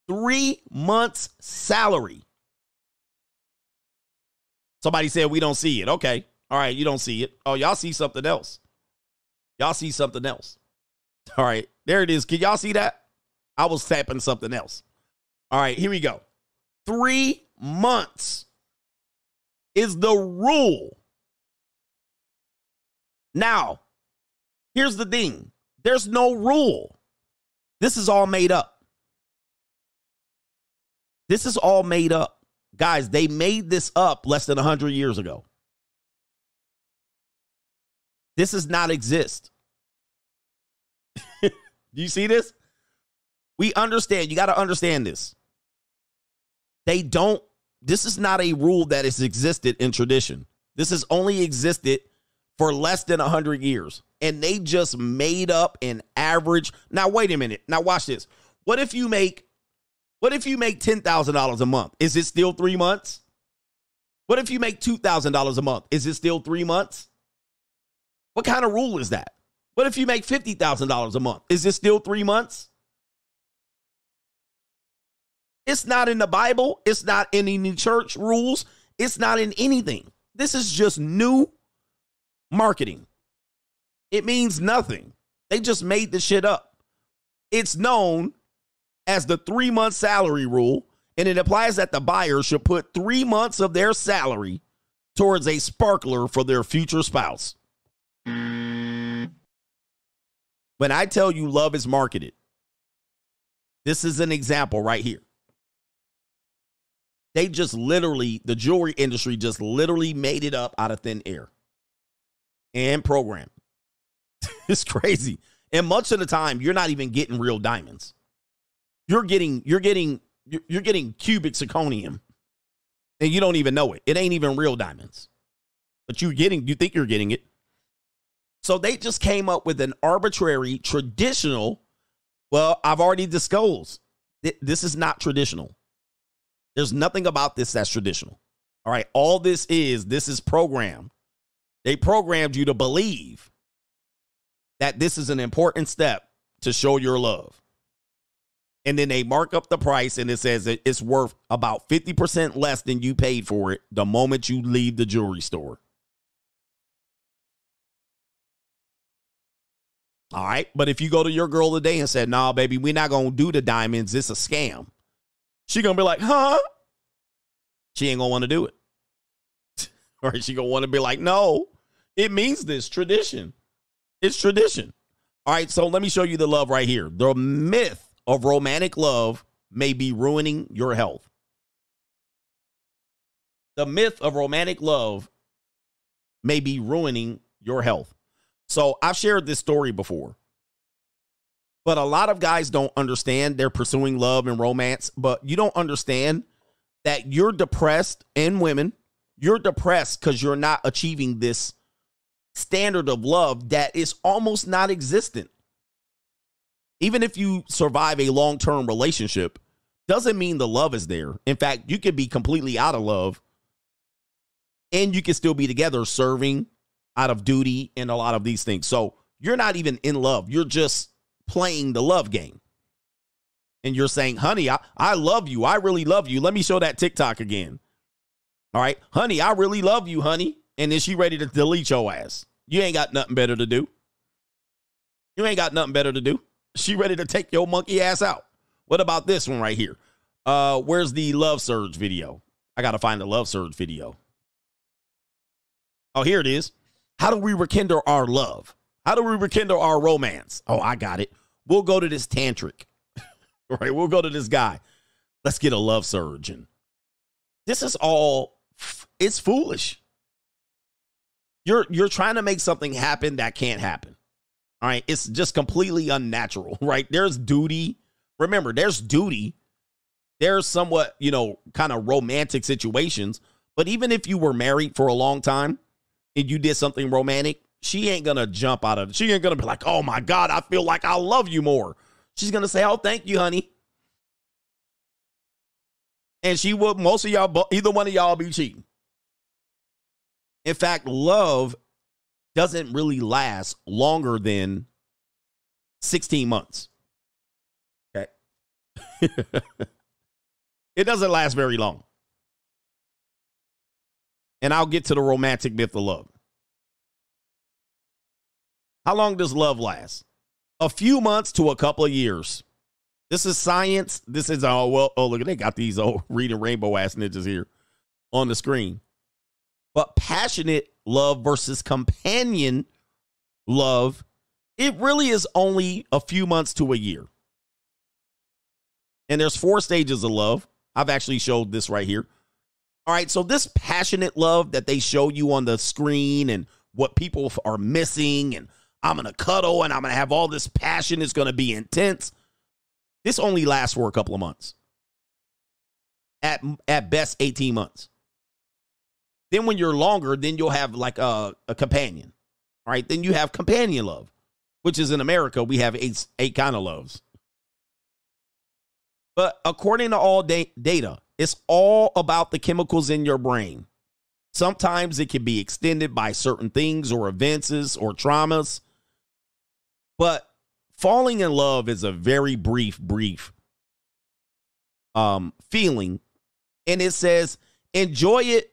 Three months salary. Somebody said we don't see it. Okay. All right. You don't see it. Oh, y'all see something else. Y'all see something else. All right. There it is. Can y'all see that? I was tapping something else. All right. Here we go. Three months is the rule. Now, here's the thing there's no rule. This is all made up. This is all made up. Guys, they made this up less than 100 years ago. This does not exist. Do you see this? We understand. You got to understand this. They don't, this is not a rule that has existed in tradition. This has only existed for less than 100 years. And they just made up an average. Now, wait a minute. Now, watch this. What if you make, what if you make $10,000 a month? Is it still three months? What if you make $2,000 a month? Is it still three months? What kind of rule is that? What if you make $50,000 a month? Is it still three months? It's not in the Bible. It's not in any church rules. It's not in anything. This is just new marketing. It means nothing. They just made the shit up. It's known as the three month salary rule, and it applies that the buyer should put three months of their salary towards a sparkler for their future spouse. When I tell you love is marketed, this is an example right here. They just literally, the jewelry industry just literally made it up out of thin air and program. it's crazy. And much of the time, you're not even getting real diamonds. You're getting, you're getting, you're, getting cubic zirconium, and you don't even know it. It ain't even real diamonds, but you're getting, you think you're getting it. So they just came up with an arbitrary traditional. Well, I've already disclosed this is not traditional. There's nothing about this that's traditional. All right. All this is, this is programmed. They programmed you to believe that this is an important step to show your love. And then they mark up the price and it says it's worth about 50% less than you paid for it the moment you leave the jewelry store. All right. But if you go to your girl today and said, nah, baby, we're not going to do the diamonds, it's a scam. She to be like, huh? She ain't to want to do it. or she to want to be like, no, it means this tradition. It's tradition. All right. So let me show you the love right here. The myth of romantic love may be ruining your health. The myth of romantic love may be ruining your health. So I've shared this story before. But a lot of guys don't understand they're pursuing love and romance, but you don't understand that you're depressed and women, you're depressed because you're not achieving this standard of love that is almost not existent. Even if you survive a long term relationship, doesn't mean the love is there. In fact, you could be completely out of love and you can still be together serving out of duty and a lot of these things. So you're not even in love. You're just playing the love game. And you're saying, honey, I, I love you. I really love you. Let me show that TikTok again. All right. Honey, I really love you, honey. And then she ready to delete your ass. You ain't got nothing better to do. You ain't got nothing better to do. She ready to take your monkey ass out. What about this one right here? Uh, where's the love surge video? I gotta find the love surge video. Oh, here it is. How do we rekindle our love? How do we rekindle our romance? Oh, I got it. We'll go to this tantric. right? We'll go to this guy. Let's get a love surge. And this is all it's foolish. You're you're trying to make something happen that can't happen. All right. It's just completely unnatural, right? There's duty. Remember, there's duty. There's somewhat, you know, kind of romantic situations. But even if you were married for a long time and you did something romantic, she ain't gonna jump out of. She ain't gonna be like, oh my God, I feel like I love you more. She's gonna say, oh, thank you, honey. And she will, most of y'all, either one of y'all be cheating. In fact, love doesn't really last longer than 16 months. Okay. it doesn't last very long. And I'll get to the romantic myth of love. How long does love last? A few months to a couple of years. This is science. This is oh well. Oh look, they got these old reading rainbow ass ninjas here on the screen. But passionate love versus companion love, it really is only a few months to a year. And there's four stages of love. I've actually showed this right here. All right, so this passionate love that they show you on the screen and what people are missing and I'm going to cuddle and I'm going to have all this passion it's going to be intense. This only lasts for a couple of months. At at best 18 months. Then when you're longer, then you'll have like a, a companion. All right. Then you have companion love, which is in America, we have eight, eight kind of loves. But according to all da- data, it's all about the chemicals in your brain. Sometimes it can be extended by certain things or events or traumas. But falling in love is a very brief, brief um, feeling. And it says, enjoy it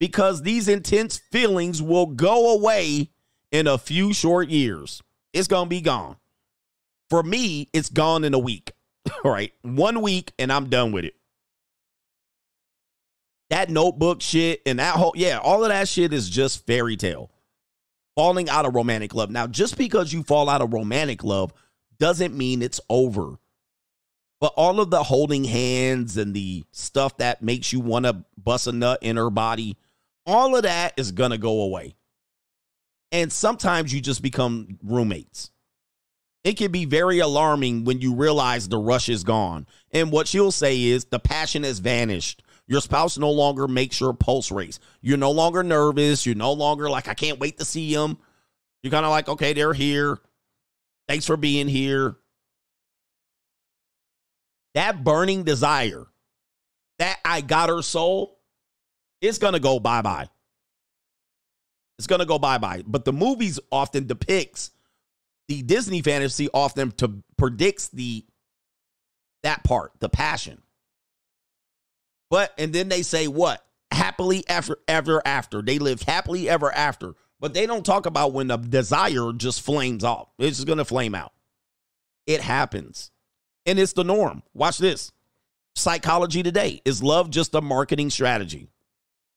because these intense feelings will go away in a few short years. It's to be gone. For me, it's gone in a week. All right. One week and I'm done with it. That notebook shit and that whole, yeah, all of that shit is just fairy tale. Falling out of romantic love. Now, just because you fall out of romantic love doesn't mean it's over. But all of the holding hands and the stuff that makes you want to bust a nut in her body, all of that is going to go away. And sometimes you just become roommates. It can be very alarming when you realize the rush is gone. And what she'll say is the passion has vanished. Your spouse no longer makes your pulse race. You're no longer nervous. You're no longer like, I can't wait to see them. You're kind of like, okay, they're here. Thanks for being here. That burning desire, that I got her soul, it's going to go bye bye. It's going to go bye bye. But the movies often depicts the Disney fantasy often to predicts the that part, the passion. But and then they say what? Happily ever ever after. They live happily ever after. But they don't talk about when the desire just flames off. It's just gonna flame out. It happens. And it's the norm. Watch this. Psychology today. Is love just a marketing strategy?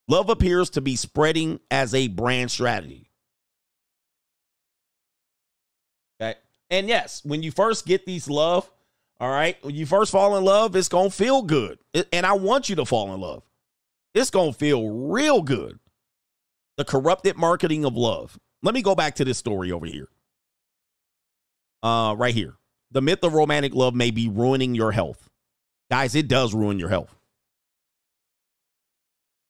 Love appears to be spreading as a brand strategy. Okay. And yes, when you first get these love, all right, when you first fall in love, it's going to feel good. And I want you to fall in love. It's going to feel real good. The corrupted marketing of love. Let me go back to this story over here. Uh, right here. The myth of romantic love may be ruining your health. Guys, it does ruin your health.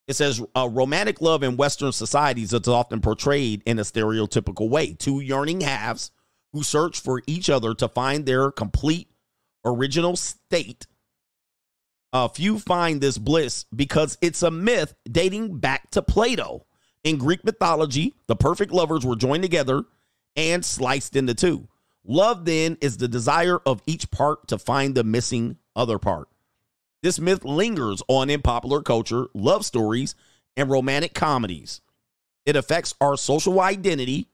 It says uh, romantic love in Western societies is often portrayed in a stereotypical way. Two yearning halves who search for each other to find their complete original state. Uh, a few find this bliss because it's a myth dating back to Plato. In Greek mythology, the perfect lovers were joined together and sliced into two. Love, then, is the desire of each part to find the missing other part. This myth lingers on in popular culture, love stories, and romantic comedies. It affects our social identity.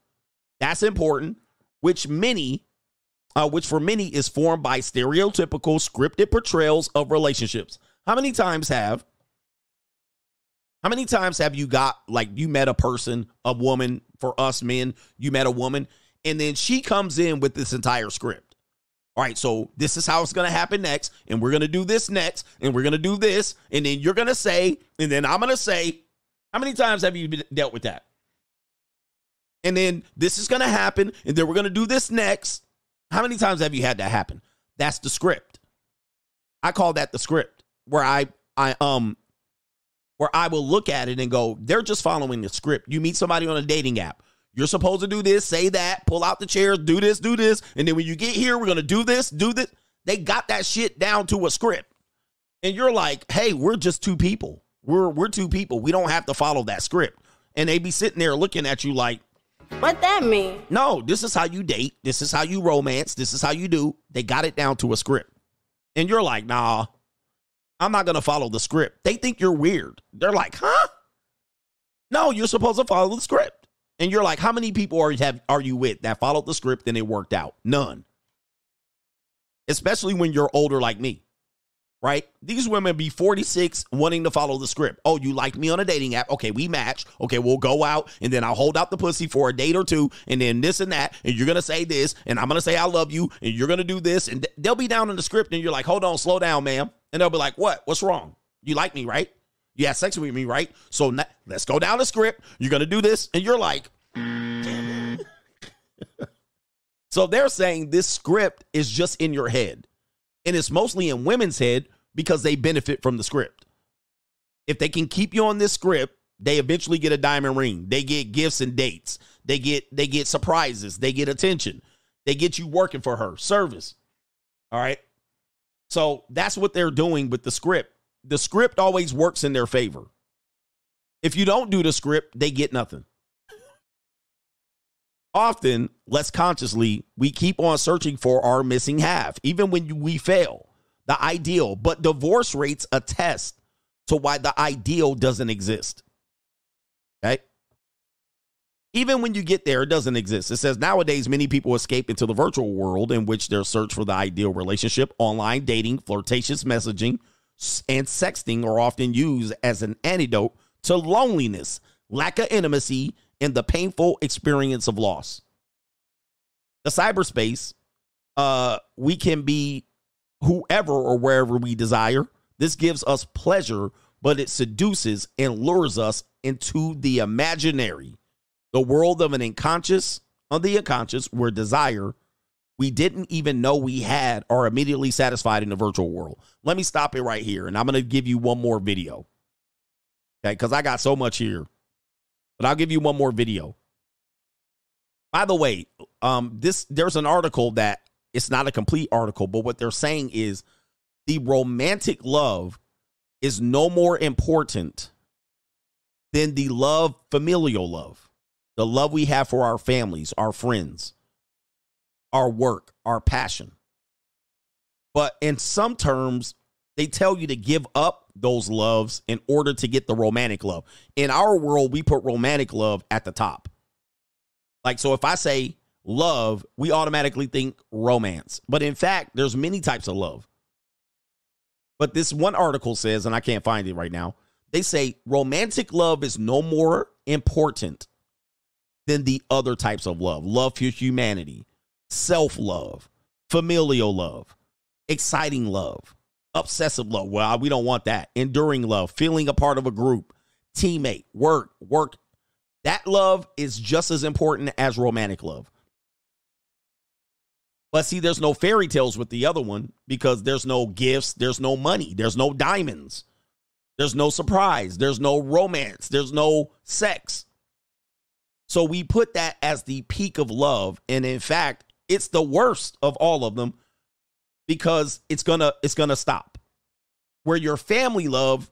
That's important, which many, uh, which for many is formed by stereotypical scripted portrayals of relationships. How many times have how many times have you got like you met a person, a woman, for us men, you met a woman, and then she comes in with this entire script. All right, so this is how it's to happen next, and we're to do this next, and we're to do this, and then you're to say, and then I'm to say, how many times have you dealt with that? And then this is to happen, and then we're to do this next. How many times have you had that happen? That's the script. I call that the script, where I I um where I will look at it and go, they're just following the script. You meet somebody on a dating app. You're supposed to do this, say that, pull out the chairs, do this, do this. And then when you get here, we're going to do this, do this. They got that shit down to a script. And you're like, hey, we're just two people. We're we're two people. We don't have to follow that script. And they be sitting there looking at you like, what that mean? No, this is how you date. This is how you romance. This is how you do. They got it down to a script. And you're like, nah, I'm not going to follow the script. They think you're weird. They're like, huh? No, you're supposed to follow the script. And you're like, how many people are have are you with that followed the script and it worked out? None. Especially when you're older like me. Right? These women be 46 wanting to follow the script. Oh, you like me on a dating app. Okay, we match. Okay, we'll go out and then I'll hold out the pussy for a date or two and then this and that. And you're going to say this and I'm going to say I love you and you're going to do this. And they'll be down in the script and you're like, hold on, slow down, ma'am. And they'll be like, what? What's wrong? You like me, right? You had sex with me, right? So na- let's go down the script. You're going to do this. And you're like, so they're saying this script is just in your head. And it's mostly in women's head because they benefit from the script. If they can keep you on this script, they eventually get a diamond ring. They get gifts and dates. They get they get surprises. They get attention. They get you working for her, service. All right? So that's what they're doing with the script. The script always works in their favor. If you don't do the script, they get nothing. Often, less consciously, we keep on searching for our missing half, even when we fail, the ideal. But divorce rates attest to why the ideal doesn't exist. Okay? Even when you get there, it doesn't exist. It says nowadays many people escape into the virtual world in which their search for the ideal relationship, online dating, flirtatious messaging, and sexting are often used as an antidote to loneliness, lack of intimacy, in the painful experience of loss. The cyberspace, uh, we can be whoever or wherever we desire. This gives us pleasure, but it seduces and lures us into the imaginary, the world of an unconscious, of the unconscious, where desire we didn't even know we had are immediately satisfied in the virtual world. Let me stop it right here, and I'm going to give you one more video. Okay, because I got so much here, but I'll give you one more video. By the way, um, this there's an article that it's not a complete article, but what they're saying is the romantic love is no more important than the love, familial love, the love we have for our families, our friends, our work, our passion. But in some terms, they tell you to give up those loves in order to get the romantic love. In our world, we put romantic love at the top. Like, so if I say love, we automatically think romance. But in fact, there's many types of love. But this one article says, and I can't find it right now, they say romantic love is no more important than the other types of love love for humanity, self love, familial love, exciting love, obsessive love. Well, we don't want that. Enduring love, feeling a part of a group, teammate, work, work. That love is just as important as romantic love. But see, there's no fairy tales with the other one because there's no gifts, there's no money, there's no diamonds, there's no surprise, there's no romance, there's no sex. So we put that as the peak of love. And in fact, it's the worst of all of them because it's gonna it's gonna stop. Where your family love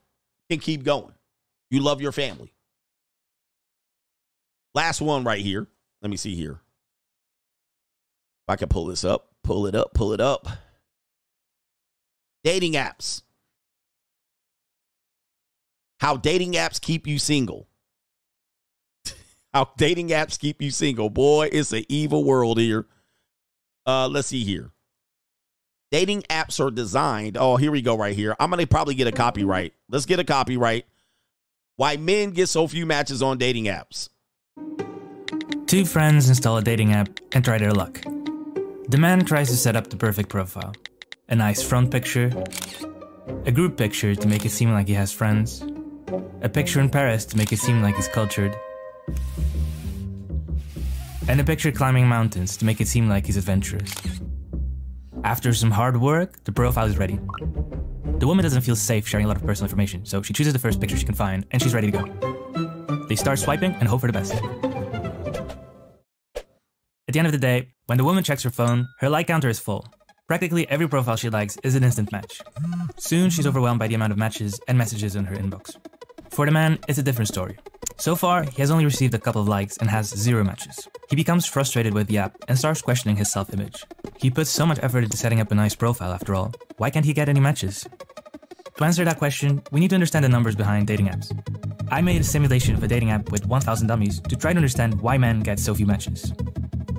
can keep going. You love your family. Last one right here. Let me see here. If I can pull this up, pull it up, pull it up. Dating apps. How dating apps keep you single. How dating apps keep you single. Boy, it's an evil world here. Uh, let's see here. Dating apps are designed. Oh, here we go, right here. I'm gonna probably get a copyright. Let's get a copyright. Why men get so few matches on dating apps. Two friends install a dating app and try their luck. The man tries to set up the perfect profile a nice front picture, a group picture to make it seem like he has friends, a picture in Paris to make it seem like he's cultured, and a picture climbing mountains to make it seem like he's adventurous. After some hard work, the profile is ready. The woman doesn't feel safe sharing a lot of personal information, so she chooses the first picture she can find and she's ready to go. They start swiping and hope for the best. At the end of the day, when the woman checks her phone, her like counter is full. Practically every profile she likes is an instant match. Soon she's overwhelmed by the amount of matches and messages in her inbox. For the man, it's a different story. So far, he has only received a couple of likes and has zero matches. He becomes frustrated with the app and starts questioning his self image. He puts so much effort into setting up a nice profile after all. Why can't he get any matches? To answer that question, we need to understand the numbers behind dating apps. I made a simulation of a dating app with 1000 dummies to try to understand why men get so few matches.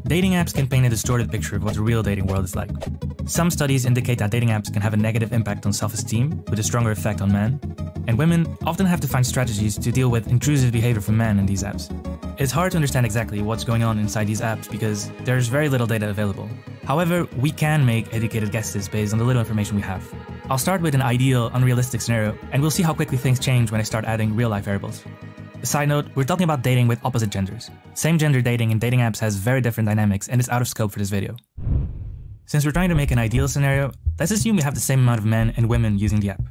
Dating apps can paint a distorted picture of what the real dating world is like. Some studies indicate that dating apps can have a negative impact on self esteem, with a stronger effect on men, and women often have to find strategies to deal with intrusive behavior from men in these apps. It's hard to understand exactly what's going on inside these apps because there's very little data available. However, we can make educated guesses based on the little information we have. I'll start with an ideal, unrealistic scenario, and we'll see how quickly things change when I start adding real life variables. Side note, we're talking about dating with opposite genders. Same gender dating in dating apps has very different dynamics and it's out of scope for this video. Since we're trying to make an ideal scenario, let's assume we have the same amount of men and women using the app.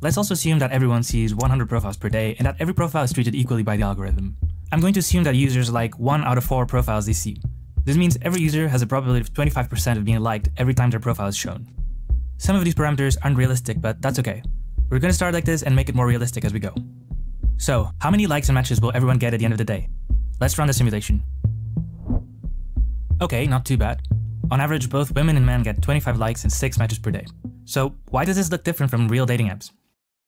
Let's also assume that everyone sees 100 profiles per day and that every profile is treated equally by the algorithm. I'm going to assume that users like 1 out of 4 profiles they see. This means every user has a probability of 25% of being liked every time their profile is shown. Some of these parameters aren't realistic, but that's okay. We're going to start like this and make it more realistic as we go. So, how many likes and matches will everyone get at the end of the day? Let's run the simulation. Okay, not too bad. On average, both women and men get 25 likes and 6 matches per day. So, why does this look different from real dating apps?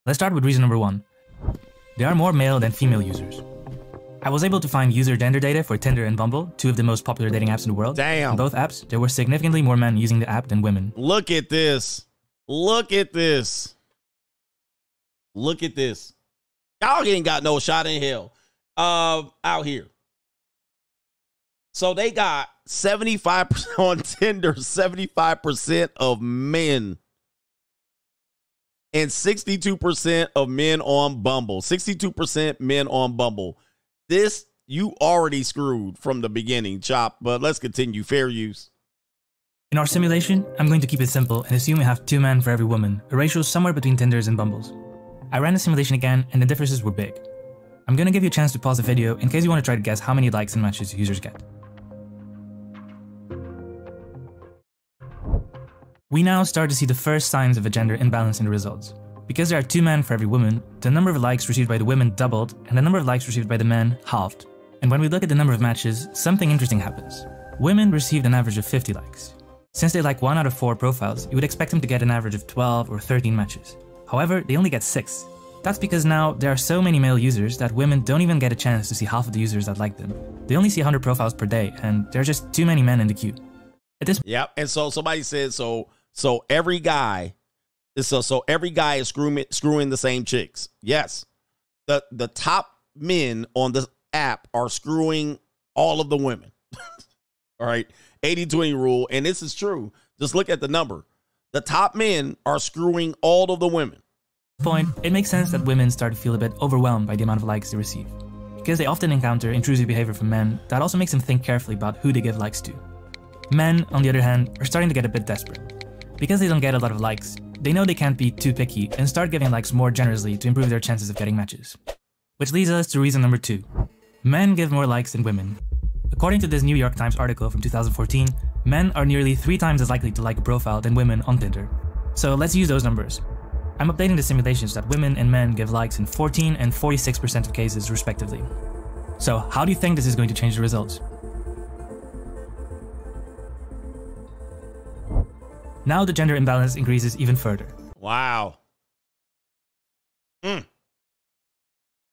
Let's start with reason number one. There are more male than female users. I was able to find user gender data for Tinder and Bumble, two of the most popular dating apps in the world. Damn. On both apps, there were significantly more men using the app than women. Look at this. Look at this. Look at this. Y'all ain't got no shot in hell. Uh, out here. So they got 75% on Tinder, 75% of men. And 62% of men on Bumble. 62% men on Bumble. This you already screwed from the beginning, Chop, but let's continue. Fair use. In our simulation, I'm going to keep it simple and assume we have two men for every woman, a ratio somewhere between Tinders and Bumbles. I ran the simulation again, and the differences were big. I'm gonna give you a chance to pause the video in case you want to try to guess how many likes and matches users get. We now start to see the first signs of a gender imbalance in the results. Because there are two men for every woman, the number of likes received by the women doubled and the number of likes received by the men halved. And when we look at the number of matches, something interesting happens. Women received an average of 50 likes. Since they like 1 out of 4 profiles, you would expect them to get an average of 12 or 13 matches. However, they only get 6. That's because now there are so many male users that women don't even get a chance to see half of the users that like them. They only see 100 profiles per day, and there are just too many men in the queue. At this Yep. And so somebody said so so every guy so so every guy is screwing screwing the same chicks. Yes. The the top men on the app are screwing all of the women. all right. 80-20 rule. And this is true. Just look at the number. The top men are screwing all of the women. Point, it makes sense that women start to feel a bit overwhelmed by the amount of likes they receive. Because they often encounter intrusive behavior from men that also makes them think carefully about who they give likes to. Men, on the other hand, are starting to get a bit desperate. Because they don't get a lot of likes, they know they can't be too picky and start giving likes more generously to improve their chances of getting matches. Which leads us to reason number two. Men give more likes than women. According to this New York Times article from 2014, men are nearly three times as likely to like a profile than women on Tinder. So let's use those numbers. I'm updating the simulations that women and men give likes in 14 and 46% of cases, respectively. So, how do you think this is going to change the results? Now the gender imbalance increases even further. Wow. Mm.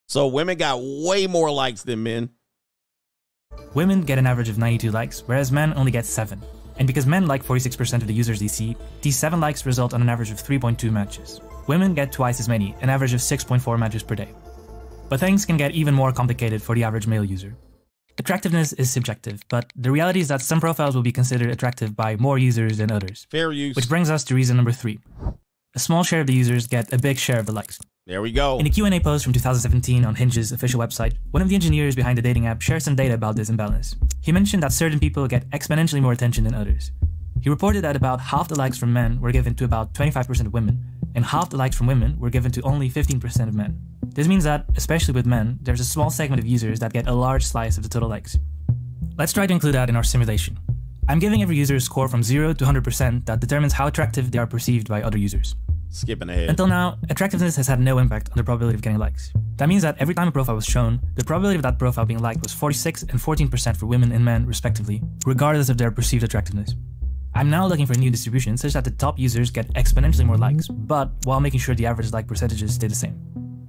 So women got way more likes than men. Women get an average of 92 likes, whereas men only get 7. And because men like 46% of the users they see, these 7 likes result on an average of 3.2 matches. Women get twice as many, an average of 6.4 matches per day. But things can get even more complicated for the average male user. Attractiveness is subjective, but the reality is that some profiles will be considered attractive by more users than others. Fair use. Which brings us to reason number 3. A small share of the users get a big share of the likes. There we go. In a Q&A post from 2017 on Hinge's official website, one of the engineers behind the dating app shared some data about this imbalance. He mentioned that certain people get exponentially more attention than others. He reported that about half the likes from men were given to about 25% of women, and half the likes from women were given to only 15% of men. This means that, especially with men, there's a small segment of users that get a large slice of the total likes. Let's try to include that in our simulation. I'm giving every user a score from 0 to 100% that determines how attractive they are perceived by other users. Skipping ahead. Until now, attractiveness has had no impact on the probability of getting likes. That means that every time a profile was shown, the probability of that profile being liked was 46 and 14% for women and men, respectively, regardless of their perceived attractiveness. I'm now looking for a new distribution such that the top users get exponentially more likes, but while making sure the average like percentages stay the same.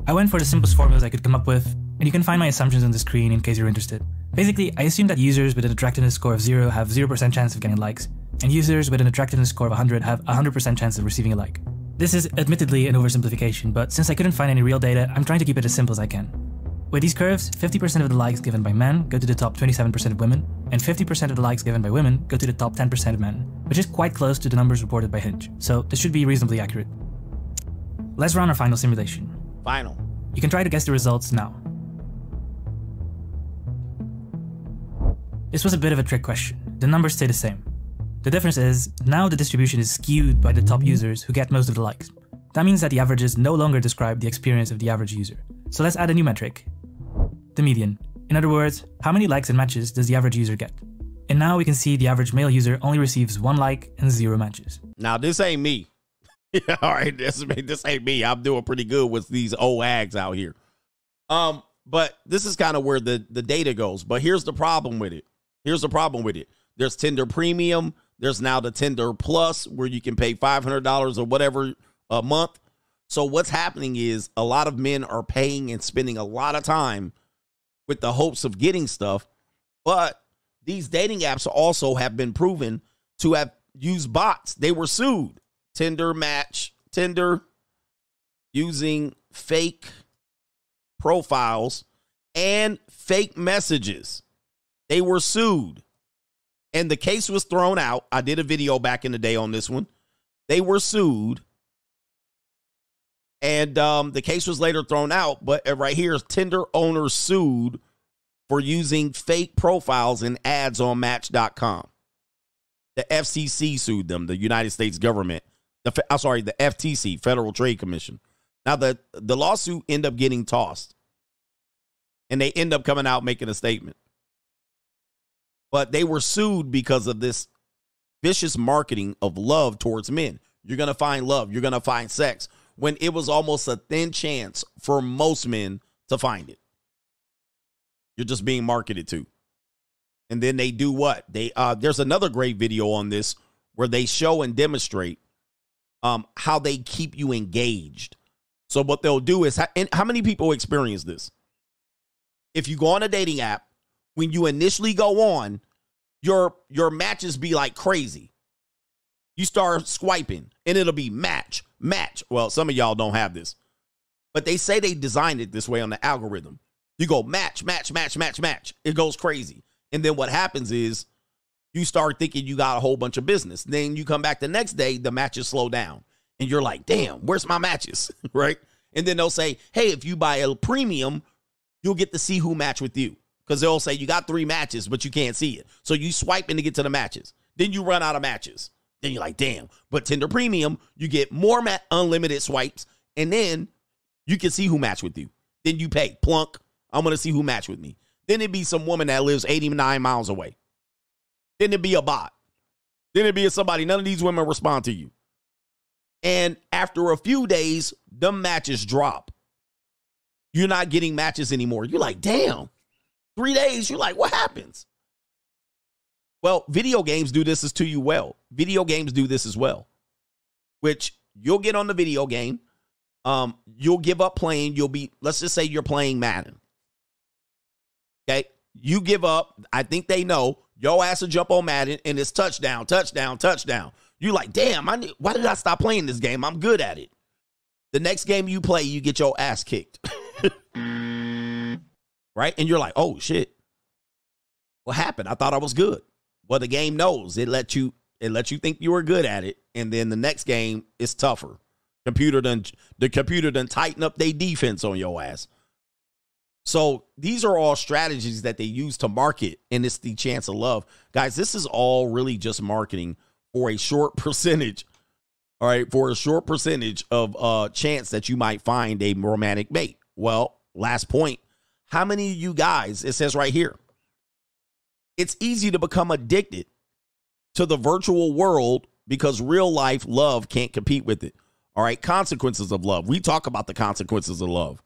I went for the simplest formulas I could come up with, and you can find my assumptions on the screen in case you're interested. Basically, I assume that users with an attractiveness score of 0 have 0% chance of getting likes, and users with an attractiveness score of 100 have 100% chance of receiving a like. This is admittedly an oversimplification, but since I couldn't find any real data, I'm trying to keep it as simple as I can. With these curves, 50% of the likes given by men go to the top 27% of women, and 50% of the likes given by women go to the top 10% of men, which is quite close to the numbers reported by Hinge, so this should be reasonably accurate. Let's run our final simulation. Final. You can try to guess the results now. This was a bit of a trick question. The numbers stay the same. The difference is, now the distribution is skewed by the top users who get most of the likes. That means that the averages no longer describe the experience of the average user. So let's add a new metric. The median. In other words, how many likes and matches does the average user get? And now we can see the average male user only receives one like and zero matches. Now this ain't me. All right, this this ain't me. I'm doing pretty good with these old ags out here. Um, but this is kind of where the the data goes. But here's the problem with it. Here's the problem with it. There's Tinder Premium. There's now the Tinder Plus where you can pay five hundred dollars or whatever a month. So what's happening is a lot of men are paying and spending a lot of time with the hopes of getting stuff, but these dating apps also have been proven to have used bots. They were sued. Tinder Match, Tinder using fake profiles and fake messages. They were sued. And the case was thrown out. I did a video back in the day on this one. They were sued. And um, the case was later thrown out. But uh, right here Tinder owners sued for using fake profiles and ads on Match.com. The FCC sued them, the United States government. The I'm sorry, the FTC, Federal Trade Commission. Now the the lawsuit end up getting tossed, and they end up coming out making a statement. But they were sued because of this vicious marketing of love towards men. You're gonna find love. You're gonna find sex when it was almost a thin chance for most men to find it. You're just being marketed to. And then they do what? They uh there's another great video on this where they show and demonstrate um how they keep you engaged. So what they'll do is and how many people experience this? If you go on a dating app, when you initially go on, your your matches be like crazy. You start swiping and it'll be match, match. Well, some of y'all don't have this. But they say they designed it this way on the algorithm. You go match, match, match, match, match. It goes crazy. And then what happens is you start thinking you got a whole bunch of business. Then you come back the next day, the matches slow down. And you're like, damn, where's my matches? right? And then they'll say, hey, if you buy a premium, you'll get to see who match with you. Because they'll say you got three matches, but you can't see it. So you swipe in to get to the matches. Then you run out of matches. Then you're like, damn. But Tinder Premium, you get more ma- unlimited swipes, and then you can see who match with you. Then you pay plunk. I'm gonna see who match with me. Then it'd be some woman that lives 89 miles away. Then it'd be a bot. Then it'd be somebody. None of these women respond to you. And after a few days, the matches drop. You're not getting matches anymore. You're like, damn. Three days, you're like, what happens? Well, video games do this to you well. Video games do this as well, which you'll get on the video game. Um, you'll give up playing. You'll be, let's just say you're playing Madden. Okay. You give up. I think they know your ass will jump on Madden and it's touchdown, touchdown, touchdown. You like, damn, I why did I stop playing this game? I'm good at it. The next game you play, you get your ass kicked. right? And you're like, oh shit. What happened? I thought I was good. Well, the game knows. It lets you it lets you think you are good at it. And then the next game is tougher. Computer done the computer done tighten up their defense on your ass. So these are all strategies that they use to market, and it's the chance of love. Guys, this is all really just marketing for a short percentage. All right, for a short percentage of uh chance that you might find a romantic mate. Well, last point. How many of you guys, it says right here, it's easy to become addicted to the virtual world because real life love can't compete with it. All right, consequences of love. We talk about the consequences of love.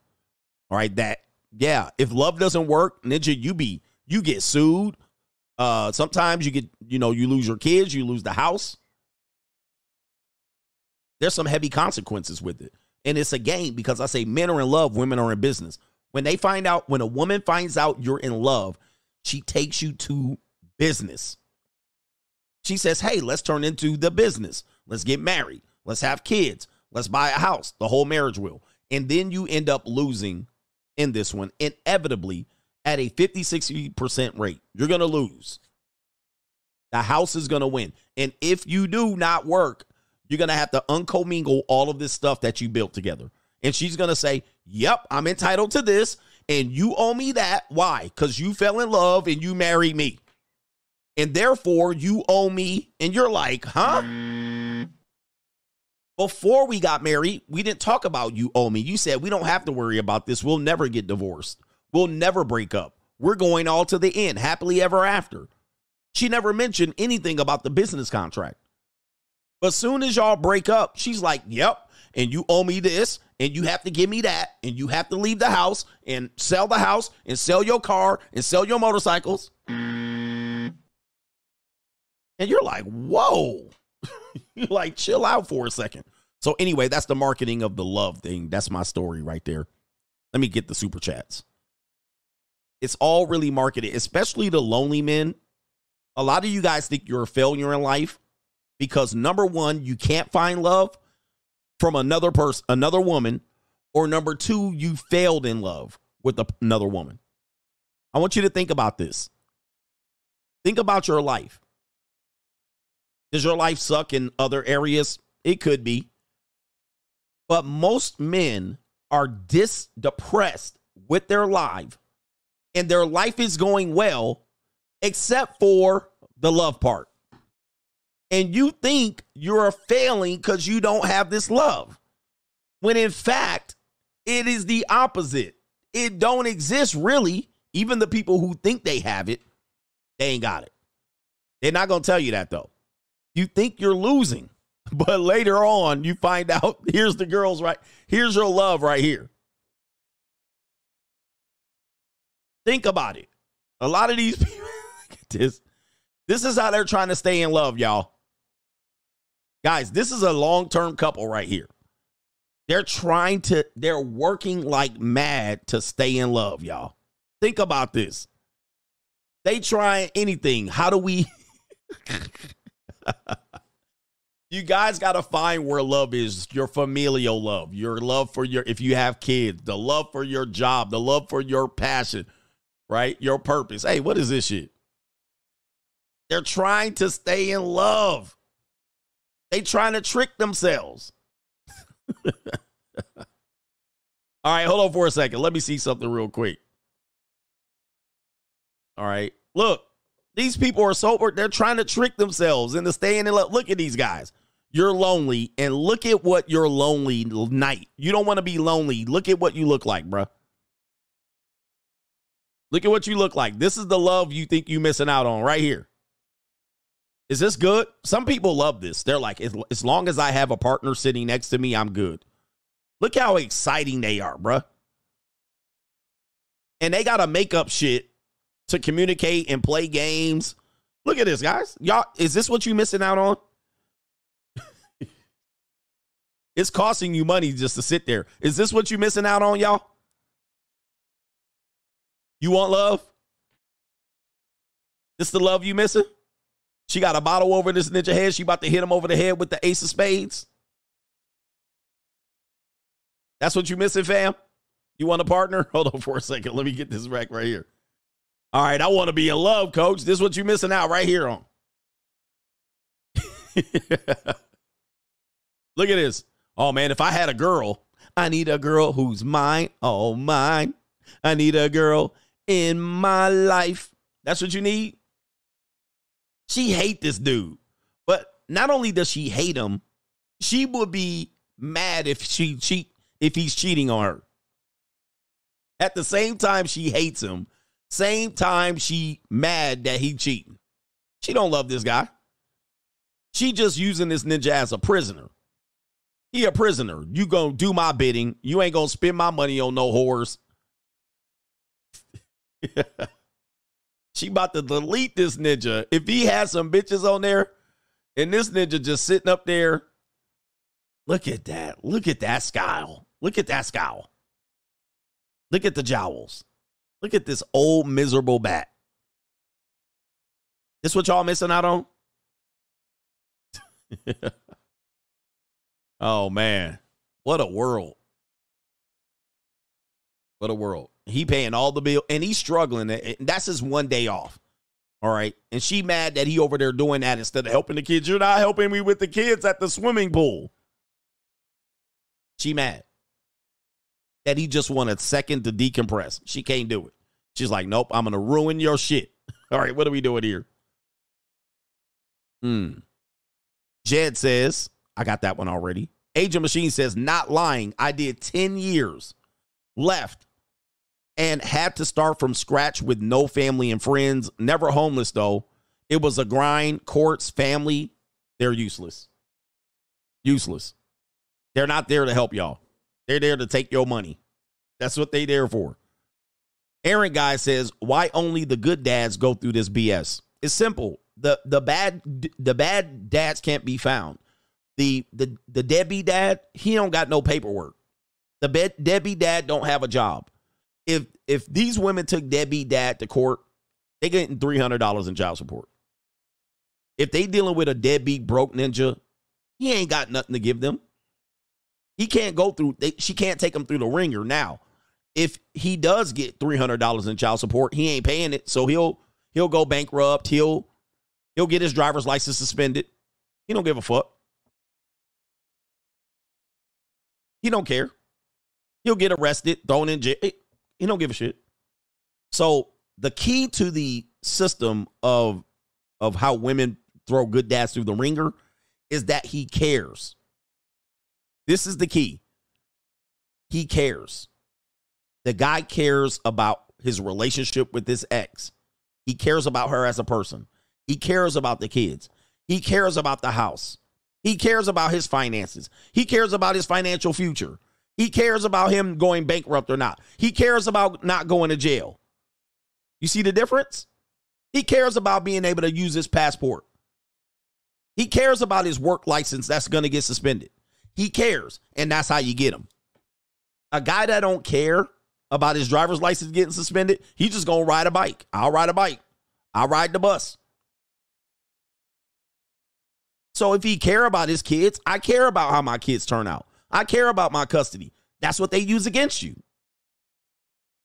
All right, that yeah, if love doesn't work, ninja, you be you get sued. Uh sometimes you get, you know, you lose your kids, you lose the house. There's some heavy consequences with it. And it's a game because I say men are in love, women are in business. When they find out, when a woman finds out you're in love, she takes you to business. She says, Hey, let's turn into the business. Let's get married. Let's have kids. Let's buy a house, the whole marriage will. And then you end up losing in this one, inevitably at a 50, 60% rate. You're going to lose. The house is going to win. And if you do not work, you're going to have to uncommingle all of this stuff that you built together. And she's going to say, Yep, I'm entitled to this. And you owe me that. Why? Because you fell in love and you married me. And therefore, you owe me. And you're like, Huh? Before we got married, we didn't talk about you owe me. You said, We don't have to worry about this. We'll never get divorced. We'll never break up. We're going all to the end, happily ever after. She never mentioned anything about the business contract. But soon as y'all break up, she's like, Yep, and you owe me this, and you have to give me that, and you have to leave the house and sell the house and sell your car and sell your motorcycles. And you're like, whoa. you're like, chill out for a second. So, anyway, that's the marketing of the love thing. That's my story right there. Let me get the super chats. It's all really marketed, especially the lonely men. A lot of you guys think you're a failure in life because number one, you can't find love from another person, another woman, or number two, you failed in love with another woman. I want you to think about this. Think about your life. Does your life suck in other areas? It could be. But most men are dis depressed with their life and their life is going well except for the love part. And you think you're failing because you don't have this love. When in fact, it is the opposite. It don't exist really. Even the people who think they have it, they ain't got it. They're not going to tell you that though. You think you're losing, but later on you find out here's the girls right. Here's your love right here. Think about it. A lot of these people, this, this is how they're trying to stay in love, y'all. Guys, this is a long term couple right here. They're trying to, they're working like mad to stay in love, y'all. Think about this. They try anything. How do we? You guys got to find where love is your familial love, your love for your, if you have kids, the love for your job, the love for your passion, right? Your purpose. Hey, what is this shit? They're trying to stay in love. They trying to trick themselves. All right, hold on for a second. Let me see something real quick. All right. Look, these people are sober. They're trying to trick themselves into staying in love. Look at these guys. You're lonely, and look at what your lonely night. You don't want to be lonely. Look at what you look like, bruh. Look at what you look like. This is the love you think you're missing out on right here. Is this good? Some people love this. They're like, as, as long as I have a partner sitting next to me, I'm good. Look how exciting they are, bruh. And they got to make up shit to communicate and play games. Look at this, guys. Y'all, is this what you missing out on? it's costing you money just to sit there. Is this what you missing out on, y'all? You want love? This is the love you missing? She got a bottle over this ninja head. She about to hit him over the head with the ace of spades. That's what you missing, fam? You want a partner? Hold on for a second. Let me get this rack right here. All right, I want to be in love, coach. This is what you're missing out right here on. Look at this. Oh man, if I had a girl, I need a girl who's mine. Oh, mine. I need a girl in my life. That's what you need. She hate this dude. But not only does she hate him, she would be mad if she cheat if he's cheating on her. At the same time she hates him, same time she mad that he cheating. She don't love this guy. She just using this ninja as a prisoner. He a prisoner. You gonna do my bidding. You ain't gonna spend my money on no whores. she about to delete this ninja. If he has some bitches on there, and this ninja just sitting up there. Look at that. Look at that scowl. Look at that scowl. Look at the jowls. Look at this old miserable bat. This what y'all missing out on? oh man. What a world. What a world. He paying all the bill and he's struggling. That's his one day off. All right. And she mad that he over there doing that instead of helping the kids. You're not helping me with the kids at the swimming pool. She mad that he just wanted a second to decompress. She can't do it. She's like, nope, I'm gonna ruin your shit. All right, what are we doing here? Hmm. Jed says, I got that one already. Agent Machine says, not lying. I did 10 years left and had to start from scratch with no family and friends. Never homeless though. It was a grind. Courts, family, they're useless. Useless. They're not there to help y'all. They're there to take your money. That's what they there for. Aaron guy says, "Why only the good dads go through this BS?" It's simple. the the bad The bad dads can't be found. The the the deadbeat dad, he don't got no paperwork. The bed, deadbeat dad don't have a job. If if these women took deadbeat dad to court, they getting three hundred dollars in child support. If they dealing with a deadbeat broke ninja, he ain't got nothing to give them. He can't go through. They, she can't take him through the ringer now. If he does get three hundred dollars in child support, he ain't paying it, so he'll He'll go bankrupt. He'll he'll get his driver's license suspended. He don't give a fuck. He don't care. He'll get arrested, thrown in jail. He don't give a shit. So the key to the system of of how women throw good dads through the ringer is that he cares. This is the key. He cares. The guy cares about his relationship with his ex. He cares about her as a person. He cares about the kids. He cares about the house. He cares about his finances. He cares about his financial future. He cares about him going bankrupt or not. He cares about not going to jail. You see the difference? He cares about being able to use his passport. He cares about his work license that's going to get suspended. He cares, and that's how you get him. A guy that don't care about his driver's license getting suspended, he's just going to ride a bike. I'll ride a bike. I'll ride the bus. So if he care about his kids, I care about how my kids turn out. I care about my custody. That's what they use against you.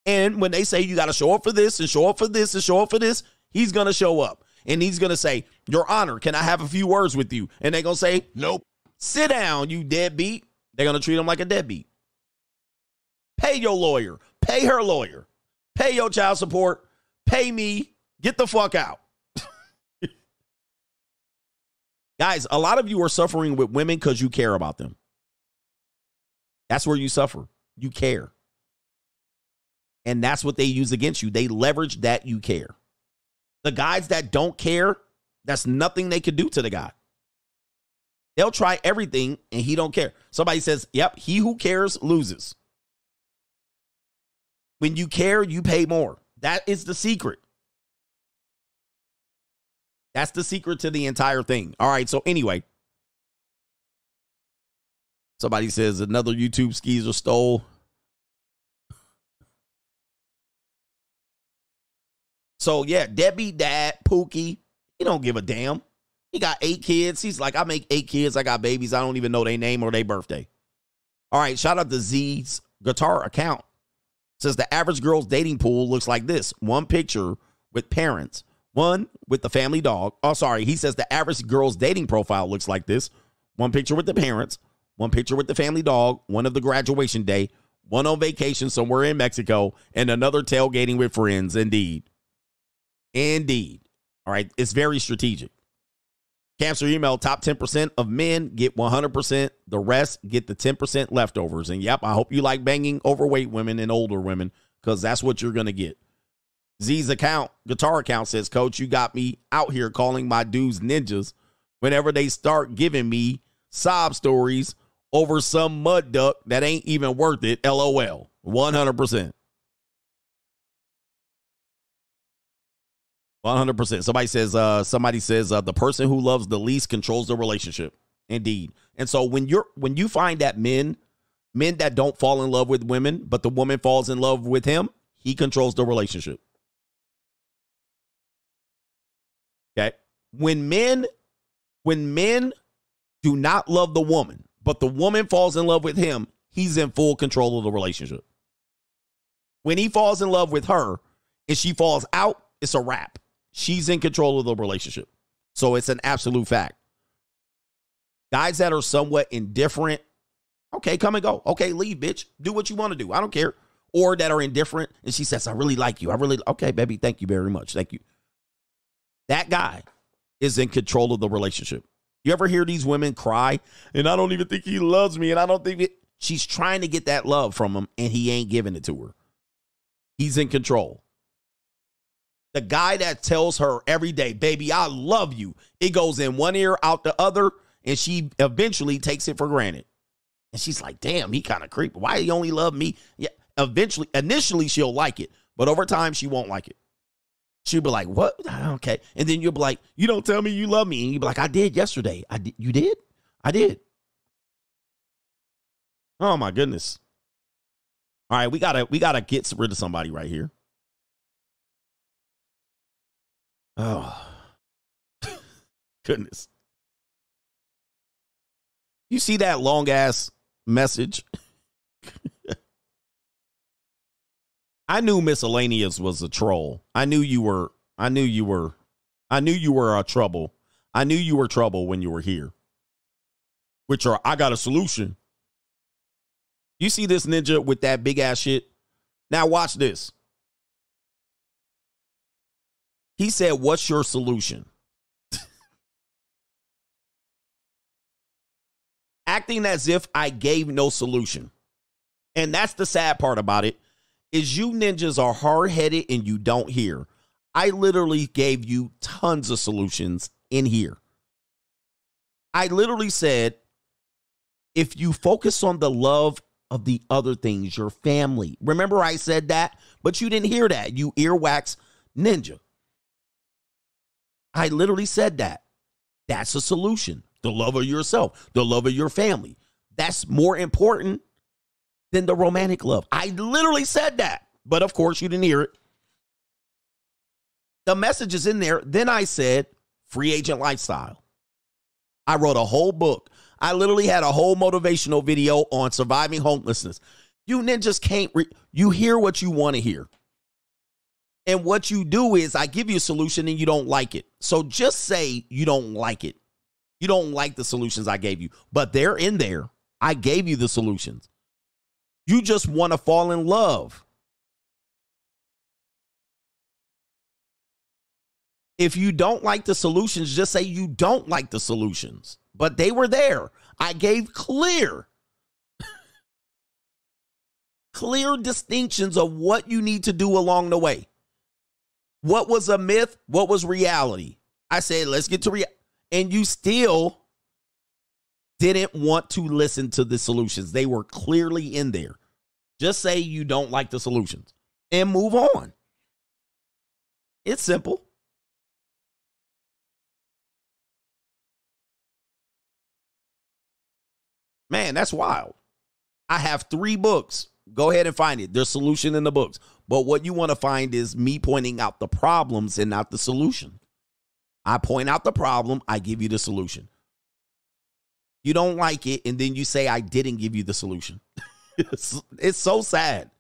And when they say you got to show up for this and show up for this and show up for this, he's going to show up. And he's going to say, Your Honor, can I have a few words with you? And they're going to say, Nope. Sit down, you deadbeat. They're going to treat him like a deadbeat. Pay your lawyer. Pay her lawyer. Pay your child support. Pay me. Get the fuck out. Guys, a lot of you are suffering with women because you care about them. That's where you suffer. You care. And that's what they use against you. They leverage that you care. The guys that don't care, that's nothing they could do to the guy. They'll try everything and he don't care. Somebody says, "Yep, he who cares loses." When you care, you pay more. That is the secret. That's the secret to the entire thing. All right, so anyway, somebody says another YouTube skeezer stole So yeah, Debbie dad, Pookie, he don't give a damn. He got eight kids. He's like, I make eight kids. I got babies. I don't even know their name or their birthday. All right, shout out to Z's guitar account. Says the average girl's dating pool looks like this: one picture with parents, one with the family dog. Oh, sorry, he says the average girl's dating profile looks like this: one picture with the parents, one picture with the family dog, one of the graduation day, one on vacation somewhere in Mexico, and another tailgating with friends. Indeed. Indeed. All right. It's very strategic. Cancer email top 10% of men get 100%. The rest get the 10% leftovers. And yep, I hope you like banging overweight women and older women because that's what you're going to get. Z's account, guitar account says, Coach, you got me out here calling my dudes ninjas whenever they start giving me sob stories over some mud duck that ain't even worth it. LOL. 100%. 100%. Somebody says uh somebody says uh the person who loves the least controls the relationship. Indeed. And so when you're when you find that men men that don't fall in love with women, but the woman falls in love with him, he controls the relationship. Okay? When men when men do not love the woman, but the woman falls in love with him, he's in full control of the relationship. When he falls in love with her and she falls out, it's a wrap. She's in control of the relationship. So it's an absolute fact. Guys that are somewhat indifferent, okay, come and go. Okay, leave, bitch. Do what you want to do. I don't care. Or that are indifferent and she says, I really like you. I really, okay, baby, thank you very much. Thank you. That guy is in control of the relationship. You ever hear these women cry and I don't even think he loves me and I don't think it, she's trying to get that love from him and he ain't giving it to her. He's in control. The guy that tells her every day, baby, I love you. It goes in one ear, out the other, and she eventually takes it for granted. And she's like, damn, he kind of creepy. Why he only love me? Yeah. Eventually, initially she'll like it, but over time she won't like it. She'll be like, what? Okay. And then you'll be like, you don't tell me you love me. And you'll be like, I did yesterday. I did. You did? I did. Oh my goodness. All right, we gotta we gotta get rid of somebody right here. Oh, goodness. You see that long ass message? I knew miscellaneous was a troll. I knew you were I knew you were. I knew you were a trouble. I knew you were trouble when you were here. Which are I got a solution. You see this ninja with that big ass shit? Now watch this. He said, "What's your solution?" Acting as if I gave no solution. And that's the sad part about it is you ninjas are hard-headed and you don't hear. I literally gave you tons of solutions in here. I literally said if you focus on the love of the other things, your family. Remember I said that, but you didn't hear that. You earwax ninja. I literally said that. That's a solution. The love of yourself, the love of your family. That's more important than the romantic love. I literally said that. But of course, you didn't hear it. The message is in there. Then I said free agent lifestyle. I wrote a whole book. I literally had a whole motivational video on surviving homelessness. You ninjas can't, re- you hear what you want to hear. And what you do is I give you a solution and you don't like it. So just say you don't like it. You don't like the solutions I gave you, but they're in there. I gave you the solutions. You just want to fall in love. If you don't like the solutions, just say you don't like the solutions. But they were there. I gave clear, clear distinctions of what you need to do along the way. What was a myth? What was reality? I said, let's get to reality. And you still didn't want to listen to the solutions. They were clearly in there. Just say you don't like the solutions and move on. It's simple. Man, that's wild. I have three books. Go ahead and find it. There's solution in the books. But what you want to find is me pointing out the problems and not the solution. I point out the problem, I give you the solution. You don't like it, and then you say I didn't give you the solution. it's, it's so sad.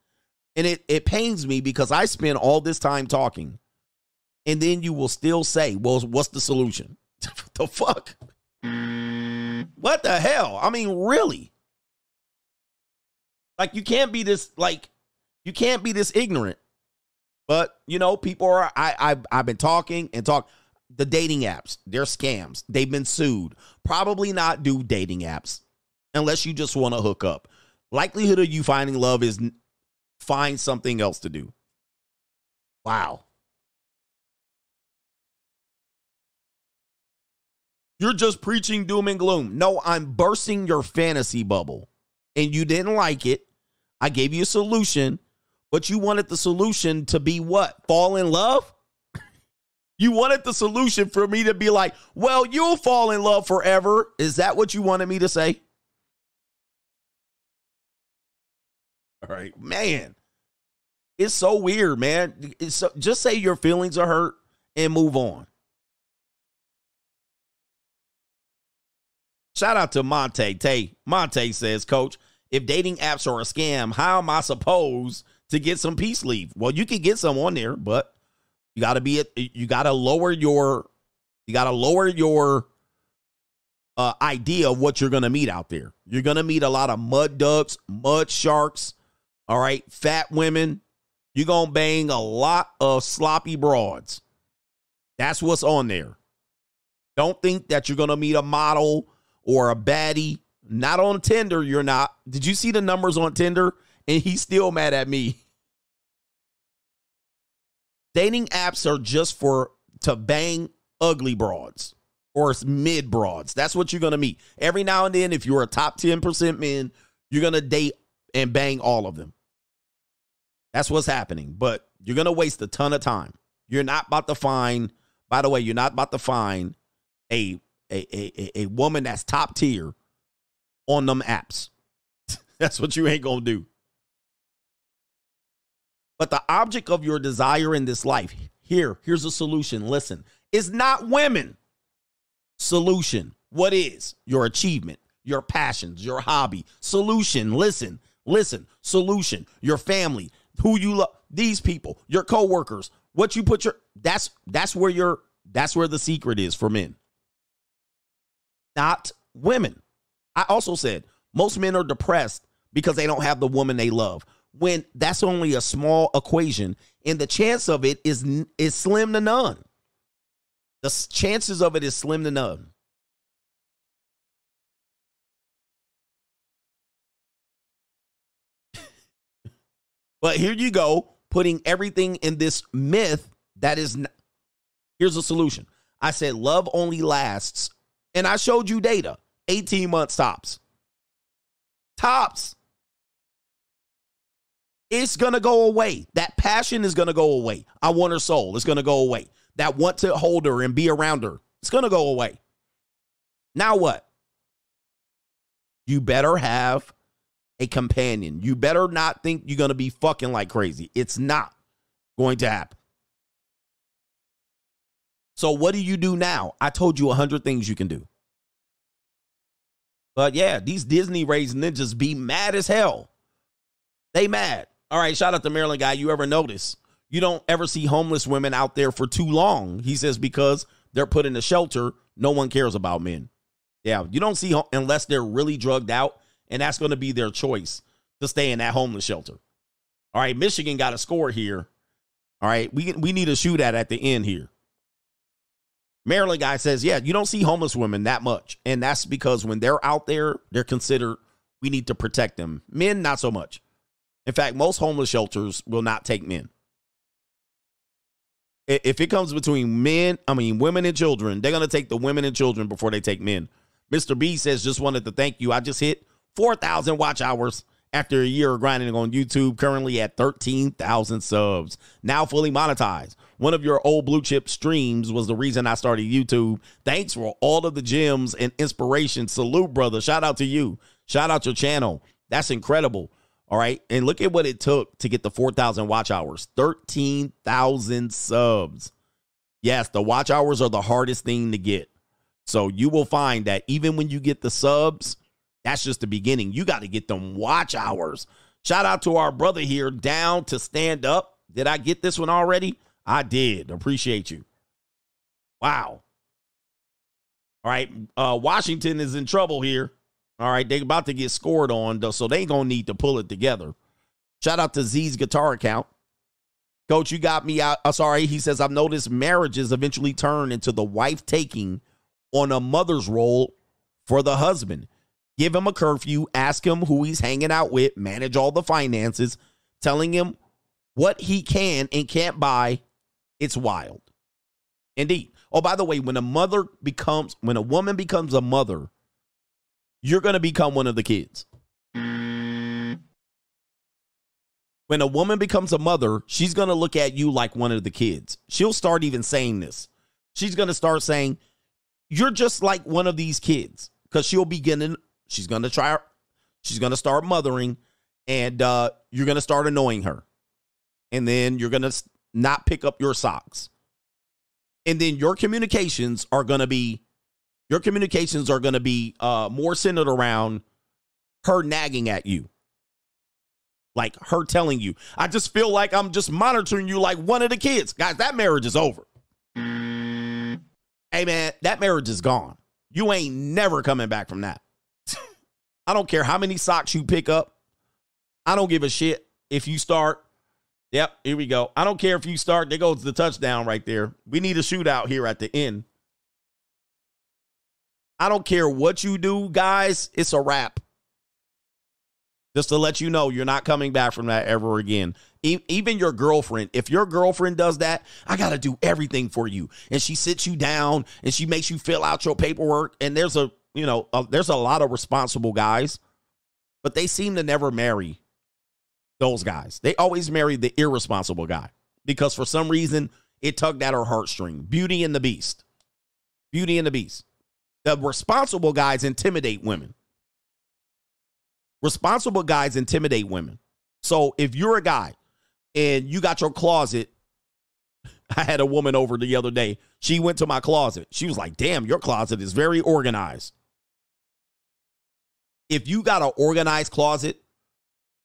And it, it pains me because I spend all this time talking, and then you will still say, Well, what's the solution? the fuck? What the hell? I mean, really? Like, you can't be this, like, you can't be this ignorant. But, you know, people are, I, I've, I've been talking and talk. The dating apps, they're scams. They've been sued. Probably not do dating apps unless you just want to hook up. Likelihood of you finding love is find something else to do. Wow. You're just preaching doom and gloom. No, I'm bursting your fantasy bubble. And you didn't like it. I gave you a solution, but you wanted the solution to be what? Fall in love? You wanted the solution for me to be like, well, you'll fall in love forever. Is that what you wanted me to say? All right, man. It's so weird, man. It's so, just say your feelings are hurt and move on. Shout out to Monte. Tay. Monte says, Coach, if dating apps are a scam, how am I supposed to get some peace leave? Well, you can get some on there, but you got to be at you got to lower your you got to lower your uh, idea of what you're going to meet out there. You're going to meet a lot of mud ducks, mud sharks, all right, fat women. You're going to bang a lot of sloppy broads. That's what's on there. Don't think that you're going to meet a model or a baddie. Not on Tinder, you're not. Did you see the numbers on Tinder? And he's still mad at me. Dating apps are just for to bang ugly broads or mid broads. That's what you're going to meet. Every now and then, if you're a top 10% men, you're going to date and bang all of them. That's what's happening. But you're going to waste a ton of time. You're not about to find, by the way, you're not about to find a a, a, a woman that's top tier on them apps. that's what you ain't going to do. But the object of your desire in this life, here, here's a solution. Listen, is not women. Solution. What is your achievement, your passions, your hobby? Solution. Listen, listen. Solution. Your family, who you love, these people, your coworkers, What you put your that's that's where your that's where the secret is for men. Not women. I also said most men are depressed because they don't have the woman they love. When that's only a small equation and the chance of it is is slim to none. The chances of it is slim to none. But here you go, putting everything in this myth that is. Here's a solution. I said love only lasts, and I showed you data 18 months tops. Tops. It's going to go away. That passion is going to go away. I want her soul. It's going to go away. That want to hold her and be around her. It's going to go away. Now what? You better have a companion. You better not think you're going to be fucking like crazy. It's not going to happen. So what do you do now? I told you a hundred things you can do. But yeah, these Disney raised ninjas be mad as hell. They mad. All right, shout out to Maryland guy. You ever notice you don't ever see homeless women out there for too long? He says because they're put in a shelter, no one cares about men. Yeah, you don't see unless they're really drugged out, and that's going to be their choice to stay in that homeless shelter. All right, Michigan got a score here. All right, we we need a shoot at at the end here. Maryland guy says, yeah, you don't see homeless women that much. And that's because when they're out there, they're considered, we need to protect them. Men, not so much. In fact, most homeless shelters will not take men. If it comes between men, I mean, women and children, they're going to take the women and children before they take men. Mr. B says, just wanted to thank you. I just hit 4,000 watch hours after a year of grinding on YouTube, currently at 13,000 subs, now fully monetized. One of your old blue chip streams was the reason I started YouTube. Thanks for all of the gems and inspiration. Salute, brother. Shout out to you. Shout out your channel. That's incredible. All right. And look at what it took to get the 4,000 watch hours 13,000 subs. Yes, the watch hours are the hardest thing to get. So you will find that even when you get the subs, that's just the beginning. You got to get them watch hours. Shout out to our brother here, down to stand up. Did I get this one already? I did. Appreciate you. Wow. All right. Uh, Washington is in trouble here. All right. They're about to get scored on, so they to need to pull it together. Shout out to Z's guitar account. Coach, you got me out. Uh, sorry. He says, I've noticed marriages eventually turn into the wife taking on a mother's role for the husband. Give him a curfew, ask him who he's hanging out with, manage all the finances, telling him what he can and can't buy. It's wild. Indeed. Oh, by the way, when a mother becomes, when a woman becomes a mother, you're going to become one of the kids. When a woman becomes a mother, she's going to look at you like one of the kids. She'll start even saying this. She's going to start saying, You're just like one of these kids. Because she'll be getting, she's going to try, she's going to start mothering, and uh, you're going to start annoying her. And then you're going to not pick up your socks. And then your communications are going to be, your communications are going to be uh, more centered around her nagging at you. Like her telling you, I just feel like I'm just monitoring you like one of the kids. Guys, that marriage is over. Hey, man, that marriage is gone. You ain't never coming back from that. I don't care how many socks you pick up. I don't give a shit if you start. Yep, here we go. I don't care if you start. There goes the touchdown right there. We need a shootout here at the end. I don't care what you do, guys. It's a wrap. Just to let you know, you're not coming back from that ever again. E- even your girlfriend, if your girlfriend does that, I got to do everything for you. And she sits you down and she makes you fill out your paperwork. And there's a, you know, a, there's a lot of responsible guys, but they seem to never marry those guys. They always marry the irresponsible guy because for some reason it tugged at her heartstring. Beauty and the Beast. Beauty and the Beast. The responsible guys intimidate women. Responsible guys intimidate women. So if you're a guy and you got your closet, I had a woman over the other day. She went to my closet. She was like, damn, your closet is very organized. If you got an organized closet,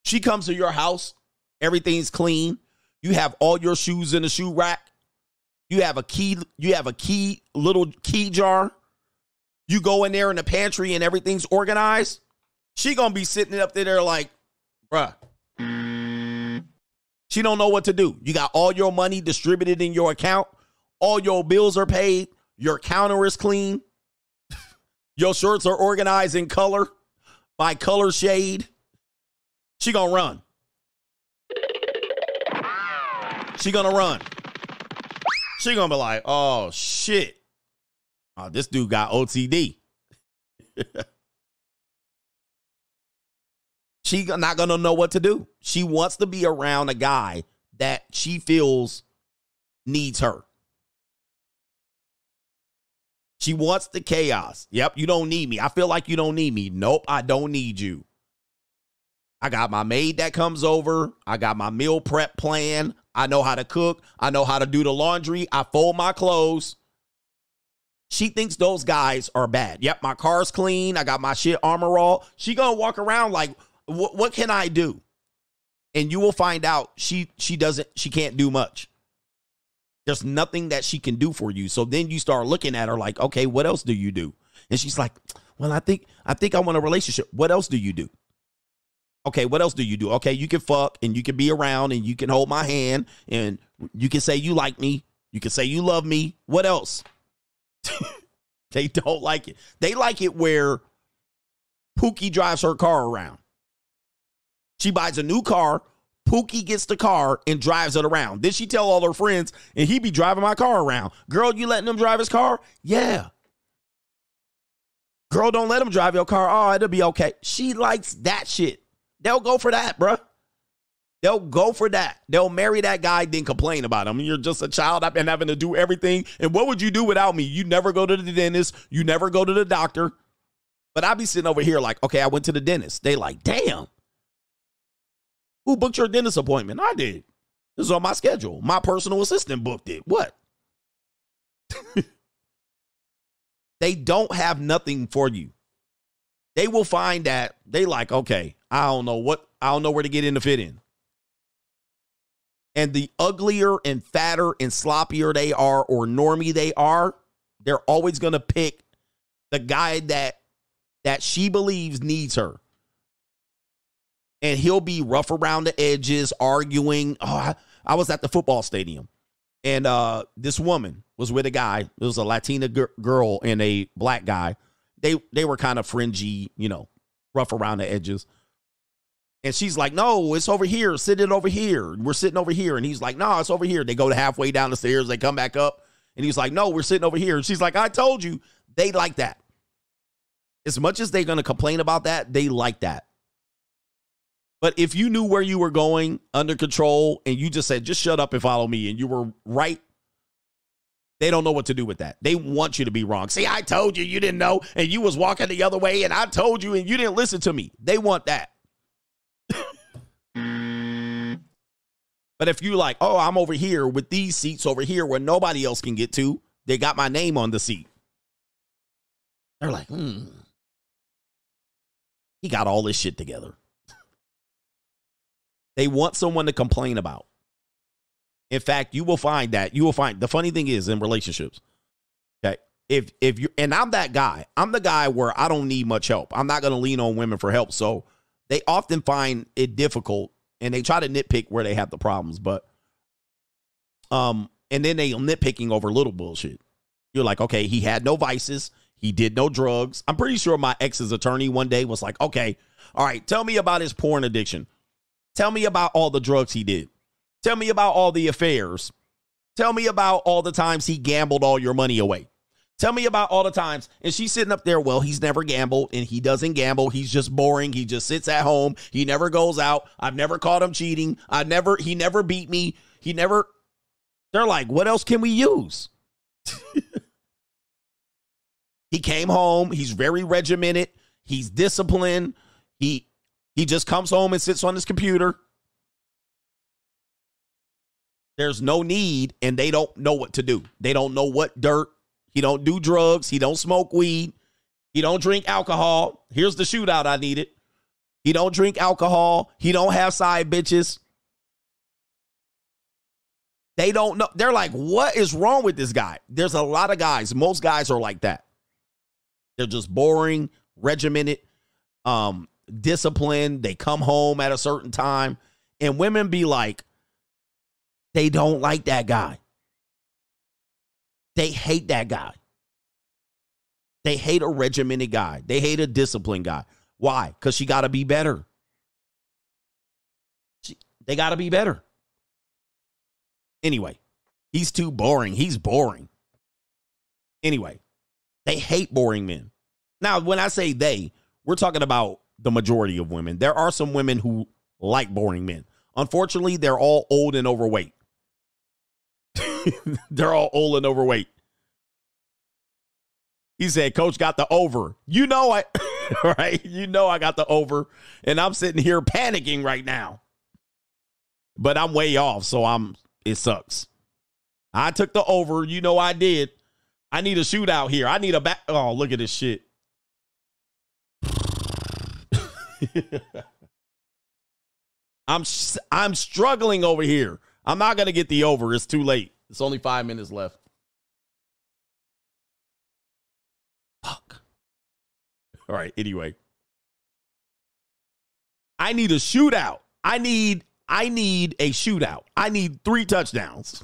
she comes to your house, everything's clean. You have all your shoes in the shoe rack. You have a key, you have a key, little key jar. You go in there in the pantry and everything's organized. She gonna be sitting up there like, bruh. She don't know what to do. You got all your money distributed in your account. All your bills are paid. Your counter is clean. Your shirts are organized in color by color shade. She gonna run. She gonna run. She gonna be like, oh shit. Oh, this dude got OCD. she not gonna know what to do. She wants to be around a guy that she feels needs her. She wants the chaos. Yep, you don't need me. I feel like you don't need me. Nope, I don't need you. I got my maid that comes over. I got my meal prep plan. I know how to cook. I know how to do the laundry. I fold my clothes. She thinks those guys are bad. Yep, my car's clean. I got my shit armor all. She gonna walk around like, what, can I do? And you will find out she she doesn't she can't do much. There's nothing that she can do for you. So then you start looking at her like, okay, what else do you do? And she's like, well, I think I think I want a relationship. What else do you do? Okay, what else do you do? Okay, you can fuck and you can be around and you can hold my hand and you can say you like me. You can say you love me. What else? they don't like it. They like it where Pookie drives her car around. She buys a new car. Pookie gets the car and drives it around. Then she tell all her friends, and he be driving my car around. Girl, you letting him drive his car? Yeah. Girl, don't let him drive your car. Oh, it'll be okay. She likes that shit. They'll go for that, bruh. They'll go for that. They'll marry that guy, then complain about him. You're just a child. I've been having to do everything. And what would you do without me? You never go to the dentist. You never go to the doctor. But I be sitting over here like, okay, I went to the dentist. They like, damn. Who booked your dentist appointment? I did. This is on my schedule. My personal assistant booked it. What? they don't have nothing for you. They will find that they like, okay, I don't know what, I don't know where to get in to fit in. And the uglier and fatter and sloppier they are or normy they are, they're always going to pick the guy that that she believes needs her. And he'll be rough around the edges, arguing. Oh, I, I was at the football stadium and uh, this woman was with a guy. It was a Latina girl and a black guy. They they were kind of fringy, you know, rough around the edges. And she's like, "No, it's over here. Sit it over here. We're sitting over here." And he's like, "No, it's over here." They go to halfway down the stairs. They come back up, and he's like, "No, we're sitting over here." And she's like, "I told you." They like that. As much as they're going to complain about that, they like that. But if you knew where you were going under control and you just said, just shut up and follow me, and you were right, they don't know what to do with that. They want you to be wrong. See, I told you you didn't know, and you was walking the other way, and I told you, and you didn't listen to me. They want that. But if you like, oh, I'm over here with these seats over here where nobody else can get to, they got my name on the seat. They're like, hmm. He got all this shit together. They want someone to complain about. In fact, you will find that you will find the funny thing is in relationships. Okay. If if you and I'm that guy, I'm the guy where I don't need much help. I'm not to lean on women for help. So they often find it difficult and they try to nitpick where they have the problems, but um and then they nitpicking over little bullshit. You're like, okay, he had no vices, he did no drugs. I'm pretty sure my ex's attorney one day was like, okay, all right, tell me about his porn addiction. Tell me about all the drugs he did. Tell me about all the affairs. Tell me about all the times he gambled all your money away. Tell me about all the times. And she's sitting up there. Well, he's never gambled and he doesn't gamble. He's just boring. He just sits at home. He never goes out. I've never caught him cheating. I never, he never beat me. He never. They're like, what else can we use? he came home. He's very regimented. He's disciplined. He he just comes home and sits on his computer. There's no need, and they don't know what to do. They don't know what dirt. He don't do drugs. He don't smoke weed. He don't drink alcohol. Here's the shootout I needed. He don't drink alcohol. He don't have side bitches. They don't know. They're like, what is wrong with this guy? There's a lot of guys. Most guys are like that. They're just boring, regimented, um, disciplined. They come home at a certain time. And women be like, they don't like that guy. They hate that guy. They hate a regimented guy. They hate a disciplined guy. Why? Because she got to be better. She, they got to be better. Anyway, he's too boring. He's boring. Anyway, they hate boring men. Now, when I say they, we're talking about the majority of women. There are some women who like boring men. Unfortunately, they're all old and overweight. they're all old and overweight. He said, Coach got the over. You know I right? You know I got the over. And I'm sitting here panicking right now. But I'm way off, so I'm it sucks. I took the over. You know I did. I need a shootout here. I need a back. Oh, look at this shit. I'm I'm struggling over here. I'm not gonna get the over. It's too late. It's only five minutes left. Fuck. All right. Anyway, I need a shootout. I need I need a shootout. I need three touchdowns.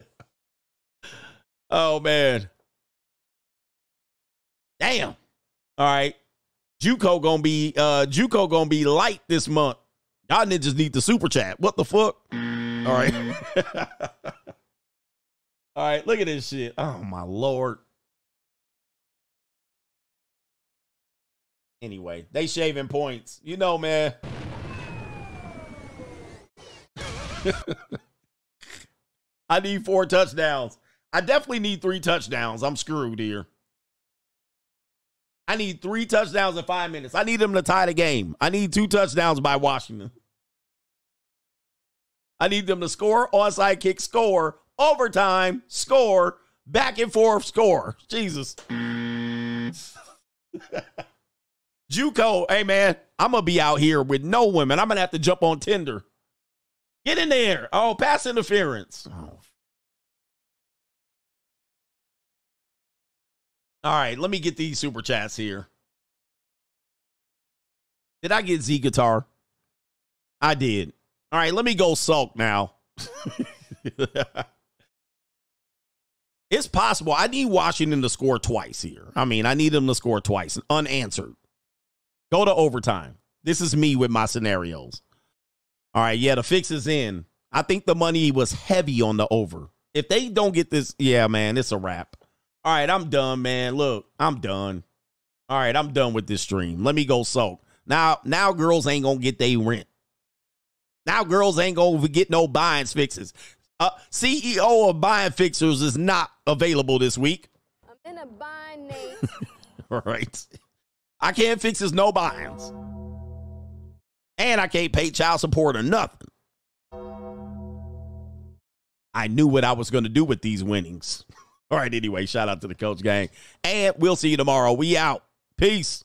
oh man. Damn. All right. JUCO gonna be uh JUCO gonna be light this month. Y'all niggas need the super chat. What the fuck? Mm. All right. All right, look at this shit. Oh my lord. Anyway, they shaving points. You know, man. I need four touchdowns. I definitely need three touchdowns. I'm screwed here. I need three touchdowns in five minutes. I need them to tie the game. I need two touchdowns by Washington. I need them to score, onside kick, score, overtime, score, back and forth, score. Jesus. Juco, hey man, I'm gonna be out here with no women. I'm gonna have to jump on Tinder. Get in there. Oh, pass interference. Oh. All right, let me get these super chats here. Did I get Z guitar? I did. All right, let me go sulk now. it's possible. I need Washington to score twice here. I mean, I need them to score twice, unanswered. Go to overtime. This is me with my scenarios. All right, yeah, the fix is in. I think the money was heavy on the over. If they don't get this, yeah, man, it's a wrap. All right, I'm done, man. Look, I'm done. All right, I'm done with this stream. Let me go sulk. Now, now girls ain't gonna get their rent. Now girls ain't gonna get no buying fixes. Uh, CEO of Buying Fixers is not available this week. I'm in a bind, Nate. All right. I can't fix his no binds. And I can't pay child support or nothing. I knew what I was going to do with these winnings. All right, anyway, shout out to the coach gang. And we'll see you tomorrow. We out. Peace.